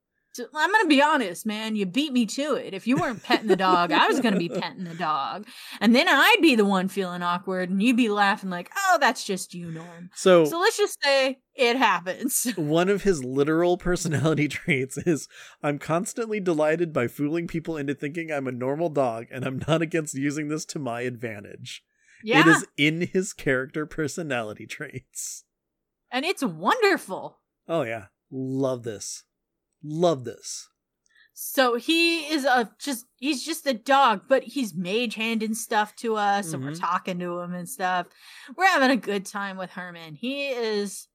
Speaker 1: I'm gonna be honest, man. You beat me to it. If you weren't petting the dog, I was gonna be petting the dog, and then I'd be the one feeling awkward, and you'd be laughing like, "Oh, that's just you, Norm."
Speaker 2: so
Speaker 1: So let's just say it happens.
Speaker 2: one of his literal personality traits is I'm constantly delighted by fooling people into thinking I'm a normal dog and I'm not against using this to my advantage.
Speaker 1: Yeah,
Speaker 2: It is in his character personality traits.
Speaker 1: and it's wonderful.
Speaker 2: Oh yeah. Love this. Love this.
Speaker 1: So he is a just he's just a dog, but he's mage handing stuff to us and we're
Speaker 2: Mhm.
Speaker 1: talking to him and stuff. We're having a good time with Herman. He is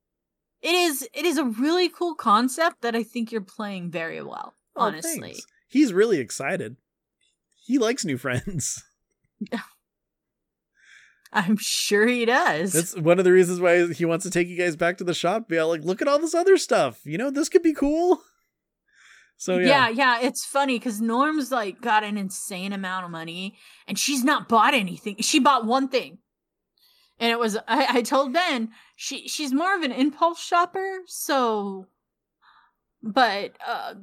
Speaker 1: it is it is a really cool concept that I think you're playing very well.
Speaker 2: Oh,
Speaker 1: honestly,
Speaker 2: thanks. he's really excited. He likes new friends.
Speaker 1: I'm sure he does.
Speaker 2: That's one of the reasons why he wants to take you guys back to the shop. Be all like, look at all this other stuff. You know, this could be cool. So
Speaker 1: yeah.
Speaker 2: yeah,
Speaker 1: yeah, it's funny because Norm's like got an insane amount of money and she's not bought anything. She bought one thing. And it was I, I told Ben she she's more of an impulse shopper, so but uh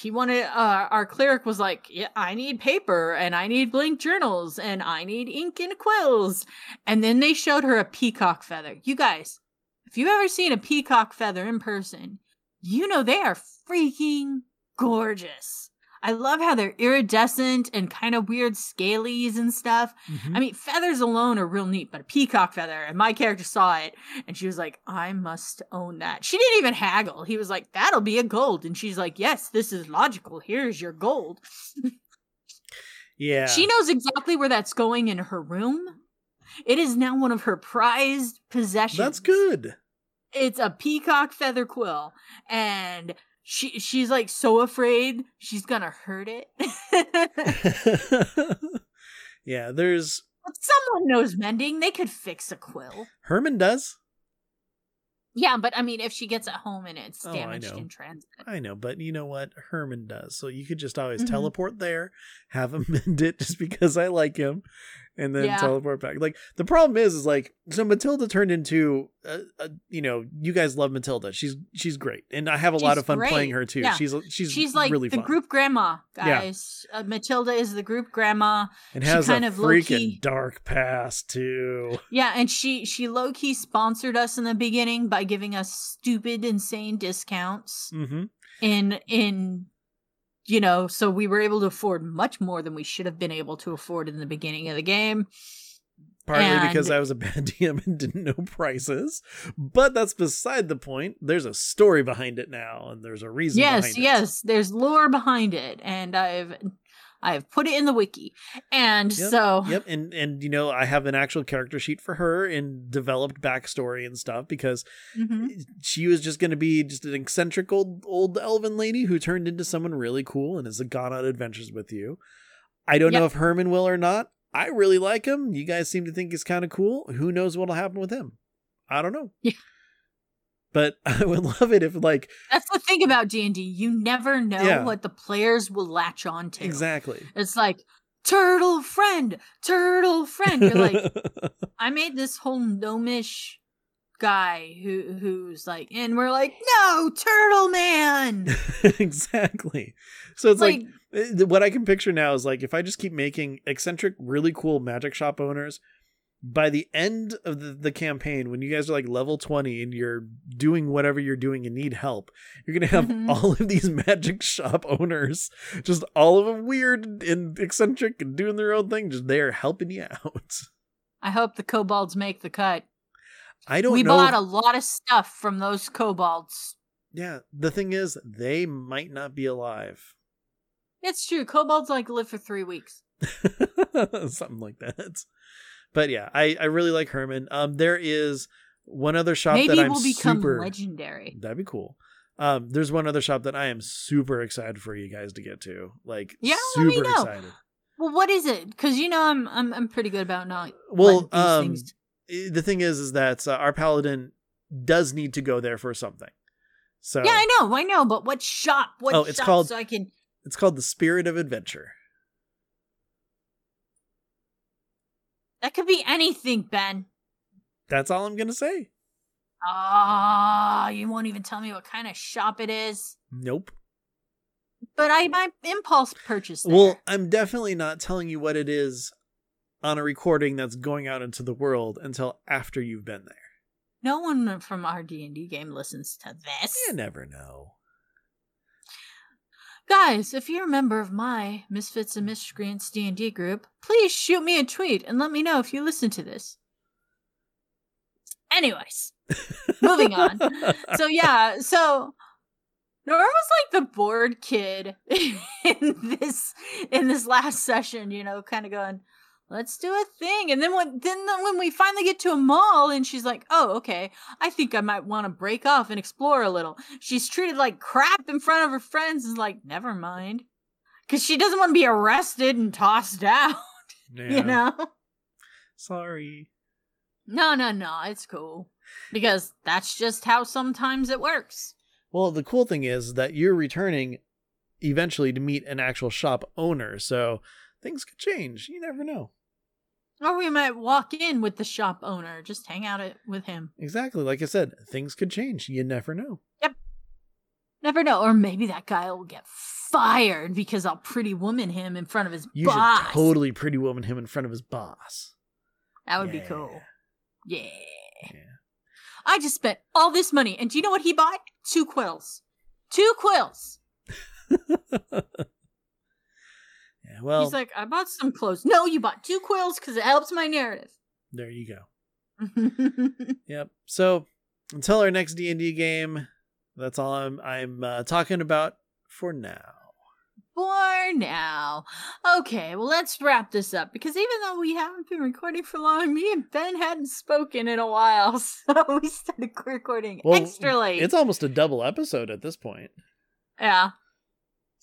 Speaker 1: he wanted uh, our cleric was like yeah i need paper and i need blank journals and i need ink and quills and then they showed her a peacock feather you guys if you've ever seen a peacock feather in person you know they are freaking gorgeous i love how they're iridescent and kind of weird scalies and stuff
Speaker 2: Mhm.
Speaker 1: I mean, feathers alone are real neat, but a peacock feather, and my character saw it, and she was like, I must own that. She didn't even haggle. He was like, that'll be a gold. And she's like, yes, this is logical. Here's your gold.
Speaker 2: yeah.
Speaker 1: She knows exactly where that's going in her room. It is now one of her prized possessions.
Speaker 2: That's good.
Speaker 1: It's a peacock feather quill, and she she's like so afraid she's gonna hurt it.
Speaker 2: yeah, there's
Speaker 1: someone knows mending. They could fix a quill.
Speaker 2: Herman does.
Speaker 1: Yeah, but I mean, if she gets it home and it's
Speaker 2: Oh,
Speaker 1: damaged
Speaker 2: know.
Speaker 1: in transit,
Speaker 2: I know, but you know what? Herman does. So you could just always
Speaker 1: Mhm.
Speaker 2: teleport there, have him mend it just because I like him, and then
Speaker 1: Yeah.
Speaker 2: teleport back. Like the problem is, is like so Matilda turned into, a, a, you know, you guys love Matilda. She's she's great, and I have a lot of fun playing her too.
Speaker 1: Yeah.
Speaker 2: She's she's
Speaker 1: she's like
Speaker 2: really
Speaker 1: the
Speaker 2: fun
Speaker 1: group grandma,
Speaker 2: Yeah.
Speaker 1: guys. Uh, Matilda is the group grandma.
Speaker 2: and
Speaker 1: she
Speaker 2: has a
Speaker 1: kind of
Speaker 2: freaking dark past too.
Speaker 1: Yeah, and she she low key sponsored us in the beginning by giving us stupid, insane discounts
Speaker 2: hmm
Speaker 1: in in you know, so we were able to afford much more than we should have been able to afford in the beginning of the game.
Speaker 2: Partly because I was a bad DM and didn't know prices, but that's beside the point. There's a story behind it now, and there's a reason.
Speaker 1: yes,
Speaker 2: behind it.
Speaker 1: yes, there's lore behind it, and I've I've put it in the wiki, and
Speaker 2: Yep,
Speaker 1: so
Speaker 2: Yep, and and you know I have an actual character sheet for her and developed backstory and stuff because
Speaker 1: Mhm.
Speaker 2: she was just going to be just an eccentric old old elven lady who turned into someone really cool and has gone on adventures with you. I don't know if Herman will or not. I really like him. You guys seem to think he's kind of cool. Who knows what'll happen with him? I don't know.
Speaker 1: Yeah.
Speaker 2: But I would love it if like
Speaker 1: That's the thing about D and D. You never know
Speaker 2: Yeah.
Speaker 1: what the players will latch on to.
Speaker 2: exactly.
Speaker 1: It's like turtle friend, turtle friend. You're like, I made this whole gnomish guy who who's like, and we're like, no, turtle man.
Speaker 2: exactly. So it's like
Speaker 1: like,
Speaker 2: Uh, what I can picture now is like if I just keep making eccentric, really cool magic shop owners, by the end of the, the campaign, when you guys are like level 20 and you're doing whatever you're doing and need help, you're going to have
Speaker 1: Mhm.
Speaker 2: all of these magic shop owners, just all of them weird and eccentric and doing their own thing, just there helping you out.
Speaker 1: I hope the kobolds make the cut.
Speaker 2: I don't
Speaker 1: We
Speaker 2: know.
Speaker 1: bought a lot of stuff from those kobolds.
Speaker 2: yeah, the thing is, they might not be alive.
Speaker 1: It's true. Kobolds like live for three weeks.
Speaker 2: something like that. But yeah, I I really like Herman. Um, there is one other shop
Speaker 1: Maybe
Speaker 2: that I'm
Speaker 1: we'll become
Speaker 2: super.
Speaker 1: legendary.
Speaker 2: That'd be cool. Um, there's one other shop that I am super excited for you guys to get to. Like,
Speaker 1: Yeah, let
Speaker 2: super
Speaker 1: me know.
Speaker 2: excited.
Speaker 1: Well, what is it? Because you know I'm I'm I'm pretty good about not.
Speaker 2: Well, um,
Speaker 1: things-
Speaker 2: the thing is, is that uh, our paladin does need to go there for something. So
Speaker 1: yeah, I know, I know, but what shop? What
Speaker 2: Oh, it's
Speaker 1: shop
Speaker 2: called-
Speaker 1: so I can.
Speaker 2: it's called the Spirit of Adventure.
Speaker 1: That could be anything, Ben.
Speaker 2: That's all I'm gonna say.
Speaker 1: Ah, you won't even tell me what kind of shop it is.
Speaker 2: Nope.
Speaker 1: But I might impulse purchase there.
Speaker 2: Well, I'm definitely not telling you what it is on a recording that's going out into the world until after you've been there.
Speaker 1: no one from our D and D game listens to this.
Speaker 2: You never know.
Speaker 1: Guys, if you're a member of my Misfits and Miscreants D&D group, please shoot me a tweet and let me know if you listen to this. Anyways, Moving on. so yeah, so Nora was like the bored kid in this in this last session, you know, kind of going, let's do a thing. And then when then when we finally get to a mall and she's like, "Oh, okay. I think I might want to break off and explore a little." She's treated like crap in front of her friends and is like, "Never mind." Cuz she doesn't want to be arrested and tossed out,
Speaker 2: Yeah.
Speaker 1: you know?
Speaker 2: Sorry.
Speaker 1: No, no, no, it's cool. Because that's just how sometimes it works.
Speaker 2: Well, the cool thing is that you're returning eventually to meet an actual shop owner, so things could change. You never know.
Speaker 1: Or we might walk in with the shop owner, just hang out it- with him.
Speaker 2: Exactly. Like I said, things could change. You never know. Yep.
Speaker 1: Never know. Or maybe that guy will get fired because I'll pretty woman him in front of his
Speaker 2: You
Speaker 1: boss.
Speaker 2: should totally pretty woman him in front of his boss.
Speaker 1: That would be cool. Yeah.
Speaker 2: Yeah.
Speaker 1: I just spent all this money, and do you know what he bought? Two quills. Two quills.
Speaker 2: Yeah. Well,
Speaker 1: He's like, I bought some clothes. No, you bought two quills because it helps my narrative.
Speaker 2: there you go. Yep. So until our next D and D game, that's all I'm I'm uh, talking about for now.
Speaker 1: For now. Okay, well, let's wrap this up because even though we haven't been recording for long, me and Ben hadn't spoken in a while, so we started recording
Speaker 2: Well,
Speaker 1: extra late.
Speaker 2: It's almost a double episode at this point.
Speaker 1: yeah.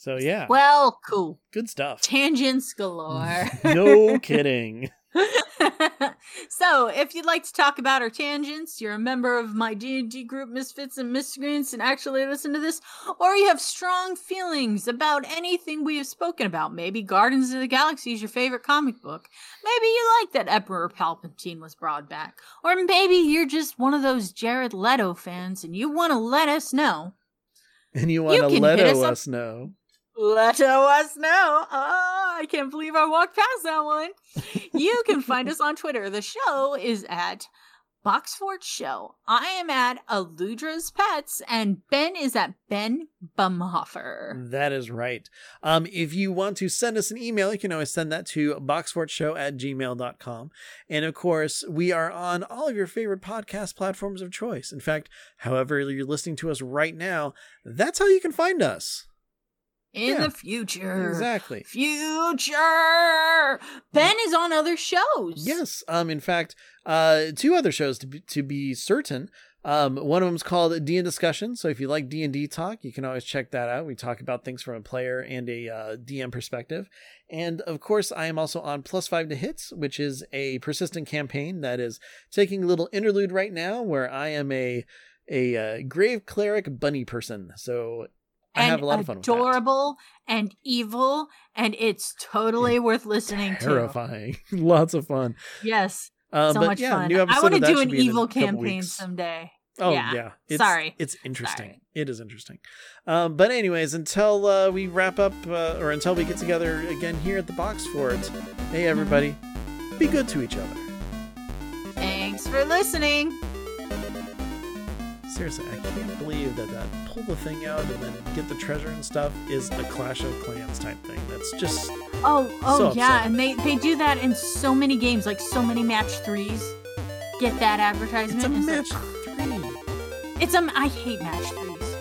Speaker 2: So yeah,
Speaker 1: Well, cool.
Speaker 2: good stuff.
Speaker 1: Tangents galore.
Speaker 2: no kidding.
Speaker 1: so, if you'd like to talk about our tangents, you're a member of my D&D group Misfits and Miscreants and actually listen to this, or you have strong feelings about anything we have spoken about, maybe Guardians of the Galaxy is your favorite comic book, maybe you like that Emperor Palpatine was brought back, or maybe you're just one of those Jared Leto fans and you want to let us know.
Speaker 2: And you want to let
Speaker 1: us
Speaker 2: us, know.
Speaker 1: Let us know. Oh, I can't believe I walked past that one. you can find us on Twitter. The show is at Boxfort Show. I am at Aludra's Pets, and Ben is at Ben Bumhofer.
Speaker 2: That is right. Um, if you want to send us an email, you can always send that to boxfortshow at gmail.com. And of course, we are on all of your favorite podcast platforms of choice. In fact, however you're listening to us right now, that's how you can find us.
Speaker 1: In
Speaker 2: Yeah.
Speaker 1: the future.
Speaker 2: Exactly.
Speaker 1: Future. Ben is on other shows.
Speaker 2: Yes. Um. In fact, uh, two other shows to be, to be certain. Um, one of them is called D and Discussion. So if you like D and D talk, you can always check that out. We talk about things from a player and a uh, DM perspective. And of course, I am also on Plus Five to Hits, which is a persistent campaign that is taking a little interlude right now, where I am a a uh, grave cleric bunny person. So I
Speaker 1: and
Speaker 2: have a lot of fun with that.
Speaker 1: adorable and evil, and it's totally worth listening to.
Speaker 2: Terrifying, lots of fun.
Speaker 1: Yes.
Speaker 2: Uh,
Speaker 1: so
Speaker 2: but
Speaker 1: much
Speaker 2: yeah,
Speaker 1: fun. I want to do an
Speaker 2: be in a
Speaker 1: evil campaign
Speaker 2: weeks.
Speaker 1: someday.
Speaker 2: Oh
Speaker 1: Yeah.
Speaker 2: yeah, It's,
Speaker 1: Sorry.
Speaker 2: it's interesting.
Speaker 1: Sorry.
Speaker 2: It is interesting. Um, but anyways, until uh, we wrap up, uh, or until we get together again here at the Box Fort, hey everybody, be good to each other.
Speaker 1: Thanks for listening.
Speaker 2: Seriously, I can't believe that that pull the thing out and then get the treasure and stuff is a Clash of Clans type thing. That's just
Speaker 1: Oh, oh
Speaker 2: So
Speaker 1: yeah, and they they do that in so many games, like so many match threes. Get that advertisement.
Speaker 2: it's a
Speaker 1: and
Speaker 2: match
Speaker 1: like-
Speaker 2: three.
Speaker 1: It's a. I hate match threes.